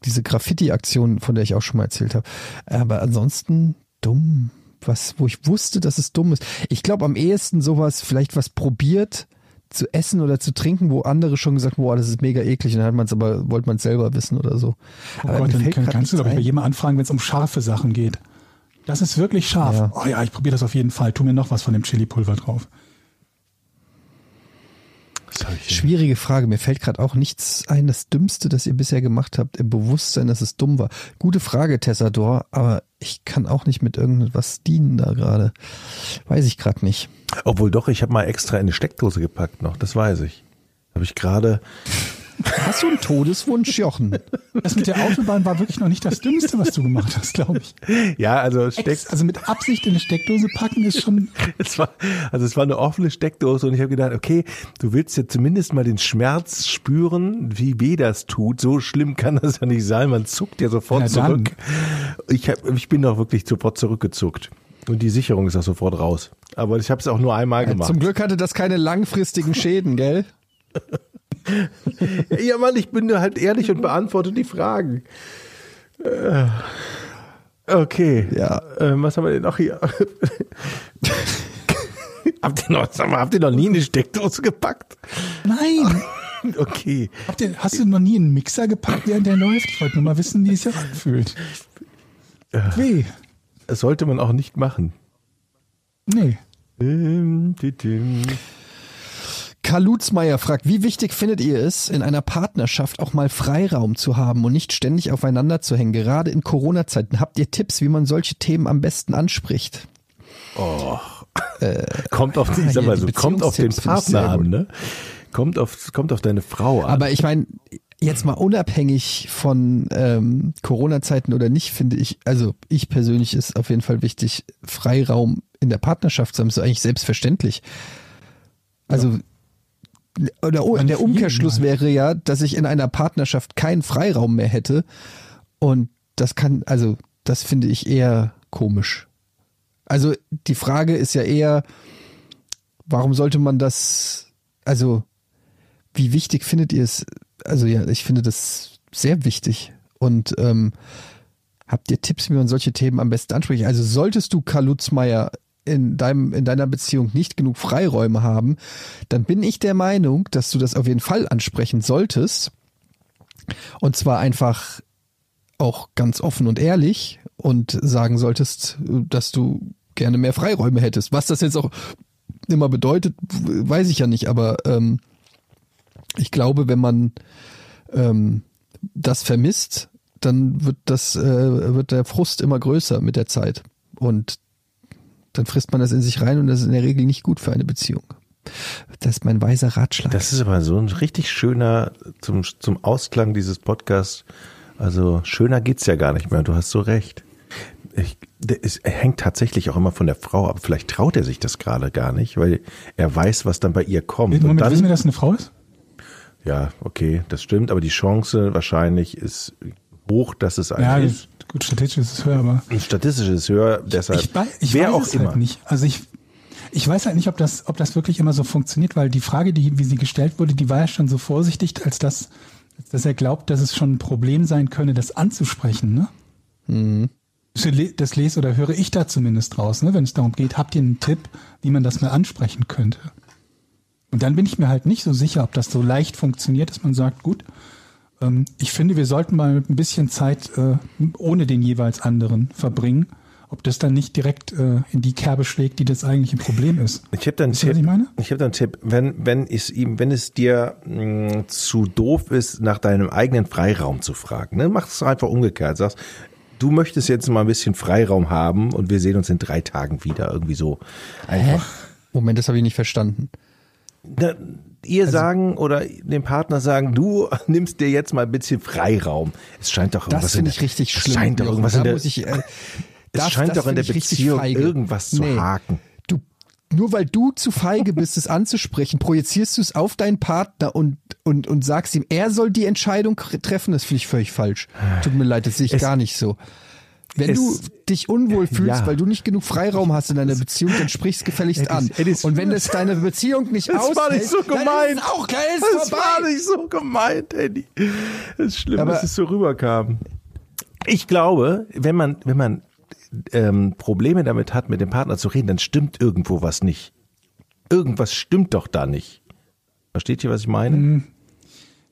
diese Graffiti-Aktion, von der ich auch schon mal erzählt habe. Aber ansonsten dumm, was, wo ich wusste, dass es dumm ist. Ich glaube am ehesten sowas, vielleicht was probiert zu essen oder zu trinken, wo andere schon gesagt haben, boah, das ist mega eklig, und dann hat man es aber, wollte man es selber wissen oder so. Oh Aber Gott, dann kann, kannst du, glaube ich, bei jemandem anfragen, wenn es um scharfe Sachen geht. Das ist wirklich scharf. Ja. Oh ja, ich probiere das auf jeden Fall. Tu mir noch was von dem Chili-Pulver drauf. Schwierige Frage. Mir fällt gerade auch nichts ein. Das Dümmste, das ihr bisher gemacht habt, im Bewusstsein, dass es dumm war. Gute Frage, Tessador, aber ich kann auch nicht mit irgendwas dienen da gerade. Weiß ich gerade nicht. Obwohl doch, ich habe mal extra in eine Steckdose gepackt noch, das weiß ich. Habe ich gerade. Hast du einen Todeswunsch, Jochen? Das mit der Autobahn war wirklich noch nicht das Dümmste, was du gemacht hast, glaube ich. Ja, also Steck, Ex, also mit Absicht in eine Steckdose packen ist schon. [LAUGHS] es war, also es war eine offene Steckdose und ich habe gedacht, okay, du willst ja zumindest mal den Schmerz spüren, wie weh das tut. So schlimm kann das ja nicht sein. Man zuckt ja sofort Na dann. zurück. Ich, hab, ich bin doch wirklich sofort zurückgezuckt. Und die Sicherung ist auch sofort raus. Aber ich habe es auch nur einmal gemacht. Zum Glück hatte das keine langfristigen Schäden, gell? [LAUGHS] Ja, Mann, ich bin halt ehrlich und beantworte die Fragen. Äh, Okay. Ja. Ähm, was haben wir denn noch hier? habt, ihr noch, sag mal, habt ihr noch nie eine Steckdose gepackt? Nein! [LAUGHS] Okay. Habt ihr, hast du noch nie einen Mixer gepackt, während der läuft? Ich wollte nur mal wissen, wie es sich anfühlt. Weh. Das sollte man auch nicht machen. Nee. Dim, di, dim. Karl Lutzmeier fragt, wie wichtig findet ihr es, in einer Partnerschaft auch mal Freiraum zu haben und nicht ständig aufeinander zu hängen? Gerade in Corona-Zeiten habt ihr Tipps, wie man solche Themen am besten anspricht? Kommt auf, ich sag hier, mal die so, kommt auf den Partner an, ne? Kommt auf, kommt auf deine Frau an. Aber ich meine, jetzt mal unabhängig von ähm, Corona-Zeiten oder nicht, finde ich, also ich persönlich ist auf jeden Fall wichtig, Freiraum in der Partnerschaft zu haben, ist eigentlich selbstverständlich. Also oder oh, der Umkehrschluss wäre ja, dass ich in einer Partnerschaft keinen Freiraum mehr hätte und das kann, also das finde ich eher komisch. Also die Frage ist ja eher, warum sollte man das, also wie wichtig findet ihr es? Also ja, ich finde das sehr wichtig. Und ähm, habt ihr Tipps, wie man solche Themen am besten anspricht? Also solltest du Karl Lutzmeier in deinem in deiner Beziehung nicht genug Freiräume haben, dann bin ich der Meinung, dass du das auf jeden Fall ansprechen solltest. Und zwar einfach auch ganz offen und ehrlich und sagen solltest, dass du gerne mehr Freiräume hättest. Was das jetzt auch immer bedeutet, weiß ich ja nicht, aber ähm, ich glaube, wenn man ähm, das vermisst, dann wird das äh, wird der Frust immer größer mit der Zeit und dann frisst man das in sich rein und das ist in der Regel nicht gut für eine Beziehung. Das ist mein weiser Ratschlag. Das ist aber so ein richtig schöner, zum, zum Ausklang dieses Podcasts, also schöner geht's ja gar nicht mehr. Du hast so recht. Ich, er hängt tatsächlich auch immer von der Frau ab. Vielleicht traut er sich das gerade gar nicht, weil er weiß, was dann bei ihr kommt. Und Moment, wissen wir, dann, dass es eine Frau ist? ja, okay, das stimmt, aber die Chance wahrscheinlich ist hoch, dass es eine Ja, ist. Gut, statistisch ist es höher, aber. Ein statistisches höher, deshalb Ich, ich wer weiß auch es immer. halt nicht. Also ich, ich weiß halt nicht, ob das, ob das wirklich immer so funktioniert, weil die Frage, die, wie sie gestellt wurde, die war ja schon so vorsichtig, als das, dass er glaubt, dass es schon ein Problem sein könne, das anzusprechen, ne? Mhm. Das lese oder höre ich da zumindest raus, ne? wenn es darum geht, habt ihr einen Tipp, wie man das mal ansprechen könnte? Und dann bin ich mir halt nicht so sicher, ob das so leicht funktioniert, dass man sagt, gut, ähm, ich finde, wir sollten mal ein bisschen Zeit äh, ohne den jeweils anderen verbringen. Ob das dann nicht direkt äh, in die Kerbe schlägt, die das eigentliche Problem ist. Ich habe dann was ich meine? Ich habe dann einen Tipp, wenn wenn es ihm, wenn es dir mh, zu doof ist, nach deinem eigenen Freiraum zu fragen, ne, mach es einfach umgekehrt. Sagst, du möchtest jetzt mal ein bisschen Freiraum haben und wir sehen uns in drei Tagen wieder, irgendwie so einfach. Moment, das habe ich nicht verstanden. Na, ihr sagen oder dem Partner sagen, du [LAUGHS] nimmst dir jetzt mal ein bisschen Freiraum. Es scheint doch irgendwas Das in finde der, ich richtig es schlimm. scheint doch irgendwas in der, ich, äh, [LAUGHS] es das- scheint das doch in der Beziehung irgendwas zu Nee. haken. Du, nur weil du zu feige bist, es anzusprechen, projizierst du es auf deinen Partner und, und, und sagst ihm, er soll die Entscheidung treffen. Das finde ich völlig falsch. Tut mir leid, das sehe ich Es- gar nicht so. Wenn es- du dich unwohl fühlst, Ja. weil du nicht genug Freiraum hast in deiner Beziehung, dann sprichst gefälligst an. Und wenn das deine Beziehung nicht Das aushält, war nicht so dann gemeint. ist es auch geil, ist Das vorbei. war nicht so gemeint, Eddie. Es ist schlimm, Aber- dass es so rüberkam. Ich glaube, wenn man, wenn man ähm, Probleme damit hat, mit dem Partner zu reden, dann stimmt irgendwo was nicht. Irgendwas stimmt doch da nicht. Versteht ihr, was ich meine?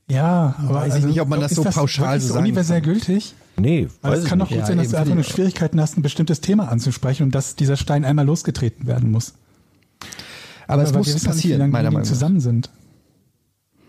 Ja, aber Weiß ich also, nicht, ob man das ist so pauschal wirklich so sagen universell gültig? Nee, Weil weiß es kann doch gut Ja, sein, dass du einfach nur. Schwierigkeiten hast, ein bestimmtes Thema anzusprechen und dass dieser Stein einmal losgetreten werden muss. Aber es Weil wir muss ja nicht, wie passieren, lange meiner die Meinung nach. zusammen sind.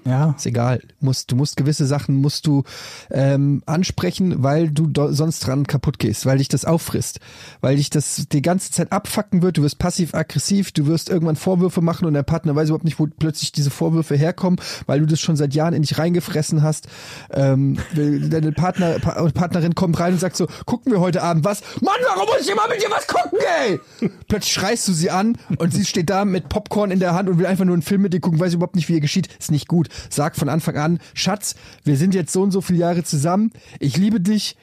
Ja, Ist egal. Musst, du musst gewisse Sachen musst du ähm, ansprechen, weil du sonst dran kaputt gehst, weil dich das auffrisst, weil dich das die ganze Zeit abfacken wird. Du wirst passiv-aggressiv, du wirst irgendwann Vorwürfe machen und der Partner weiß überhaupt nicht, wo plötzlich diese Vorwürfe herkommen, weil du das schon seit Jahren in dich reingefressen hast. Ähm, deine Partner, pa Partnerin kommt rein und sagt so, gucken wir heute Abend was? Mann, warum muss ich immer mit dir was gucken, ey? Plötzlich schreist du sie an und sie steht da mit Popcorn in der Hand und will einfach nur einen Film mit dir gucken, weiß überhaupt nicht, wie ihr geschieht. Ist nicht gut. Sag von Anfang an, Schatz, wir sind jetzt so und so viele Jahre zusammen. Ich liebe dich.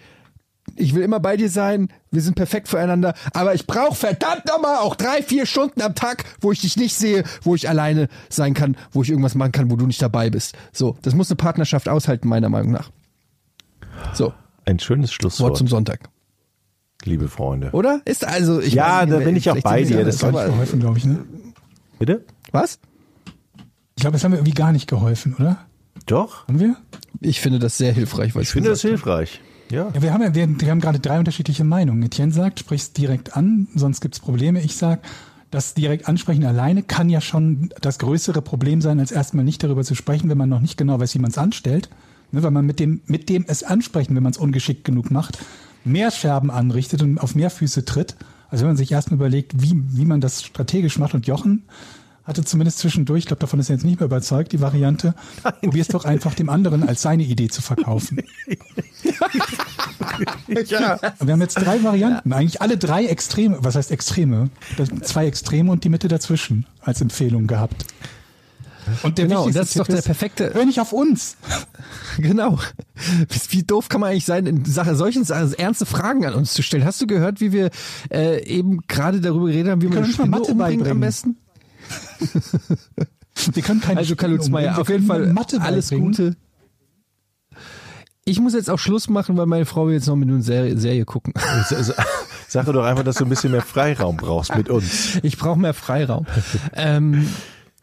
Ich will immer bei dir sein. Wir sind perfekt füreinander. Aber ich brauche verdammt nochmal auch drei, vier Stunden am Tag, wo ich dich nicht sehe, wo ich alleine sein kann, wo ich irgendwas machen kann, wo du nicht dabei bist. So, das muss eine Partnerschaft aushalten, meiner Meinung nach. So, Ein schönes Wort Schlusswort, zum Sonntag. liebe Freunde. Oder? Ist also, ich Ja, nicht, da bin ich auch bei dir. da- Das das glaube ich. Ne? Bitte? Was? Ich glaube, es haben wir irgendwie gar nicht geholfen, oder? Doch. Haben wir? Ich finde das sehr hilfreich, was Ich finde das hilfreich. Ja. Ja, wir haben ja, wir, wir haben gerade drei unterschiedliche Meinungen. Etienne sagt, sprich's direkt an, sonst gibt's Probleme. Ich sag, das direkt ansprechen alleine kann ja schon das größere Problem sein, als erstmal nicht darüber zu sprechen, wenn man noch nicht genau weiß, wie man es anstellt. Ne, weil man mit dem, mit dem es ansprechen, wenn man es ungeschickt genug macht, mehr Scherben anrichtet und auf mehr Füße tritt, als wenn man sich erstmal überlegt, wie, wie man das strategisch macht. Und Jochen hatte zumindest zwischendurch, ich glaube, davon ist er jetzt nicht mehr überzeugt, die Variante, probier's doch einfach dem anderen als seine Idee zu verkaufen. [LAUGHS] ja. Wir haben jetzt drei Varianten, eigentlich alle drei Extreme, was heißt Extreme? Zwei Extreme und die Mitte dazwischen als Empfehlung gehabt. Und der Genau, das ist doch der perfekte- Hör nicht auf uns. [LAUGHS] Genau. Wie doof kann man eigentlich sein, in Sache solchen Sachen ernste Fragen an uns zu stellen? Hast du gehört, wie wir äh, eben gerade darüber geredet haben, wie man nicht mal Spinne Mathe umbringt am besten? [LAUGHS] Wir können keine Also Kalutzmeier, umbringen. auf jeden Fall Mathe alles beibringen. Gute. Ich muss jetzt auch Schluss machen, weil meine Frau will jetzt noch mit einer Serie, Serie gucken. [LAUGHS] Sag doch einfach, dass du ein bisschen mehr Freiraum brauchst mit uns. Ich brauche mehr Freiraum. ähm,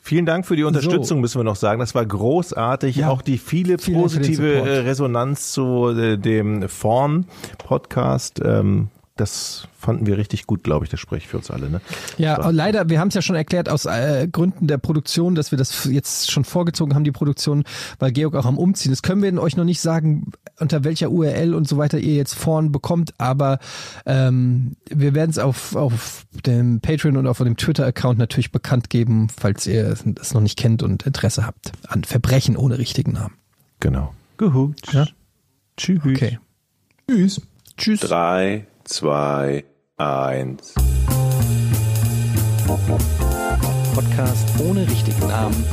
Vielen Dank für die Unterstützung, müssen wir noch sagen. Das war großartig. Ja. Auch die viele positive Resonanz zu äh, dem Vorn-Podcast. Ähm, das fanden wir richtig gut, glaube ich. Das spricht für uns alle. Ne? Ja, leider, wir haben es ja schon erklärt aus äh, Gründen der Produktion, dass wir das jetzt schon vorgezogen haben, die Produktion, weil Georg auch am Umziehen ist. Können wir euch noch nicht sagen, unter welcher URL und so weiter ihr jetzt vorn bekommt, aber ähm, wir werden es auf, auf dem Patreon und auf dem Twitter-Account natürlich bekannt geben, falls ihr es noch nicht kennt und Interesse habt an Verbrechen ohne richtigen Namen. Genau. Gut. Ja. Tschüss. Okay. Tschüss. Tschüss. Drei, zwei, eins. Podcast ohne richtigen Namen.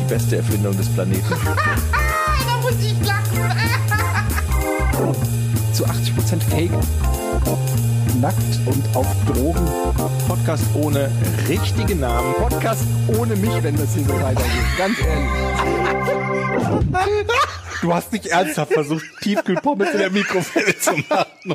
Die beste Erfindung des Planeten. [LAUGHS] da muss ich lachen. Zu 80% Fake. Nackt und auf Drogen. Podcast ohne richtigen Namen. Podcast ohne mich, wenn das hier so weitergeht. Ganz ehrlich. [LAUGHS] Du hast nicht ernsthaft versucht, Tiefkühlpommes in der Mikrowelle zu machen.